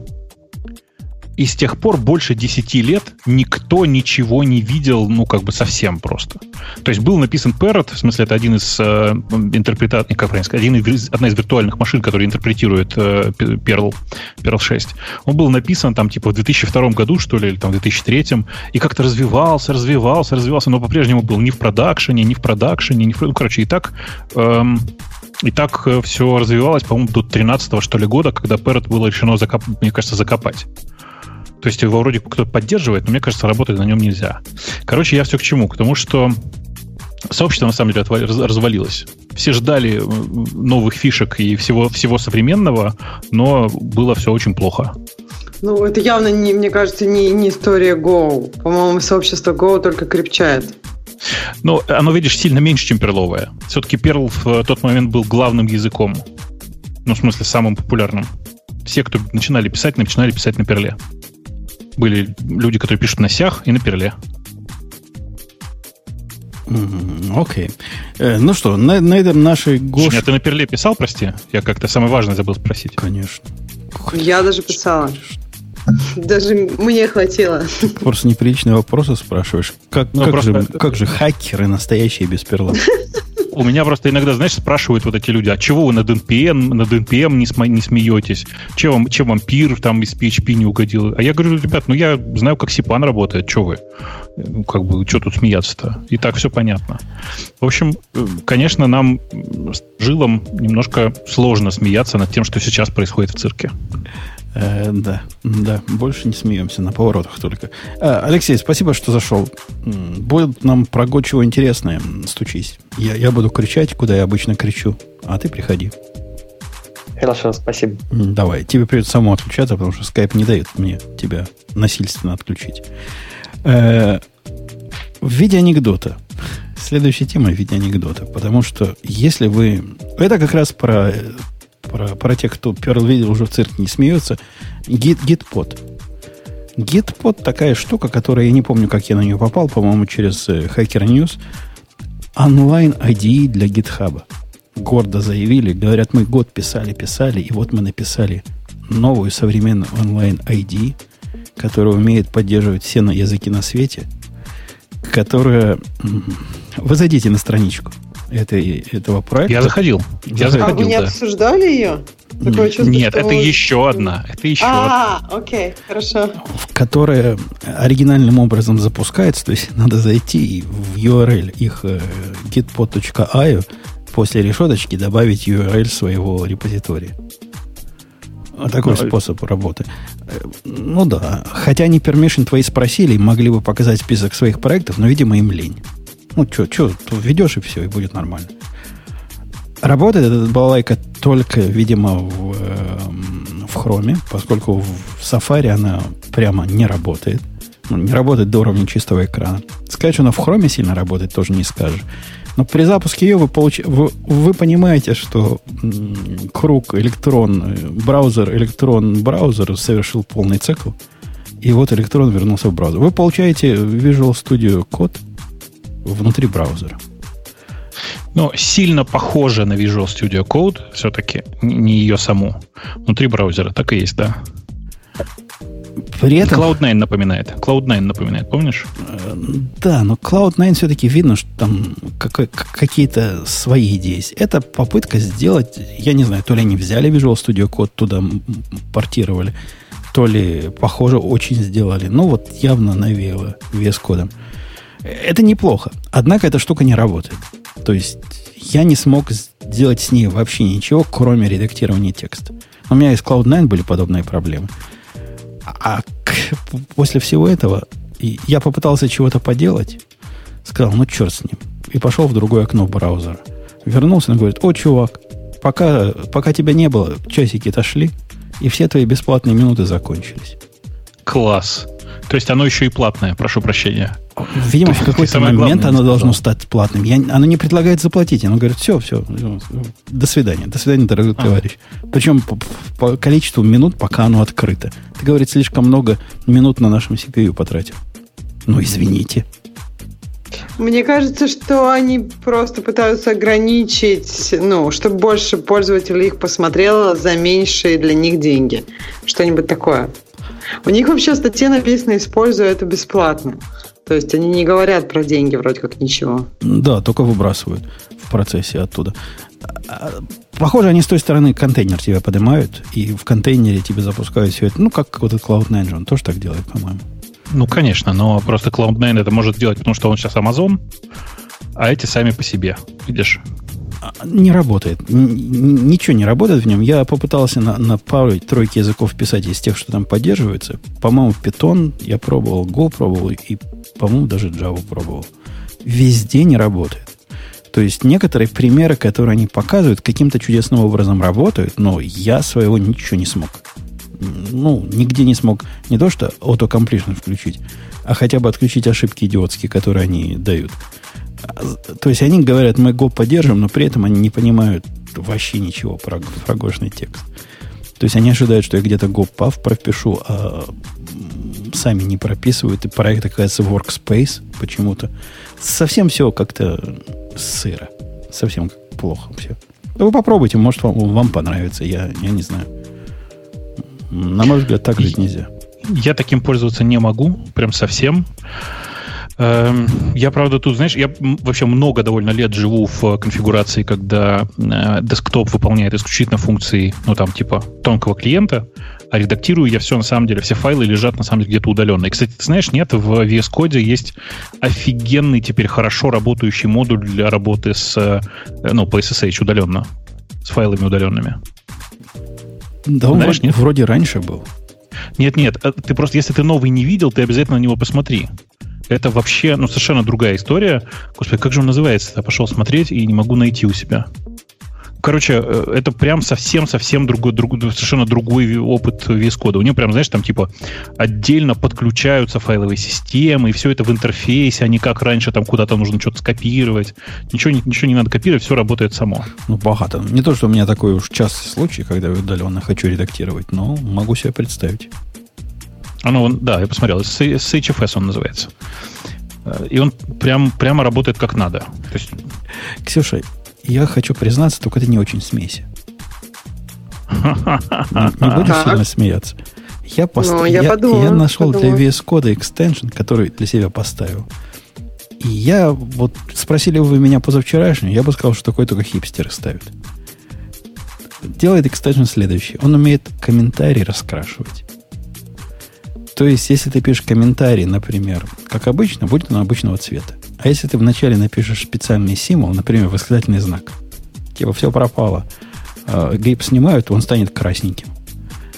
И с тех пор больше 10 лет никто ничего не видел, ну, как бы совсем просто. То есть был написан Parrot, в смысле, это один из э, интерпретаторов, как правильно сказать, одна из виртуальных машин, которая интерпретирует э, Perl, Perl 6. Он был написан там, типа, в 2002 году, что ли, или там в 2003, и как-то развивался, развивался, развивался, но по-прежнему был ни в продакшене, ни в продакшене, ни в... Ну, короче, и так... Эм, и так э, все развивалось, по-моему, до 13 что ли, года, когда Parrot было решено, закоп... мне кажется, закопать. То есть его вроде кто-то поддерживает, но мне кажется, работать на нем нельзя. Короче, я все к чему? К тому, что сообщество на самом деле развалилось. Все ждали э, новых фишек и всего, всего современного, но было все очень плохо. Ну, это явно, не, мне кажется, не, не история Go. По-моему, сообщество Go только крепчает. Ну, оно, видишь, сильно меньше, чем перловое. Все-таки Perl в тот момент был главным языком. Ну, в смысле, самым популярным. Все, кто начинали писать, начинали писать на перле. Были люди, которые пишут на сях и на перле. Окей. Okay. Э, ну что, на, на этом нашей Гош... Ты на перле писал, прости? Я как-то самое важное забыл спросить. Конечно. Я даже писала. Даже мне хватило. Просто неприличные вопросы спрашиваешь. Как, ну, как, просто... же, как же хакеры настоящие без перла? У меня просто иногда, знаешь, спрашивают вот эти люди, а чего вы над NPM, над NPM не, см- не смеетесь? Чем вам, чем вам пир там из PHP не угодил? А я говорю, ребят, ну я знаю, как Сипан работает, что вы? Ну, как бы, что тут смеяться-то? И так все понятно. В общем, конечно, нам, жилам, немножко сложно смеяться над тем, что сейчас происходит в цирке. Э, да, да, больше не смеемся, на поворотах только. Э, Алексей, спасибо, что зашел. Будет нам про Го чего интересное, стучись. Я, я буду кричать, куда я обычно кричу, а ты приходи. Хорошо, спасибо. Давай, тебе придется самому отключаться, потому что скайп не дает мне тебя насильственно отключить. Э, в виде анекдота. Следующая тема в виде анекдота. Потому что если вы... Это как раз про про, про тех, кто Perl видел уже в цирке, не смеется. Git, Gitpod. Gitpod такая штука, которая, я не помню, как я на нее попал, по-моему, через э, Hacker News. Онлайн IDE для GitHub. Гордо заявили, говорят, мы год писали, писали, и вот мы написали новую современную онлайн IDE, которая умеет поддерживать все на языки на свете, которая... Вы зайдите на страничку этой, этого проекта. Я заходил. Я заходил, а вы не да. обсуждали ее? Такое чувство, Нет, это еще одна. Это еще а, одна. окей, хорошо. Которая оригинальным образом запускается, то есть надо зайти в URL их э, gitpod.io, после решеточки добавить URL своего репозитория. Такой способ работы. Ну да. Хотя они permission твои спросили, могли бы показать список своих проектов, но, видимо, им лень. Ну, что, что, введешь и все, и будет нормально. Работает этот балалайка только, видимо, в, эм, в поскольку в Safari она прямо не работает. Ну, не работает до уровня чистого экрана. Сказать, что она в Chrome сильно работает, тоже не скажешь. Но при запуске ее вы, получ... вы, вы понимаете, что круг электрон, браузер, электрон, браузер совершил полный цикл. И вот электрон вернулся в браузер. Вы получаете Visual Studio код внутри браузера. Но сильно похоже на Visual Studio Code все-таки, не ее саму. Внутри браузера так и есть, да. При этом... Cloud9 напоминает. Cloud9 напоминает, помнишь? Э, да, но Cloud9 все-таки видно, что там какие-то свои идеи есть. Это попытка сделать, я не знаю, то ли они взяли Visual Studio Code, туда портировали, то ли, похоже, очень сделали. Ну, вот явно навеяло VS кодом. Это неплохо. Однако эта штука не работает. То есть я не смог сделать с ней вообще ничего, кроме редактирования текста. У меня и с Cloud9 были подобные проблемы. А к, после всего этого я попытался чего-то поделать, сказал, ну черт с ним, и пошел в другое окно браузера. Вернулся и говорит, о, чувак, пока, пока тебя не было, часики отошли, и все твои бесплатные минуты закончились. Класс. То есть оно еще и платное, прошу прощения. Видимо, в какой-то момент оно должно стать платным. Я, оно не предлагает заплатить. Оно говорит, все, все, до свидания. До свидания, дорогой а. товарищ. Причем по, по количеству минут, пока оно открыто. Ты, говорит, слишком много минут на нашем CPU потратил. Ну, извините. Мне кажется, что они просто пытаются ограничить, ну, чтобы больше пользователей их посмотрело за меньшие для них деньги. Что-нибудь такое. У них вообще статья написана «Используя это бесплатно». То есть они не говорят про деньги вроде как ничего. Да, только выбрасывают в процессе оттуда. А, похоже, они с той стороны контейнер тебя поднимают, и в контейнере тебе запускают все это. Ну, как вот этот Cloud9 он тоже так делает, по-моему. Ну, конечно, но просто Cloud9 это может делать, потому что он сейчас Amazon, а эти сами по себе. Видишь? Не работает. Ничего не работает в нем. Я попытался на, на пару тройки языков писать из тех, что там поддерживаются. По-моему, Python я пробовал, Go пробовал и, по-моему, даже Java пробовал. Везде не работает. То есть некоторые примеры, которые они показывают, каким-то чудесным образом работают, но я своего ничего не смог. Ну, нигде не смог не то, что autocompletion включить, а хотя бы отключить ошибки идиотские, которые они дают. То есть они говорят, мы Go поддержим, но при этом они не понимают вообще ничего про, про гошный текст. То есть они ожидают, что я где-то Go PAV пропишу, а сами не прописывают, и проект оказывается workspace почему-то. Совсем все как-то сыро. Совсем плохо все. вы попробуйте, может, вам, вам понравится, я, я не знаю. На мой взгляд, так жить нельзя. Я таким пользоваться не могу, прям совсем. Эм, я, правда, тут, знаешь, я вообще много довольно лет живу в конфигурации, когда э, десктоп выполняет исключительно функции, ну, там, типа, тонкого клиента, а редактирую я все, на самом деле, все файлы лежат, на самом деле, где-то удаленно. И, кстати, ты знаешь, нет, в VS Code есть офигенный, теперь хорошо работающий модуль для работы с, э, ну, по SSH удаленно, с файлами удаленными. Да, он Знаешь, нет? вроде раньше был. Нет, нет, э, ты просто, если ты новый не видел, ты обязательно на него посмотри. Это вообще, ну, совершенно другая история. Господи, как же он называется? Я пошел смотреть и не могу найти у себя. Короче, э, это прям совсем-совсем другой, другой, совершенно другой опыт VS кода. У него прям, знаешь, там типа отдельно подключаются файловые системы, и все это в интерфейсе, а не как раньше там куда-то нужно что-то скопировать. Ничего, ничего не надо копировать, все работает само. Ну, богато. Не то, что у меня такой уж частый случай, когда я удаленно хочу редактировать, но могу себе представить. Оно, да, я посмотрел, SHFS он называется. И он прям, прямо работает как надо. То есть... Ксюша, я хочу признаться, только ты не очень смейся. Не будешь сильно смеяться. Я, пост... ну, я, я, подумала, я нашел подумала. для VS Code экстеншн, который для себя поставил. И я, вот спросили вы меня позавчерашнего, я бы сказал, что такой только хипстеры ставят. делает экстеншн следующий. Он умеет комментарий раскрашивать. То есть, если ты пишешь комментарий, например, как обычно, будет он обычного цвета. А если ты вначале напишешь специальный символ, например, восклицательный знак, типа все пропало, э, гриб снимают, он станет красненьким.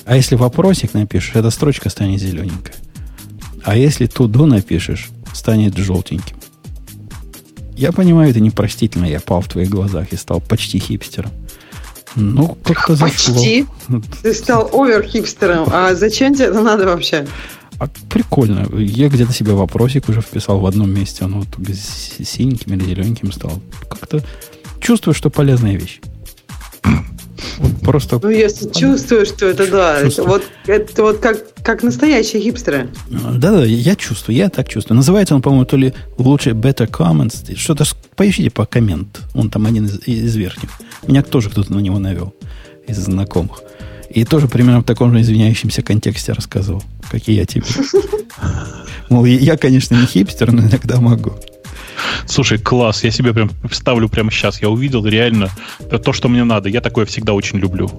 А если вопросик напишешь, эта строчка станет зелененькая. А если туду напишешь, станет желтеньким. Я понимаю, это непростительно, я пал в твоих глазах и стал почти хипстером. Ну, как-то зашло. Почти. Ты стал овер-хипстером. А зачем тебе это надо вообще? А прикольно. Я где-то себе вопросик уже вписал в одном месте. Он вот синеньким или зелененьким стал. Как-то чувствую, что полезная вещь. Вот просто... Ну, если чувствую, что это да. Это вот, это вот как, как настоящие хипстеры. Да-да, я чувствую, я так чувствую. Называется он, по-моему, то ли лучше Better Comments. Что-то поищите по коммент. Он там один из, из верхних. Меня тоже кто-то на него навел из знакомых. И тоже примерно в таком же извиняющемся контексте рассказывал, как и я тебе. Мол, я, конечно, не хипстер, но иногда могу. Слушай, класс, я себе прям ставлю прямо сейчас. Я увидел реально то, что мне надо. Я такое всегда очень люблю.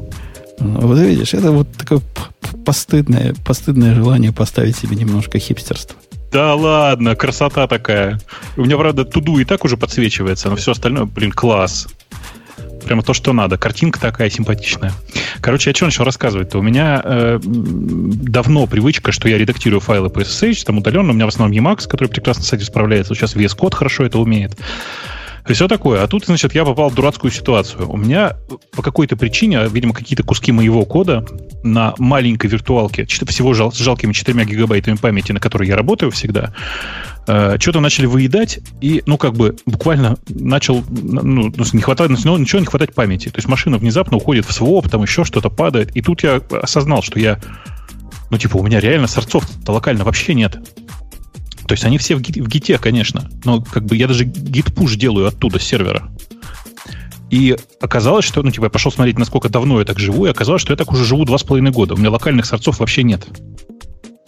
Ну, вот видишь, это вот такое постыдное, постыдное желание поставить себе немножко хипстерства. Да ладно, красота такая. У меня, правда, туду и так уже подсвечивается, но все остальное, блин, класс. Прямо то, что надо. Картинка такая симпатичная. Короче, я что начал рассказывать-то? У меня э, давно привычка, что я редактирую файлы по SSH, там удаленно. У меня в основном Emacs, который прекрасно с этим справляется. Сейчас VS Code хорошо это умеет. И все такое. А тут, значит, я попал в дурацкую ситуацию. У меня по какой-то причине, видимо, какие-то куски моего кода на маленькой виртуалке, всего жал, с жалкими 4 гигабайтами памяти, на которой я работаю всегда, э, что-то начали выедать, и, ну, как бы, буквально начал, ну, не хватает, ну, ничего не хватать памяти. То есть машина внезапно уходит в своп, там еще что-то падает. И тут я осознал, что я, ну, типа, у меня реально сорцов-то локально вообще нет. То есть они все в, гит, в гите, конечно, но как бы я даже гит-пуш делаю оттуда, с сервера. И оказалось, что, ну, типа, я пошел смотреть, насколько давно я так живу, и оказалось, что я так уже живу два с половиной года. У меня локальных сорцов вообще нет.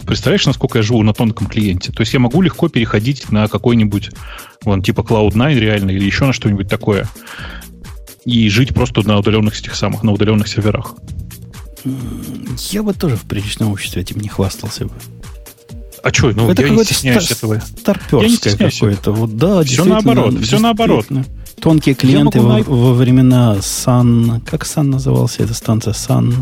Представляешь, насколько я живу на тонком клиенте? То есть я могу легко переходить на какой-нибудь, вон, типа Cloud9 реально, или еще на что-нибудь такое. И жить просто на удаленных этих самых, на удаленных серверах. Я бы тоже в приличном обществе этим не хвастался бы. А что, ну это я не стесняюсь стар- этого. Старперское какое-то. Вот, да, все наоборот, все наоборот. Тонкие клиенты во, во времена Sun... Как Sun назывался? эта станция Sun...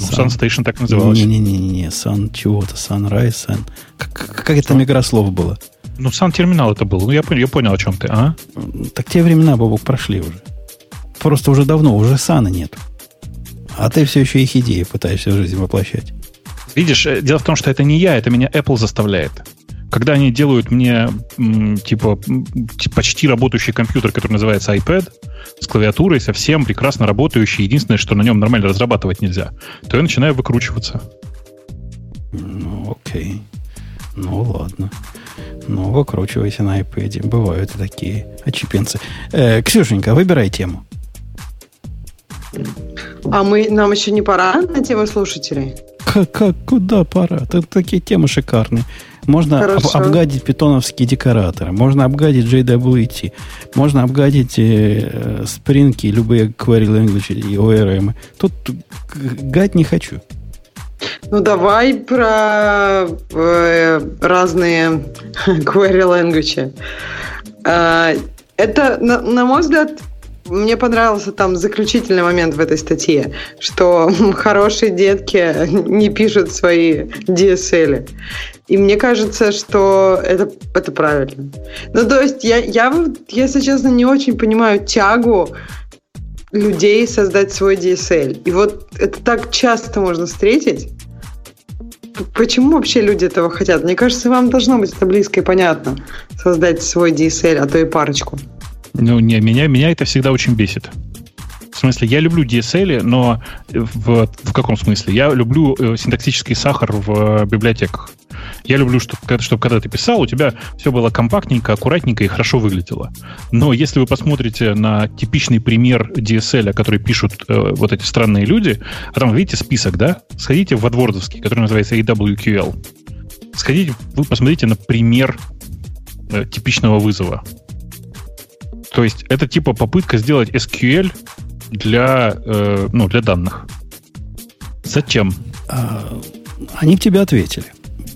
Sun, Sun Station так называлась. Не-не-не, Sun чего-то, Sunrise, Sun... Как, как это игра слов было? Ну, Sun терминал это был. Ну, я, я понял, о чем ты, а? Так те времена, Бобок, прошли уже. Просто уже давно, уже Сана нет. А ты все еще их идеи пытаешься в жизнь воплощать. Видишь, э, дело в том, что это не я, это меня Apple заставляет. Когда они делают мне типа почти работающий компьютер, который называется iPad, с клавиатурой, совсем прекрасно работающий, единственное, что на нем нормально разрабатывать нельзя, то я начинаю выкручиваться. Ну, окей. Ну, ладно. Ну, выкручивайся на iPad. Бывают и такие очепенцы. Э, Ксюшенька, выбирай тему. А мы, нам еще не пора на тему слушателей? Как, как, куда пора? Тут такие темы шикарные. Можно об, обгадить питоновские декораторы, можно обгадить JWT, можно обгадить э, спринги, любые query language и ORM. Тут гать не хочу. Ну, давай про э, разные query language. Э, это, на, на мой взгляд, мне понравился там заключительный момент в этой статье, что хорошие детки не пишут свои DSL. И мне кажется, что это, это правильно. Ну, то есть я, я, если честно, не очень понимаю тягу людей создать свой DSL. И вот это так часто можно встретить. Почему вообще люди этого хотят? Мне кажется, вам должно быть это близко и понятно. Создать свой DSL, а то и парочку. Ну, не, меня, меня это всегда очень бесит. Смысле, я люблю DSL, но в, в каком смысле? Я люблю э, синтаксический сахар в э, библиотеках. Я люблю, чтобы, чтобы когда ты писал, у тебя все было компактненько, аккуратненько и хорошо выглядело. Но если вы посмотрите на типичный пример DSL, который пишут э, вот эти странные люди, а там, видите, список, да? Сходите в AdWords, который называется AWQL. Сходите, вы посмотрите на пример э, типичного вызова. То есть это типа попытка сделать SQL для, э, ну, для данных. Зачем? А, они тебе ответили.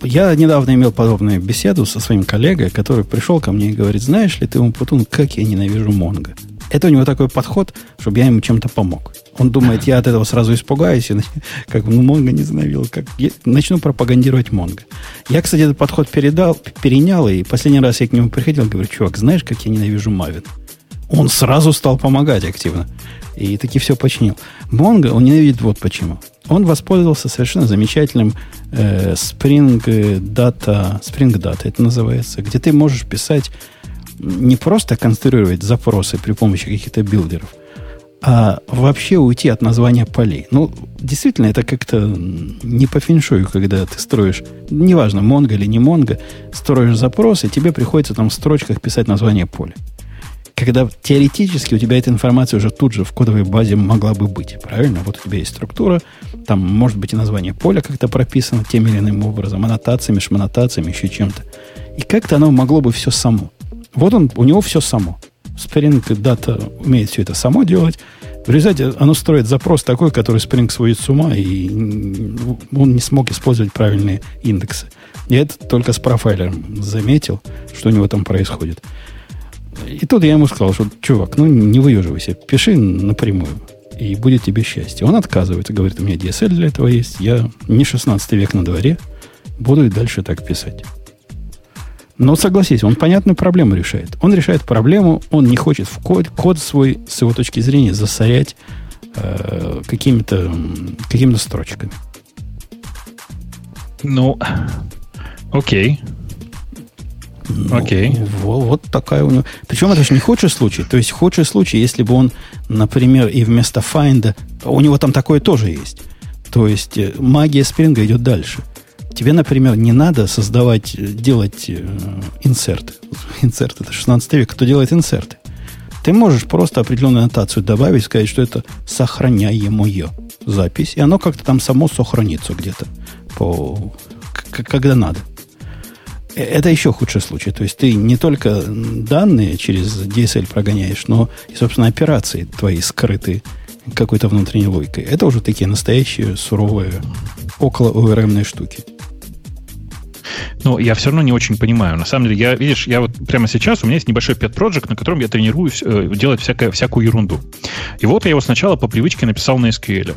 Я недавно имел подобную беседу со своим коллегой, который пришел ко мне и говорит, знаешь ли ты, Умпутун, как я ненавижу Монго. Это у него такой подход, чтобы я ему чем-то помог. Он думает, я от этого сразу испугаюсь, и как ну, Монго не знавил, как я начну пропагандировать Монго. Я, кстати, этот подход передал, перенял, и последний раз я к нему приходил, говорю, чувак, знаешь, как я ненавижу Мавин? Он сразу стал помогать активно. И таки все починил. Монго он ненавидит вот почему. Он воспользовался совершенно замечательным э, Spring Data, Spring Data это называется, где ты можешь писать не просто конструировать запросы при помощи каких-то билдеров, а вообще уйти от названия полей. Ну, действительно, это как-то не по феншую, когда ты строишь, неважно, Mongo или не Mongo, строишь запрос, и тебе приходится там в строчках писать название поля когда теоретически у тебя эта информация уже тут же в кодовой базе могла бы быть. Правильно? Вот у тебя есть структура, там может быть и название поля как-то прописано тем или иным образом, аннотациями, шманнотациями, еще чем-то. И как-то оно могло бы все само. Вот он, у него все само. Spring Data умеет все это само делать. В результате оно строит запрос такой, который Spring сводит с ума, и он не смог использовать правильные индексы. Я это только с профайлером заметил, что у него там происходит. И тут я ему сказал, что, чувак, ну не выеживайся, пиши напрямую, и будет тебе счастье. Он отказывается, говорит, у меня DSL для этого есть, я не 16 век на дворе, буду и дальше так писать. Но согласись, он понятную проблему решает. Он решает проблему, он не хочет в код, код свой, с его точки зрения, засорять э, какими-то какими строчками. Ну, окей. Ну, Окей. Вот, вот такая у него. Причем это же не худший случай. То есть худший случай, если бы он, например, и вместо find, у него там такое тоже есть. То есть э, магия спринга идет дальше. Тебе, например, не надо создавать, э, делать э, инсерты. Инсерт это 16 век. Кто делает инсерты? Ты можешь просто определенную аннотацию добавить, сказать, что это сохраняемое запись, и оно как-то там само сохранится где-то, по, когда надо. Это еще худший случай. То есть ты не только данные через DSL прогоняешь, но и, собственно, операции твои скрыты какой-то внутренней логикой. Это уже такие настоящие суровые около ORM штуки. Но я все равно не очень понимаю. На самом деле, я, видишь, я вот прямо сейчас, у меня есть небольшой pet project, на котором я тренируюсь э, делать всякое, всякую ерунду. И вот я его сначала по привычке написал на SQL.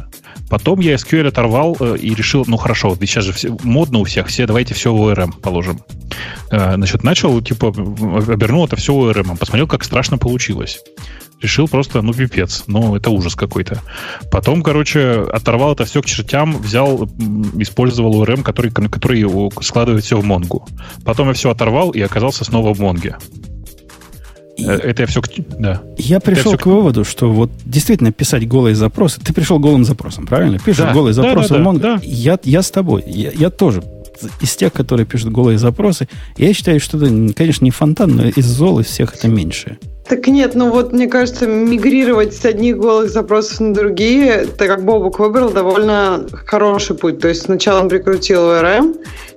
Потом я SQL оторвал э, и решил, ну хорошо, ведь сейчас же все, модно у всех, все давайте все в ORM положим. Э, значит, начал, типа, обернул это все ORM, посмотрел, как страшно получилось решил просто, ну, пипец, ну, это ужас какой-то. Потом, короче, оторвал это все к чертям, взял, использовал ORM, который, который складывает все в Монгу. Потом я все оторвал и оказался снова в Монге. И э, это я все... Да. Я пришел все... к выводу, что вот действительно писать голые запросы... Ты пришел голым запросом, правильно? Пишешь да. голые запросы да, да, в Mongo. Да. Я, я с тобой. Я, я тоже из тех, которые пишут голые запросы. Я считаю, что это, конечно, не фонтан, но из зол из всех это меньшее. Так нет, ну вот мне кажется, мигрировать с одних голых запросов на другие, так как Бобук выбрал довольно хороший путь. То есть сначала он прикрутил ORM,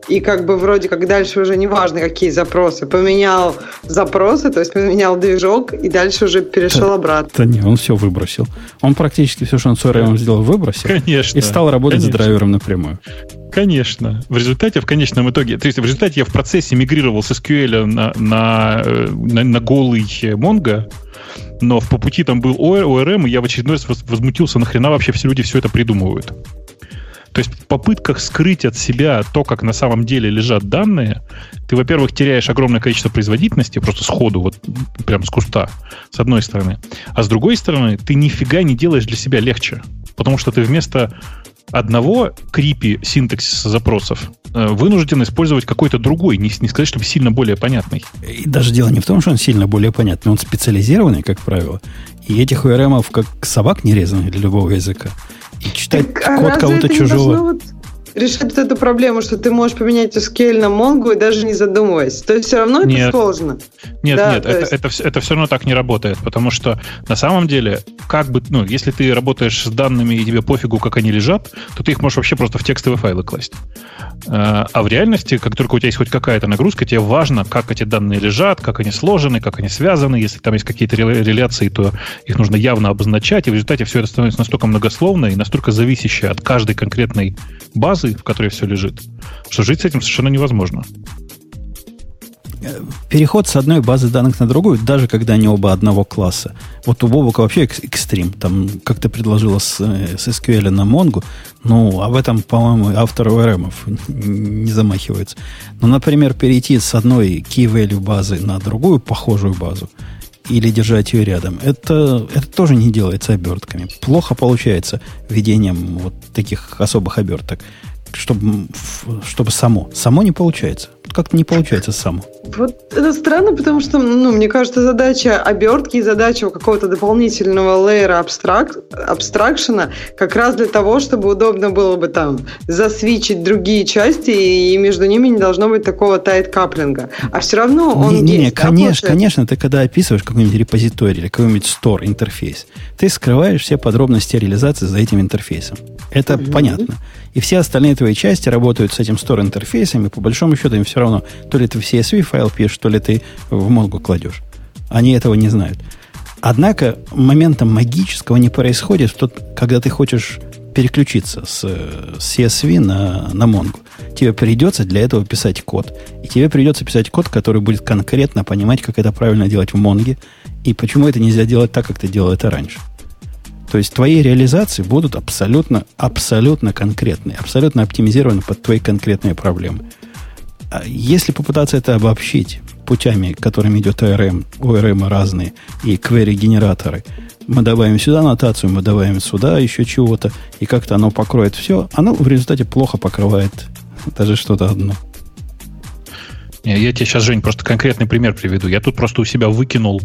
и как бы вроде как дальше уже не важно, какие запросы. Поменял запросы, то есть поменял движок, и дальше уже перешел да, обратно. Да не, он все выбросил. Он практически все, что он с ORM сделал, выбросил. Конечно. И стал работать конечно. с драйвером напрямую. Конечно. В результате, в конечном итоге, то есть в результате я в процессе мигрировал с SQL на, на, э, на, на голый Mongo, но по пути там был ORM, и я в очередной раз возмутился, нахрена вообще все люди все это придумывают. То есть в попытках скрыть от себя то, как на самом деле лежат данные, ты, во-первых, теряешь огромное количество производительности просто сходу, вот прям с куста, с одной стороны. А с другой стороны, ты нифига не делаешь для себя легче. Потому что ты вместо одного крипи синтаксиса запросов э, вынужден использовать какой-то другой, не, не сказать, чтобы сильно более понятный. И даже дело не в том, что он сильно более понятный, он специализированный, как правило. И этих ORM как собак не резаных для любого языка. И читать так, а код кого-то чужого. Вот решать эту проблему, что ты можешь поменять SQL на Mongo и даже не задумываясь. То есть все равно нет. это сложно. Нет, да, нет, это, есть... это, это, это все равно так не работает, потому что на самом деле, как бы, ну, если ты работаешь с данными и тебе пофигу, как они лежат, то ты их можешь вообще просто в текстовые файлы класть. А, а в реальности, как только у тебя есть хоть какая-то нагрузка, тебе важно, как эти данные лежат, как они сложены, как они связаны. Если там есть какие-то реляции, то их нужно явно обозначать, и в результате все это становится настолько многословно и настолько зависящее от каждой конкретной базы, в которой все лежит, что жить с этим совершенно невозможно. Переход с одной базы данных на другую, даже когда они оба одного класса. Вот у Бобука вообще экстрим. Там, как ты предложила с, с SQL на Mongo, ну, об этом, по-моему, автор ORM не замахивается. Но, например, перейти с одной key-value базы на другую похожую базу, или держать ее рядом. Это, это тоже не делается обертками. Плохо получается ведением вот таких особых оберток, чтобы, чтобы само. Само не получается как-то не получается само. Вот это странно, потому что, ну, мне кажется, задача обертки и задача какого-то дополнительного лейера абстрак, абстракшена как раз для того, чтобы удобно было бы там засвичить другие части, и между ними не должно быть такого тайт-каплинга. А все равно он не, не, есть. Не, да, конечно, конечно, ты когда описываешь какой-нибудь репозиторий или какой-нибудь store интерфейс, ты скрываешь все подробности реализации за этим интерфейсом. Это mm-hmm. понятно. И все остальные твои части работают с этим store интерфейсом, и по большому счету им все равно, то ли ты в CSV файл пишешь, то ли ты в Mongo кладешь. Они этого не знают. Однако моментом магического не происходит, в тот, когда ты хочешь переключиться с, с CSV на, на Mongo. Тебе придется для этого писать код. И тебе придется писать код, который будет конкретно понимать, как это правильно делать в Mongo, и почему это нельзя делать так, как ты делал это раньше. То есть твои реализации будут абсолютно, абсолютно конкретные, абсолютно оптимизированы под твои конкретные проблемы. А если попытаться это обобщить путями, которыми идет ORM, ORM разные, и query-генераторы, мы добавим сюда нотацию, мы добавим сюда еще чего-то, и как-то оно покроет все, оно в результате плохо покрывает даже что-то одно. Я тебе сейчас, Жень, просто конкретный пример приведу. Я тут просто у себя выкинул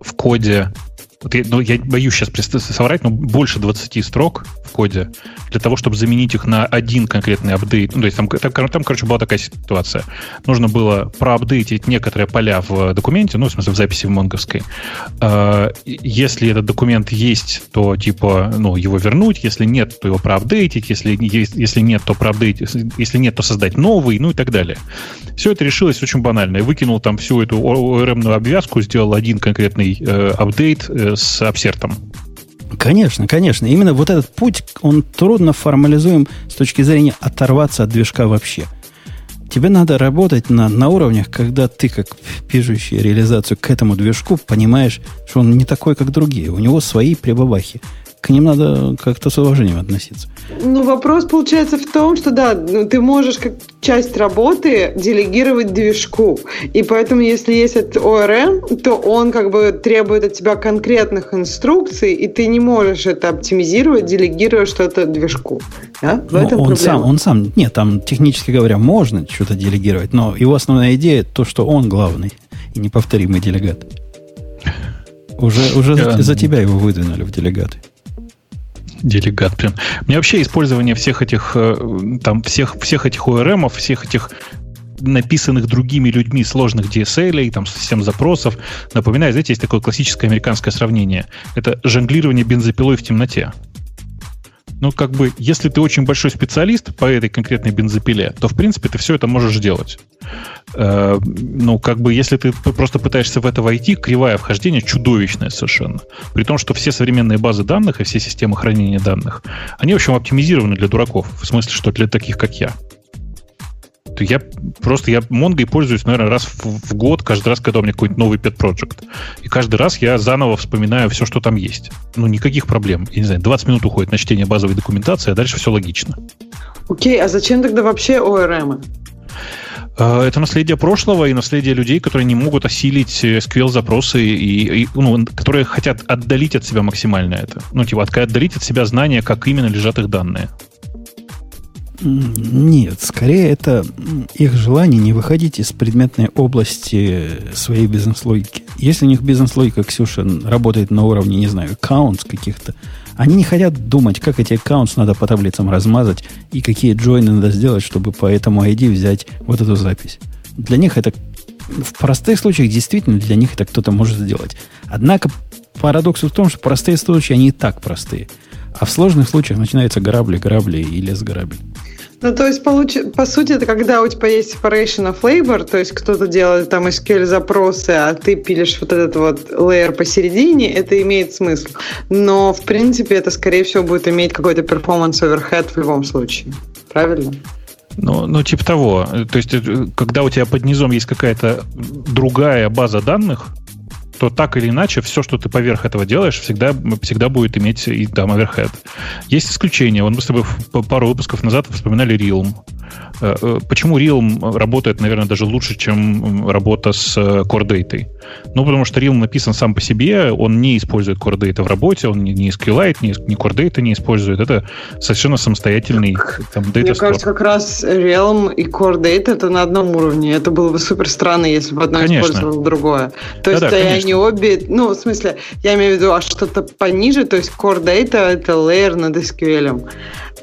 в коде вот я, ну, я боюсь сейчас соврать, но больше 20 строк коде для того, чтобы заменить их на один конкретный апдейт. Ну, то есть там, там, там, короче, была такая ситуация. Нужно было проапдейтить некоторые поля в документе, ну, в смысле, в записи в монговской. А, если этот документ есть, то, типа, ну, его вернуть. Если нет, то его проапдейтить. Если, если нет, то проапдейтить. Если нет, то создать новый, ну и так далее. Все это решилось очень банально. Я выкинул там всю эту ORM-ную обвязку, сделал один конкретный э, апдейт, э, с абсертом. Конечно, конечно. Именно вот этот путь, он трудно формализуем с точки зрения оторваться от движка вообще. Тебе надо работать на, на уровнях, когда ты, как пишущий реализацию к этому движку, понимаешь, что он не такой, как другие. У него свои прибабахи к ним надо как-то с уважением относиться. Ну, вопрос получается в том, что да, ну, ты можешь как часть работы делегировать движку. И поэтому, если есть этот ORM, то он как бы требует от тебя конкретных инструкций, и ты не можешь это оптимизировать, делегируя что-то движку. Да? В этом он сам, он сам, нет, там технически говоря, можно что-то делегировать, но его основная идея то, что он главный и неповторимый делегат. Уже, уже за, за тебя его выдвинули в делегаты. Делегат прям. Мне вообще использование всех этих э, там всех всех этих ORM, всех этих написанных другими людьми сложных DSL, там, систем запросов. Напоминаю, знаете, есть такое классическое американское сравнение. Это жонглирование бензопилой в темноте. Ну, как бы, если ты очень большой специалист по этой конкретной бензопиле, то, в принципе, ты все это можешь делать. Э, ну, как бы, если ты просто пытаешься в это войти, кривая вхождения чудовищная совершенно. При том, что все современные базы данных и все системы хранения данных, они, в общем, оптимизированы для дураков. В смысле, что для таких, как я я просто я Mongo пользуюсь, наверное, раз в, в год, каждый раз, когда у меня какой-нибудь новый pet project. И каждый раз я заново вспоминаю все, что там есть. Ну, никаких проблем. Я не знаю, 20 минут уходит на чтение базовой документации, а дальше все логично. Окей, а зачем тогда вообще ORM? А, это наследие прошлого и наследие людей, которые не могут осилить SQL-запросы и, и ну, которые хотят отдалить от себя максимально это. Ну, типа, отдалить от себя знания, как именно лежат их данные. Нет, скорее это их желание не выходить из предметной области своей бизнес-логики. если у них бизнес-логика, Ксюша, работает на уровне, не знаю, аккаунтс каких-то, они не хотят думать, как эти аккаунтс надо по таблицам размазать и какие джойны надо сделать, чтобы по этому ID взять вот эту запись. Для них это в простых случаях действительно для них это кто-то может сделать. Однако парадокс в том, что простые случаи, они и так простые. А в сложных случаях начинаются грабли, грабли и лес грабли. Ну, то есть, получ... по сути, это когда у тебя есть separation of labor, то есть кто-то делает там SQL запросы, а ты пилишь вот этот вот layer посередине, это имеет смысл. Но, в принципе, это, скорее всего, будет иметь какой-то performance overhead в любом случае. Правильно? Ну, ну, типа того. То есть, э, когда у тебя под низом есть какая-то другая база данных, то так или иначе все, что ты поверх этого делаешь, всегда, всегда будет иметь и там оверхед. Есть исключения. Вот мы с тобой пару выпусков назад вспоминали Realm. Э, э, почему Realm работает, наверное, даже лучше, чем работа с э, Core Data? Ну, потому что Realm написан сам по себе, он не использует Core Data в работе, он не SQLite, не, не Core Data не использует. Это совершенно самостоятельный там, Data Мне store. кажется, как раз Realm и Core Data это на одном уровне. Это было бы супер странно, если бы одно конечно. использовало другое. То есть да, они обе, ну, в смысле, я имею в виду, а что-то пониже, то есть Core Data это layer над SQL.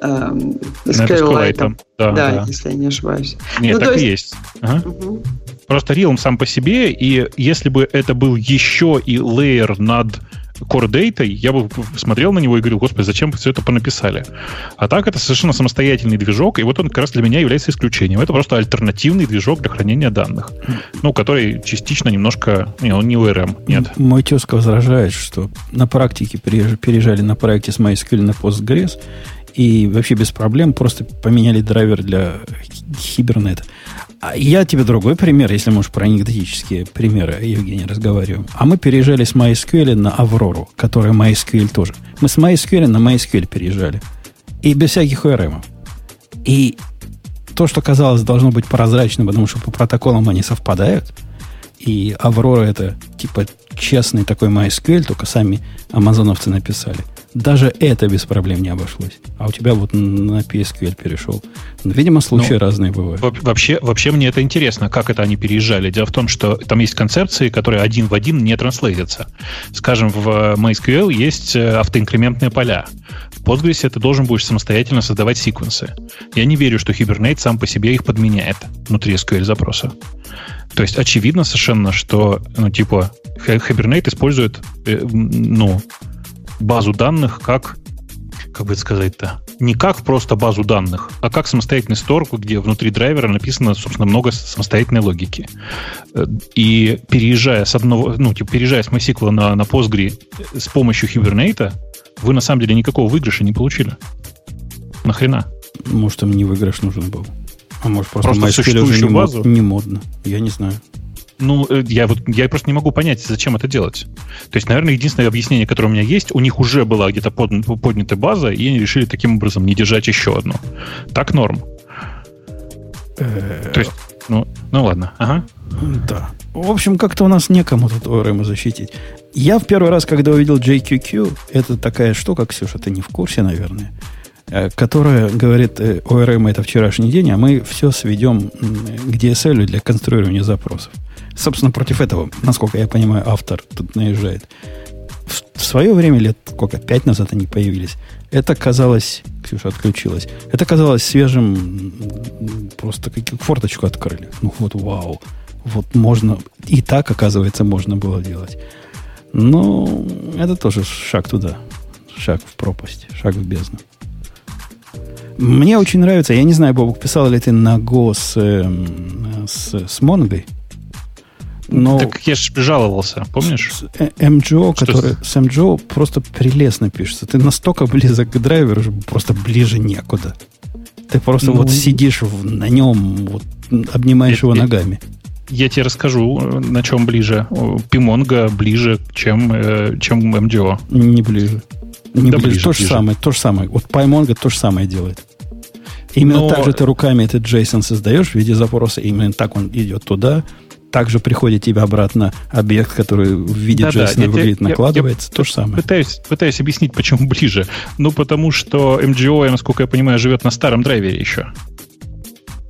Эм, SQLite. Да, да, да, если я не ошибаюсь. Нет, ну, так есть... и есть. Ага. Угу. Просто Realm сам по себе, и если бы это был еще и layer над Core Data, я бы смотрел на него и говорил, господи, зачем вы все это понаписали? А так это совершенно самостоятельный движок, и вот он как раз для меня является исключением. Это просто альтернативный движок для хранения данных, ну, который частично немножко... Не, он не ORM, нет. Мой тезка возражает, что на практике переезжали на проекте с MySQL на Postgres, и вообще без проблем просто поменяли драйвер для хибернета. А я тебе другой пример, если можешь про анекдотические примеры, Евгений, разговариваем. А мы переезжали с MySQL на Аврору, которая MySQL тоже. Мы с MySQL на MySQL переезжали. И без всяких ORM. И то, что казалось должно быть прозрачным, потому что по протоколам они совпадают, и Аврора это типа честный такой MySQL, только сами амазоновцы написали – даже это без проблем не обошлось. А у тебя вот на PSQL перешел. Ну, видимо, случаи ну, разные бывают. Вообще, вообще мне это интересно, как это они переезжали. Дело в том, что там есть концепции, которые один в один не транслейтятся. Скажем, в MySQL есть э, автоинкрементные поля. В Postgres ты должен будешь самостоятельно создавать секвенсы. Я не верю, что Hibernate сам по себе их подменяет внутри SQL запроса. То есть очевидно совершенно, что, ну, типа, Hibernate использует, э, ну, базу данных как, как бы сказать-то, не как просто базу данных, а как самостоятельный стор, где внутри драйвера написано, собственно, много самостоятельной логики. Э, и переезжая с одного, ну, типа, переезжая с MySQL на, на Postgre с помощью Hibernate, вы на самом деле никакого выигрыша не получили. Нахрена? Может, им не выигрыш нужен был. А может, просто, просто MySQL уже не, базу? не модно. Я не знаю. Ну, э, я вот я просто не могу понять, зачем это делать. То есть, наверное, единственное объяснение, которое у меня есть, у них уже была где-то под, поднята база, и они решили таким образом не держать еще одну. Так норм. То есть, ну, ну ладно. Ага. Да. В общем, как-то у нас некому тут ORM защитить. Я в первый раз, когда увидел JQQ, это такая штука, Ксюша, ты не в курсе, наверное, э, которая говорит, ORM э, это вчерашний день, а мы все сведем к DSL для конструирования запросов. Собственно, против этого, насколько я понимаю, автор тут наезжает. В, свое время, лет сколько, пять назад они появились, это казалось... Ксюша отключилась. Это казалось свежим... Просто как форточку открыли. Ну вот, вау. Вот можно... И так, оказывается, можно было делать. Но это тоже шаг туда. Шаг в пропасть. Шаг в бездну. Мне очень нравится, я не знаю, Бобок, писал ли ты на Go с, э, с, с Монгой, но так я же жаловался, помнишь? С, с, MGO, что который с MGO просто прелестно пишется. Ты настолько близок к драйверу, что просто ближе некуда. Ты просто ну, вот сидишь в, на нем, вот, обнимаешь я, его ногами. Я, тебе расскажу, на чем ближе. Пимонга ближе, чем, э, чем MGO. Не ближе. Не да ближе. ближе. То же ближе. самое, то же самое. Вот Паймонга то же самое делает. Именно Но... так же ты руками этот JSON создаешь в виде запроса, именно так он идет туда, также приходит тебе обратно объект, который в виде да, JSON да, выглядит, я, накладывается. Я, то же самое. Пытаюсь, пытаюсь объяснить, почему ближе. Ну, потому что MGO, насколько я понимаю, живет на старом драйвере еще.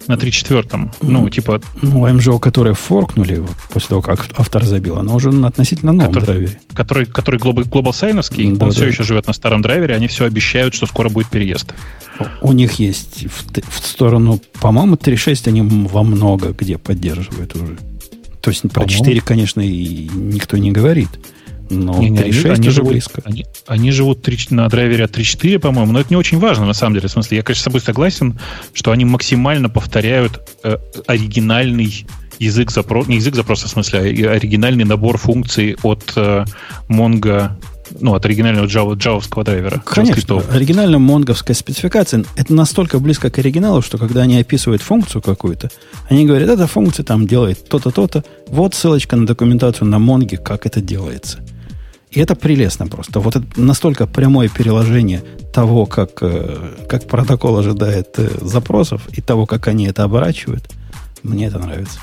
На 3.4. Ну, типа... Ну, MGO, которые форкнули после того, как автор забил, оно уже на относительно новом который, драйвере. Который, который Global, Global Signovский, да, он да. все еще живет на старом драйвере, они все обещают, что скоро будет переезд. У них есть в, в сторону, по-моему, 3.6 они во много где поддерживают уже. То есть про 4, конечно, и никто не говорит. Но не, не, 3.6 они, живут, близко. Они, они живут 3, на драйвере от 3.4, по-моему, но это не очень важно, на самом деле. В смысле, я, конечно, с тобой согласен, что они максимально повторяют э, оригинальный язык запроса, не язык запроса, в смысле, а оригинальный набор функций от э, Mongo ну, от оригинального Java, джавовского драйвера. Конечно, оригинальная монговская спецификация, это настолько близко к оригиналу, что когда они описывают функцию какую-то, они говорят, эта функция там делает то-то, то-то, вот ссылочка на документацию на Монге, как это делается. И это прелестно просто. Вот это настолько прямое переложение того, как, э, как протокол ожидает э, запросов, и того, как они это оборачивают, мне это нравится.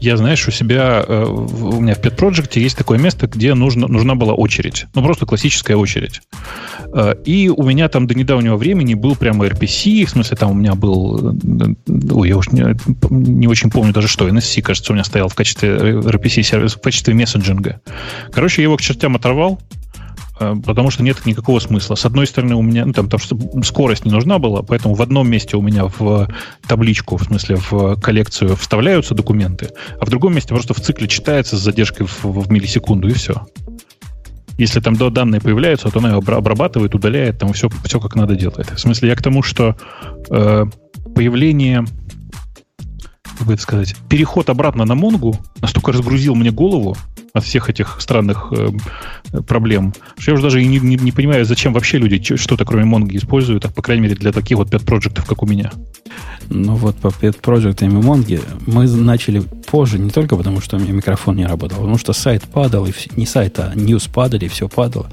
Я, знаешь, у себя, э, у меня в Pet Project есть такое место, где нужно, нужна была очередь. Ну, просто классическая очередь. И у меня там до недавнего времени был прямо RPC, в смысле, там у меня был... Ой, я уж не, не очень помню даже что. NSC, кажется, у меня стоял в качестве RPC сервиса, в качестве мессенджинга. Короче, я его к чертям оторвал, Э, потому что нет никакого смысла. С одной стороны, у меня, ну, там, что скорость не нужна была, поэтому в одном месте у меня в табличку, в смысле в коллекцию вставляются документы, а в другом месте просто в цикле читается с задержкой в, в миллисекунду, и все. Если там данные появляются, то она обрабатывает, удаляет, там все, все как надо делает. В смысле, я к тому, что э, появление как бы это сказать, переход обратно на Монгу настолько разгрузил мне голову, от всех этих странных э, проблем, что я уже даже не, не, не понимаю, зачем вообще люди что-то кроме Монги используют, а по крайней мере для таких вот пет проектов как у меня. Ну вот по пет проектам и Монги мы начали позже, не только потому, что у меня микрофон не работал, а потому что сайт падал, и все, не сайт, а news падали, все падало.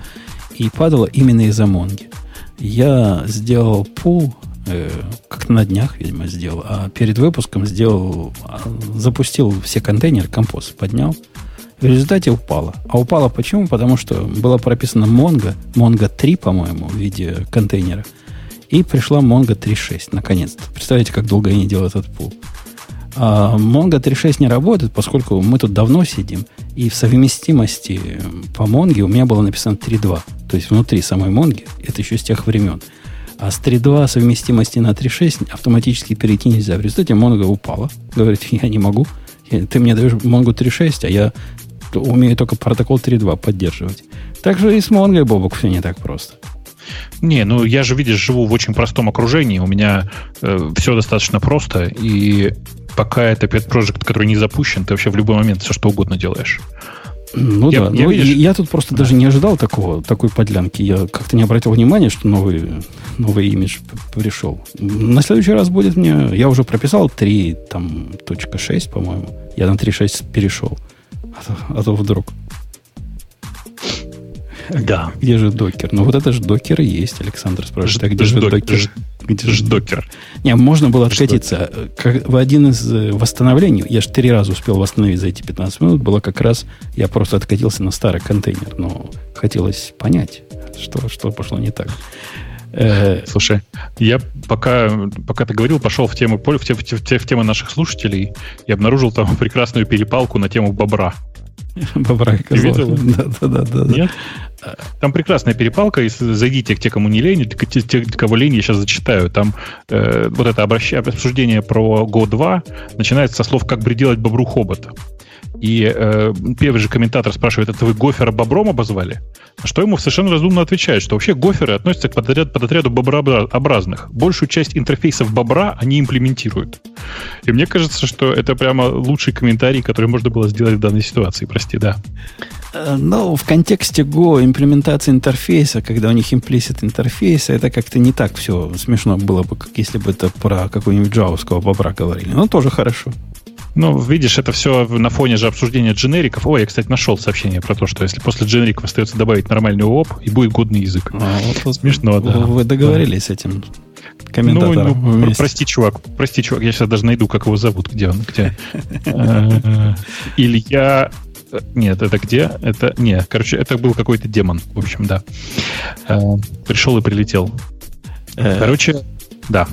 И падало именно из-за Монги. Я сделал пул, э, как на днях, видимо, сделал, а перед выпуском сделал, а, запустил все контейнеры, компост поднял, в результате упала. А упала почему? Потому что было прописано Mongo, Mongo 3, по-моему, в виде контейнера. И пришла Mongo 3.6, наконец-то. Представляете, как долго я не делал этот пул. А Mongo 3.6 не работает, поскольку мы тут давно сидим, и в совместимости по Mongo у меня было написано 3.2. То есть внутри самой Mongo, это еще с тех времен. А с 3.2 совместимости на 3.6 автоматически перейти нельзя. В результате Mongo упала. Говорит, я не могу. Ты мне даешь Mongo 3.6, а я умею только протокол 3.2 поддерживать. Так же и с Mongo, Бобок, все не так просто. Не, ну я же, видишь, живу в очень простом окружении. У меня э, все достаточно просто. И пока это pet project, который не запущен, ты вообще в любой момент все что угодно делаешь. Ну я, да, я, ну, видишь, я тут просто да. даже не ожидал такого, такой подлянки. Я как-то не обратил внимания, что новый, новый имидж пришел. На следующий раз будет мне... Я уже прописал 3, там, точка 6, по-моему. Я на 3.6 перешел. А то, а то вдруг. Да. Где же докер? Ну, вот это же докер и есть, Александр спрашивает. А где же докер? Где же докер? Не, можно было откатиться. Как, в один из э, восстановлений, я же три раза успел восстановить за эти 15 минут, было как раз, я просто откатился на старый контейнер, но хотелось понять, что, что пошло не так. Э, Слушай, я пока, пока ты говорил, пошел в тему, в, те, в, те, в тему наших слушателей и обнаружил там прекрасную перепалку на тему бобра. Бобра и козла. Да, да, да, да. Нет? Там прекрасная перепалка, если зайдите, те, кому не лень, те, те кого лень, я сейчас зачитаю. Там э, вот это обращение, обсуждение про Go 2 начинается со слов «Как приделать бобру хобота». И э, первый же комментатор спрашивает, это вы гофера бобром обозвали? Что ему совершенно разумно отвечает, что вообще гоферы относятся к подотряд, подотряду боброобразных. Большую часть интерфейсов бобра они имплементируют. И мне кажется, что это прямо лучший комментарий, который можно было сделать в данной ситуации. Прости, да. Э, ну, в контексте Go имплементация интерфейса, когда у них имплисит интерфейса, это как-то не так все смешно было бы, как если бы это про какого-нибудь джавовского бобра говорили. Но тоже хорошо. Ну, видишь, это все на фоне же обсуждения дженериков. Ой, я, кстати, нашел сообщение про то, что если после дженериков остается добавить нормальный ООП, и будет годный язык. А, вот Смешно, да. Вы договорились да. с этим комментатором ну, ну, прости, чувак, прости, чувак, я сейчас даже найду, как его зовут, где он, где. Э, Илья... Нет, это где? Это... Не, короче, это был какой-то демон, в общем, да. Э, пришел и прилетел. Э. Короче, да.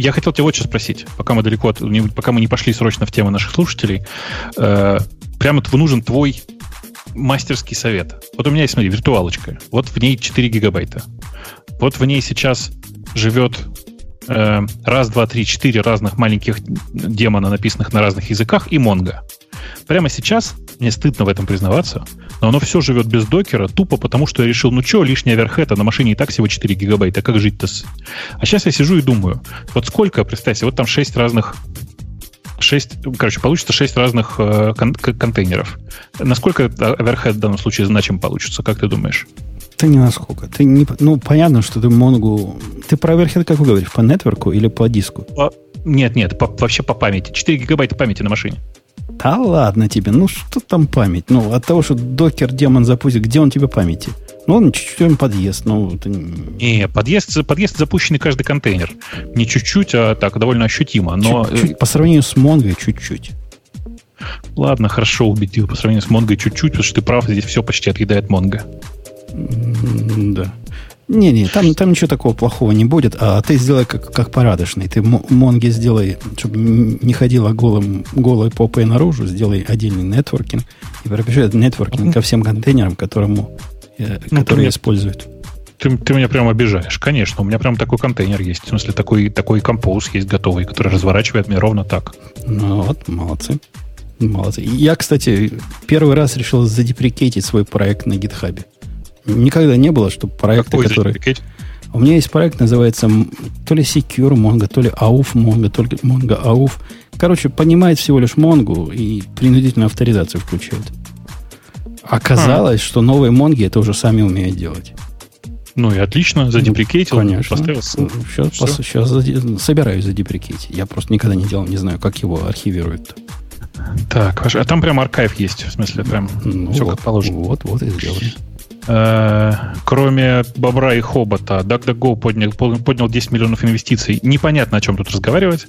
Я хотел тебя вот что спросить, пока мы далеко, от, пока мы не пошли срочно в тему наших слушателей. Э, прямо нужен твой мастерский совет. Вот у меня есть, смотри, виртуалочка. Вот в ней 4 гигабайта. Вот в ней сейчас живет э, раз, два, три, четыре разных маленьких демона, написанных на разных языках, и Монго. Прямо сейчас, мне стыдно в этом признаваться, но оно все живет без докера, тупо потому, что я решил, ну что, лишний оверхед, а на машине и так всего 4 гигабайта, как жить-то? А сейчас я сижу и думаю, вот сколько, представьте, вот там 6 разных 6, короче, получится 6 разных э, кон- контейнеров. Насколько оверхед в данном случае значим получится, как ты думаешь? Ты не насколько. Ты не, ну, понятно, что ты Монгу... Ты про оверхед как вы говоришь? По нетворку или по диску? По, нет, нет, по, вообще по памяти. 4 гигабайта памяти на машине. Да ладно тебе, ну что там память? Ну, от того, что докер демон запустит, где он тебе памяти? Ну, он чуть-чуть подъезд. Ну, это... Не, подъезд, подъезд запущенный каждый контейнер. Не чуть-чуть, а так довольно ощутимо. Но... Чуть-чуть, по сравнению с Mongo чуть-чуть. Ладно, хорошо убедил. По сравнению с Mongo чуть-чуть, потому что ты прав, здесь все почти отъедает Mongo. Да. Не-не, там, там ничего такого плохого не будет, а ты сделай как, как порядочный. Ты Монги сделай, чтобы не ходила голым, голой попой наружу, сделай отдельный нетворкинг и пропиши этот нетворкинг ко всем контейнерам, которому, э, ну, которые ты используют. Ты, ты меня прям обижаешь. Конечно, у меня прям такой контейнер есть. В смысле, такой, такой композ есть готовый, который разворачивает мне ровно так. Ну вот, молодцы. Молодцы. Я, кстати, первый раз решил задеприкетить свой проект на гитхабе. Никогда не было, что проекты, Какой которые... У меня есть проект, называется то ли Secure Mongo, то ли AUF Mongo, то ли Mongo AUF. Короче, понимает всего лишь Mongo и принудительную авторизацию включает. Оказалось, а. что новые Монги это уже сами умеют делать. Ну и отлично, задеприкейтил. Ну, конечно. Поставил ссылку. Сейчас, пос, сейчас заде, собираюсь задеприкейтить. Я просто никогда не делал, не знаю, как его архивируют. Так, а там прям архив есть, в смысле, прям ну, все вот, как положено. Вот, вот и сделали. Э, кроме Бобра и Хобота, DuckDuckGo поднял, поднял 10 миллионов инвестиций. Непонятно, о чем тут разговаривать.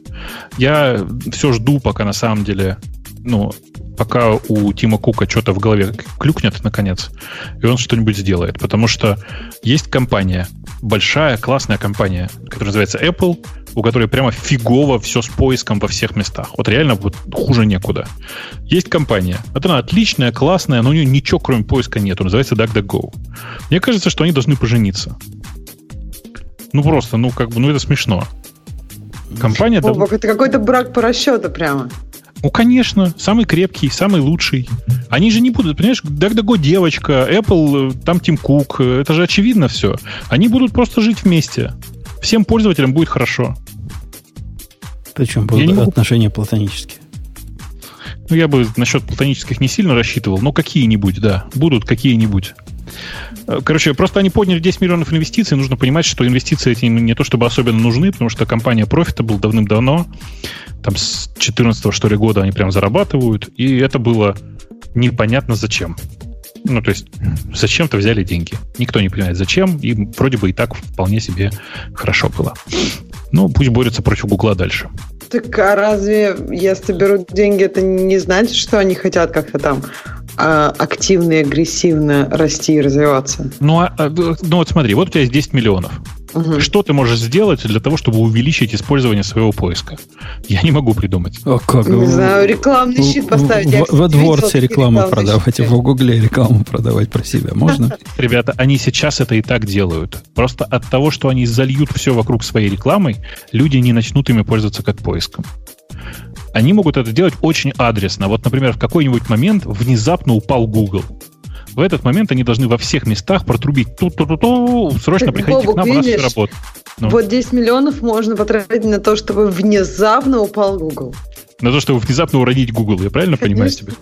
Я все жду, пока на самом деле, ну, пока у Тима Кука что-то в голове клюкнет, наконец, и он что-нибудь сделает. Потому что есть компания, большая, классная компания, которая называется Apple, у которой прямо фигово все с поиском во всех местах. Вот реально вот хуже некуда. Есть компания. Вот она отличная, классная, но у нее ничего кроме поиска нету. Называется DuckDuckGo. Мне кажется, что они должны пожениться. Ну просто, ну как бы, ну это смешно. Компания... О, это какой-то брак по расчету прямо. Ну, конечно, самый крепкий, самый лучший. Они же не будут, понимаешь, DuckDuckGo девочка, Apple, там Тим Кук, это же очевидно все. Они будут просто жить вместе всем пользователям будет хорошо. Причем будут отношения могу... платонические. Ну, я бы насчет платонических не сильно рассчитывал, но какие-нибудь, да, будут какие-нибудь. Э, короче, просто они подняли 10 миллионов инвестиций. Нужно понимать, что инвестиции эти не то чтобы особенно нужны, потому что компания Profitable давным-давно, там с 14 что ли года они прям зарабатывают, и это было непонятно зачем. Ну, то есть, зачем-то взяли деньги. Никто не понимает, зачем, и вроде бы и так вполне себе хорошо было. Ну, пусть борются против Гугла дальше. Так а разве, если берут деньги, это не значит, что они хотят как-то там активно и агрессивно расти и развиваться? Ну, а, а ну вот смотри, вот у тебя есть 10 миллионов. Угу. Что ты можешь сделать для того, чтобы увеличить использование своего поиска? Я не могу придумать. О, как? Не знаю, рекламный щит поставить. В, во дворце рекламу продавать, в Гугле рекламу продавать про себя можно? Ребята, они сейчас это и так делают. Просто от того, что они зальют все вокруг своей рекламой, люди не начнут ими пользоваться как поиском они могут это делать очень адресно. Вот, например, в какой-нибудь момент внезапно упал Google в этот момент они должны во всех местах протрубить ту-ту-ту-ту, срочно так, приходите Бобук, к нам, видишь, у нас все работает. Ну. Вот 10 миллионов можно потратить на то, чтобы внезапно упал Google. На то, чтобы внезапно уродить Google, я правильно Конечно. понимаю тебя?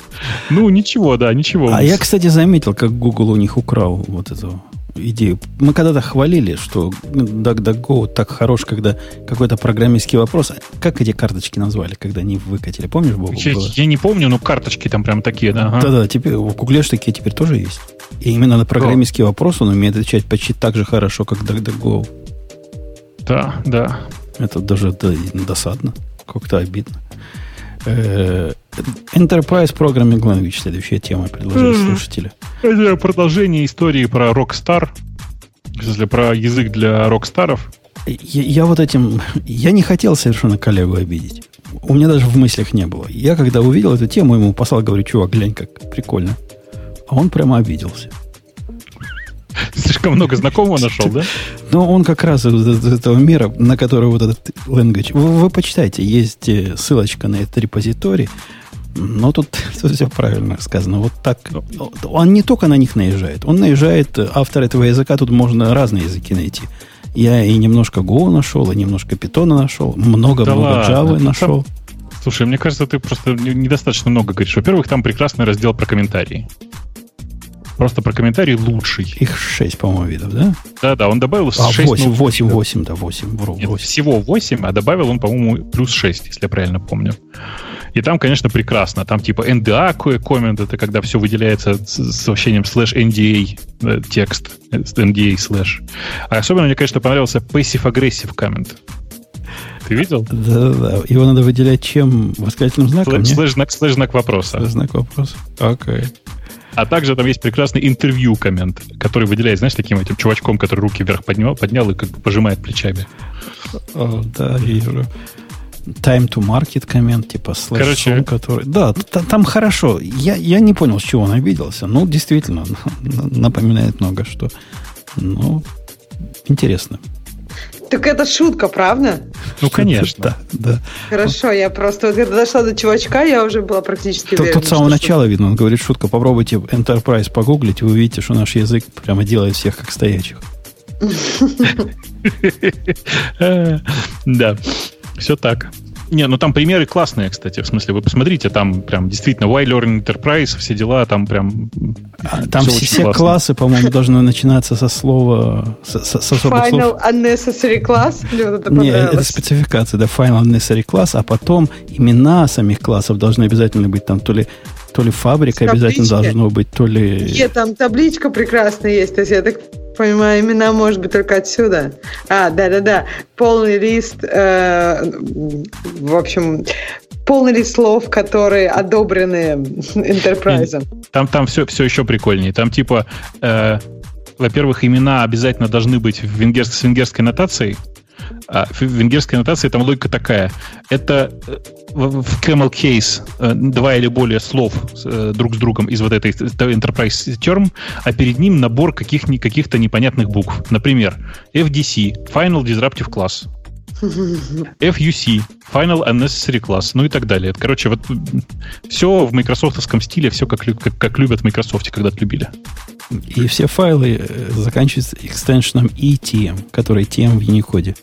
Ну, ничего, да, ничего. А я, кстати, заметил, как Google у них украл вот эту идею. Мы когда-то хвалили, что DuckDuckGo так хорош, когда какой-то программистский вопрос. Как эти карточки назвали, когда они выкатили? Помнишь, Бог? Я, я не помню, но карточки там прям такие, да. Ага. Да-да, теперь в Гугле такие теперь тоже есть. И именно на программистский да. вопрос он умеет отвечать почти так же хорошо, как DuckDuckGo. Да, да. Это даже да, досадно. Как-то обидно. Э, Enterprise Programming Language, следующая тема, предложили слушатели. Это продолжение истории про Rockstar, в смысле, про язык для рокстаров. Я, я вот этим... Я не хотел совершенно коллегу обидеть. У меня даже в мыслях не было. Я когда увидел эту тему, ему послал, говорю, чувак, глянь, как прикольно. А он прямо обиделся. Слишком много знакомого нашел, да? Но он как раз из этого мира, на который вот этот language... Вы, вы почитайте, есть э, ссылочка на этот репозиторий, но тут, тут все правильно сказано. Вот так. Он не только на них наезжает. Он наезжает, автор этого языка, тут можно разные языки найти. Я и немножко Go нашел, и немножко Python нашел, много-много да Java нашел. Слушай, мне кажется, ты просто недостаточно много говоришь. Во-первых, там прекрасный раздел про комментарии. Просто про комментарии лучший. Их 6, по-моему, видов, да? Да, да, он добавил а, 6 8, 8, 8, да, 8. Вру, Нет, 8. Всего 8, а добавил он, по-моему, плюс 6, если я правильно помню. И там, конечно, прекрасно. Там типа NDA comment, это когда все выделяется с сообщением слэш NDA э, текст, NDA слэш. А особенно мне, конечно, понравился passive-aggressive comment. Ты видел? Да, да, да. Его надо выделять чем? Восклицательным знаком? Слэш, знак, слэш знак вопроса. Слэш знак вопроса. Окей. Okay. А также там есть прекрасный интервью коммент, который выделяет, знаешь, таким этим чувачком, который руки вверх поднял, поднял и как бы пожимает плечами. О, да, вижу. Time to market коммент, типа слэш Короче, который... Да, там хорошо. Я, я не понял, с чего он обиделся. Ну, действительно, напоминает много что. Ну, интересно. Так это шутка, правда? Ну, конечно. Да, да. Хорошо, я просто, вот когда дошла до чувачка, я уже была практически уверена. Тут с самого начала видно, он говорит, шутка, попробуйте Enterprise погуглить, вы увидите, что наш язык прямо делает всех как стоячих. Да, все так. Не, ну там примеры классные, кстати. В смысле, вы посмотрите, там прям действительно Y Learning Enterprise, все дела, там прям... А, там все, все классно. классы, по-моему, должны начинаться со слова... С, с, с Final слов. Unnecessary Class? это Нет, это спецификация, да, Final Unnecessary Class, а потом имена самих классов должны обязательно быть там то ли то ли фабрика обязательно должно быть, то ли... Нет, там табличка прекрасная есть. То есть я так понимаю, имена может быть только отсюда. А, да-да-да. Полный лист, э, в общем, полный лист слов, которые одобрены Enterprise. Там, там все, все еще прикольнее. Там типа, э, во-первых, имена обязательно должны быть в венгерской, с венгерской нотацией. А в венгерской нотации там логика такая. Это э, в camel case э, два или более слов э, друг с другом из вот этой enterprise term, а перед ним набор каких, каких-то непонятных букв. Например, FDC, Final Disruptive Class. FUC, Final Unnecessary Class, ну и так далее. Короче, вот все в майкрософтовском стиле, все как, как, как любят в Microsoft, когда-то любили. И все файлы заканчиваются экстеншеном ETM, который TM в Unicode.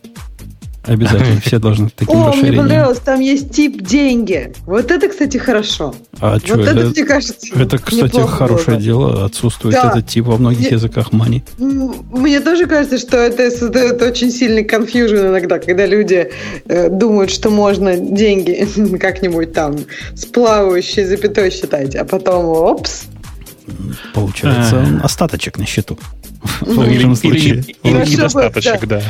Обязательно. Все должны таким О, расширением. мне понравилось, там есть тип деньги. Вот это, кстати, хорошо. А вот что, это, это, мне кажется, Это, кстати, хорошее было. дело. Отсутствует да. этот тип во многих мне, языках мани. Мне тоже кажется, что это создает очень сильный конфьюжн иногда, когда люди э, думают, что можно деньги как-нибудь там с плавающей запятой считать, а потом опс. Получается, а. остаточек на счету. Ну, в или, случае. Недостаточек, да.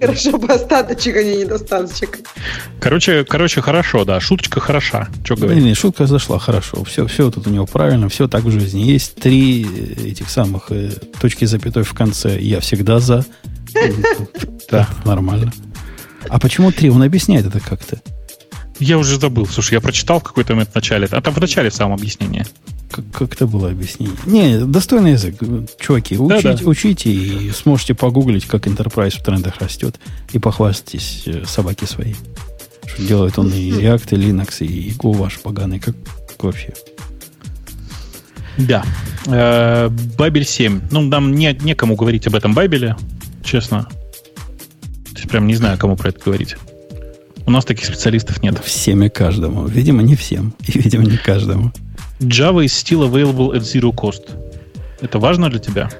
Хорошо бы остаточек, а не недостаточек. Короче, короче, хорошо, да. Шуточка хороша. Что говорить? Не, не, шутка зашла хорошо. Все, все тут у него правильно, все так в жизни. Есть три этих самых э, точки запятой в конце. Я всегда за. Да, нормально. А почему три? Он объясняет это как-то. Я уже забыл. Слушай, я прочитал в какой-то момент в начале. А там в начале самое объяснение. Как, как это было объяснение? Не, достойный язык. Чуваки, учите, да, да. учите и сможете погуглить, как Enterprise в трендах растет. И похвастайтесь э, собаки своей. Что делает он и React, и Linux, и Go ваш поганый. Как, как вообще? Да. Э, Бабель 7. Ну, нам не, некому говорить об этом Бабеле, честно. То есть прям не знаю, кому про это говорить. У нас таких специалистов нет. Всем и каждому. Видимо, не всем. И, видимо, не каждому. Java is still available at zero cost. Это важно для тебя?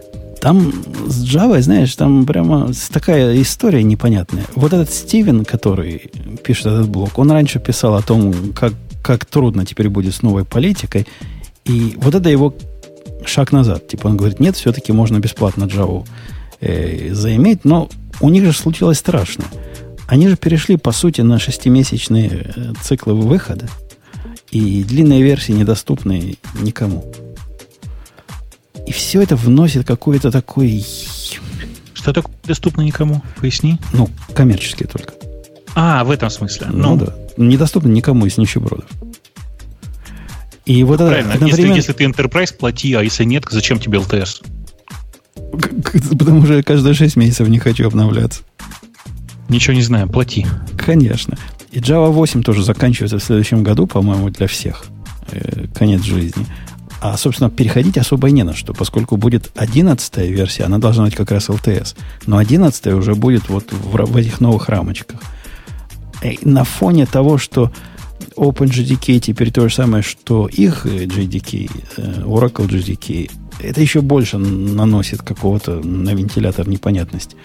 Там с Java, знаешь, там прямо такая история непонятная. Вот этот Стивен, который пишет этот блог, он раньше писал о том, как, как трудно теперь будет с новой политикой. И вот это его шаг назад. Типа он говорит, нет, все-таки можно бесплатно Java э, заиметь, но у них же случилось страшное. Они же перешли, по сути, на шестимесячные э, циклы выхода. И длинные версии недоступны никому. И все это вносит какой-то такой... Что такое доступно никому? Поясни. Ну, коммерческие только. А, в этом смысле. Ну, ну да. Недоступно никому из нищебродов. И вот Правильно. Это, одновременно... если, если ты Enterprise, плати, а если нет, зачем тебе LTS? Потому что я каждые 6 месяцев не хочу обновляться. Ничего не знаю, плати. Конечно. И Java 8 тоже заканчивается в следующем году, по-моему, для всех. Э, конец жизни. А, собственно, переходить особо и не на что, поскольку будет 11 версия, она должна быть как раз LTS. Но 11 уже будет вот в, в этих новых рамочках. И на фоне того, что OpenJDK теперь то же самое, что их JDK, э, Oracle JDK, это еще больше наносит какого-то на вентилятор непонятность.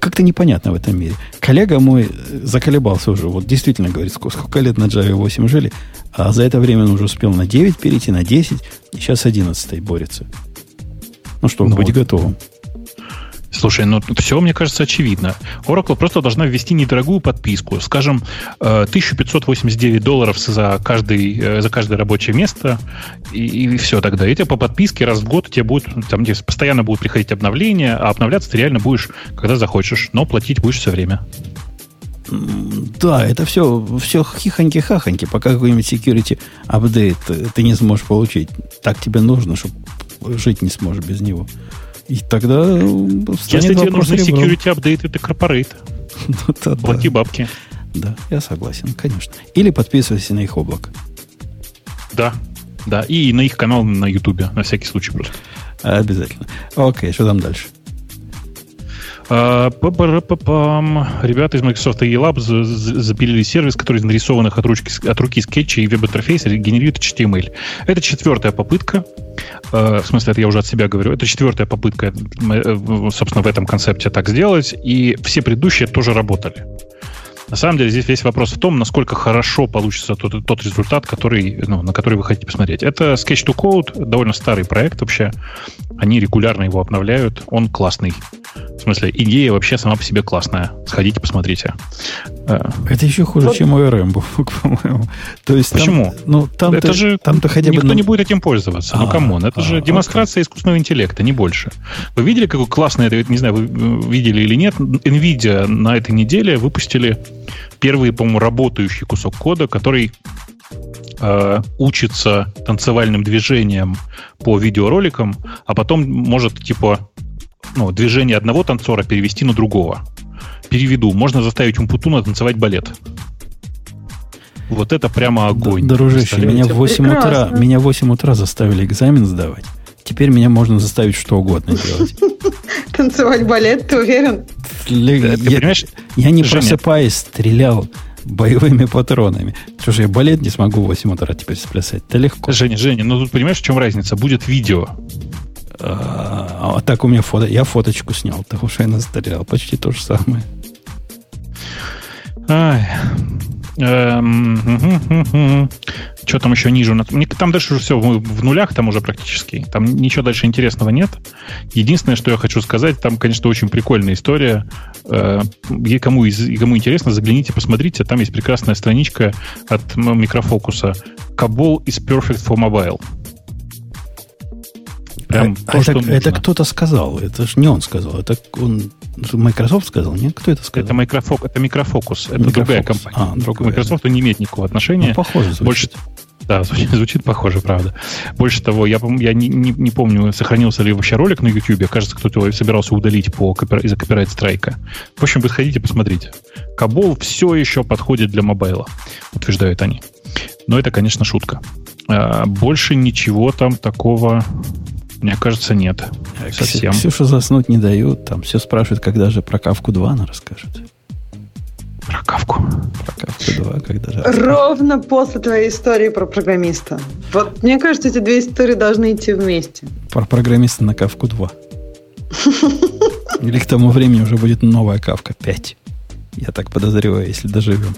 Как-то непонятно в этом мире. Коллега мой заколебался уже. Вот действительно говорит, сколько лет на Java 8 жили, а за это время он уже успел на 9 перейти, на 10, и сейчас 11 борется. Ну что, ну, быть готовым. Слушай, ну все, мне кажется, очевидно. Oracle просто должна ввести недорогую подписку, скажем, 1589 э, долларов за, каждый, э, за каждое рабочее место, и, и все тогда. И тебе по подписке раз в год тебе будет, там, где постоянно будут приходить обновления, а обновляться ты реально будешь, когда захочешь, но платить будешь все время. Да, это все, все хихоньки-хахоньки, пока какой-нибудь security апдейт ты не сможешь получить. Так тебе нужно, чтобы жить не сможешь без него. И тогда Если тебе нужны security апдейты, ты корпорейт. ну, Плати бабки. Да, я согласен, конечно. Или подписывайся на их облако. Да, да. И на их канал на Ютубе, на всякий случай просто. Обязательно. Окей, что там дальше? А, Ребята из Microsoft ELAB запилили сервис, который из нарисованных от, ручки, от руки скетчей и веб-интерфейса генерирует HTML. Это четвертая попытка. А, в смысле, это я уже от себя говорю. Это четвертая попытка, э, собственно, в этом концепте так сделать. И все предыдущие тоже работали. На самом деле здесь весь вопрос в том, насколько хорошо получится тот, тот результат, который, ну, на который вы хотите посмотреть. Это Sketch to Code, довольно старый проект вообще. Они регулярно его обновляют. Он классный. В смысле, идея вообще сама по себе классная. Сходите, посмотрите. Э, Это еще хуже, вот. чем ORM, по-моему. То есть Почему? Там, ну, там это же там-то хотя бы... Никто не будет этим пользоваться. Ну, а, ну, come on. Это а, же демонстрация окей. искусственного интеллекта, не больше. Вы видели, какой классный это, не знаю, вы видели или нет, NVIDIA на этой неделе выпустили первый, по-моему, работающий кусок кода, который э, учится танцевальным движением по видеороликам, а потом может, типа, ну, движение одного танцора перевести на другого. Переведу. Можно заставить Умпутуна танцевать балет. Вот это прямо огонь. Да, дружище, меня в 8 утра, меня в 8 утра заставили экзамен сдавать. Теперь меня можно заставить что угодно делать. Танцевать балет, ты уверен? Я, я не просыпаясь, стрелял боевыми патронами. Что же, я балет не смогу в 8 утра теперь сплясать? Это легко. Женя, Женя, ну тут понимаешь, в чем разница? Будет видео. А, а так у меня фото. Я фоточку снял, того, что я настрелял. Почти то же самое. Ай. Эм, что там еще ниже? Там дальше уже все в нулях, там уже практически. Там ничего дальше интересного нет. Единственное, что я хочу сказать, там, конечно, очень прикольная история. Э, кому, кому интересно, загляните, посмотрите. Там есть прекрасная страничка от микрофокуса. Kabul is perfect for mobile. Прям а, то, это, это кто-то сказал. Это же не он сказал. Это он Microsoft сказал, нет? Кто это сказал? Это, микрофок, это микрофокус. Это Микрофокус. другая компания. А, другая. Microsoft не имеет никакого отношения. Ну, похоже звучит. Больше, да, звучит, звучит похоже, правда. Больше того, я, я не, не, не помню, сохранился ли вообще ролик на YouTube. Кажется, кто-то его собирался удалить по, из-за копирайт страйка. В общем, вы сходите, посмотрите. Кабол все еще подходит для мобайла, утверждают они. Но это, конечно, шутка. А, больше ничего там такого мне кажется, нет. Совсем. Ксюша заснуть не дают. Там все спрашивают, когда же про Кавку 2 она расскажет. Про Кавку. Про Кавку 2, когда же Ровно после твоей истории про программиста. Вот мне кажется, эти две истории должны идти вместе. Про программиста на Кавку 2. Или к тому времени уже будет новая Кавка 5. Я так подозреваю, если доживем.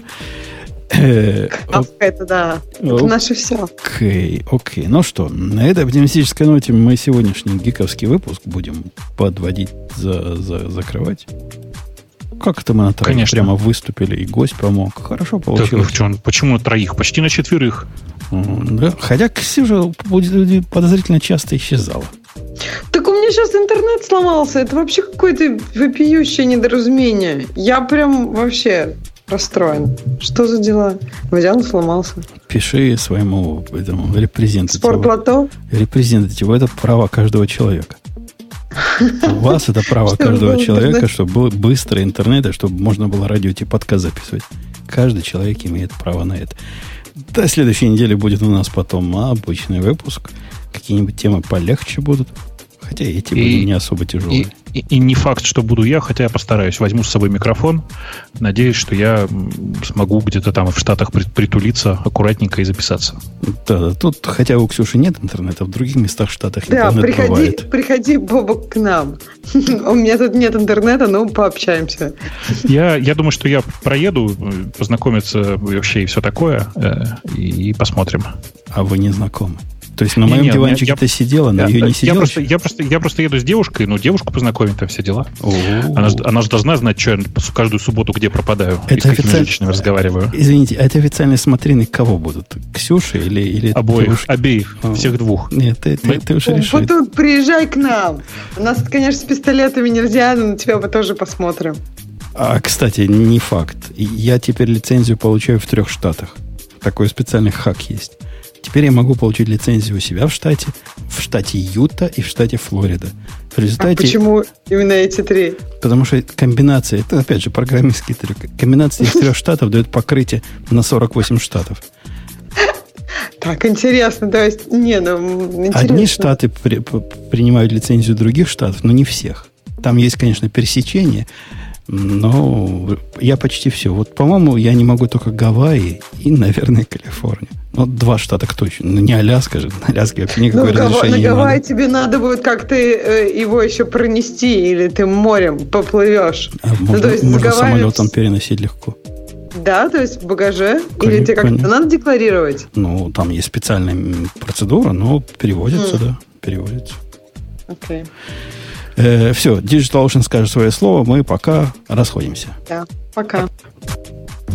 Кавка это да. Это наше все. Окей, окей. Ну что, на этой оптимистической ноте мы сегодняшний гиковский выпуск будем подводить, за, за, закрывать. Как это мы на троих Конечно. прямо выступили, и гость помог. Хорошо получилось. Так, почему на троих? Почти на четверых. Да, хотя Ксюша подозрительно часто исчезала. Так у меня меня сейчас интернет сломался. Это вообще какое-то вопиющее недоразумение. Я прям вообще расстроен. Что за дела? И сломался. Пиши своему этому репрезентативу. Спортлото? Репрезентативу. Это право каждого человека. У вас это право каждого человека, чтобы был быстрый интернет, и чтобы можно было радио типа подкаст записывать. Каждый человек имеет право на это. До следующей недели будет у нас потом обычный выпуск. Какие-нибудь темы полегче будут. Хотя эти и, были не особо тяжелые. И, и, не факт, что буду я, хотя я постараюсь. Возьму с собой микрофон. Надеюсь, что я смогу где-то там в Штатах притулиться аккуратненько и записаться. Да, да. Тут, хотя у Ксюши нет интернета, в других местах в Штатах да, интернет приходи, бывает. приходи, Бобок, к нам. У меня тут нет интернета, но пообщаемся. Я, я думаю, что я проеду, познакомиться вообще и все такое, э, и посмотрим. А вы не знакомы? То есть на не, моем не, диванчике ты сидела, на ее не сидела? Я просто, я, просто, я просто еду с девушкой, но девушку познакомить там все дела. Она, она же должна знать, что я каждую субботу где пропадаю это и с какими женщинами разговариваю. Извините, а это официальные смотрины кого будут? Ксюши или, или Обоих, девушки? обеих, а. всех двух. Нет, ты, ты, ты уж решил. Вот тут приезжай к нам. У нас, конечно, с пистолетами нельзя, но на тебя мы тоже посмотрим. А, кстати, не факт. Я теперь лицензию получаю в трех штатах. Такой специальный хак есть. Теперь я могу получить лицензию у себя в штате, в штате Юта и в штате Флорида. В результате... А почему именно эти три? Потому что комбинация, это опять же программистский трюк, комбинация из трех штатов дает покрытие на 48 штатов. Так, интересно, то есть, не, ну, интересно. Одни штаты при, принимают лицензию других штатов, но не всех. Там есть, конечно, пересечение, но я почти все. Вот, по-моему, я не могу только Гавайи и, наверное, Калифорнию. Ну, два штата точно. Ну, не Аляска же. На Аляске вообще никакое ну, разрешение на Гавайи надо. тебе надо будет как-то э, его еще пронести, или ты морем поплывешь. А ну, можно, то есть можно Гавайи... самолетом переносить легко. Да, то есть в багаже? Конечно, или тебе как-то надо декларировать? Ну, там есть специальная процедура, но переводится, mm. да, переводится. Окей. Okay. Э, все, Digital Ocean скажет свое слово, мы пока расходимся. Да, пока.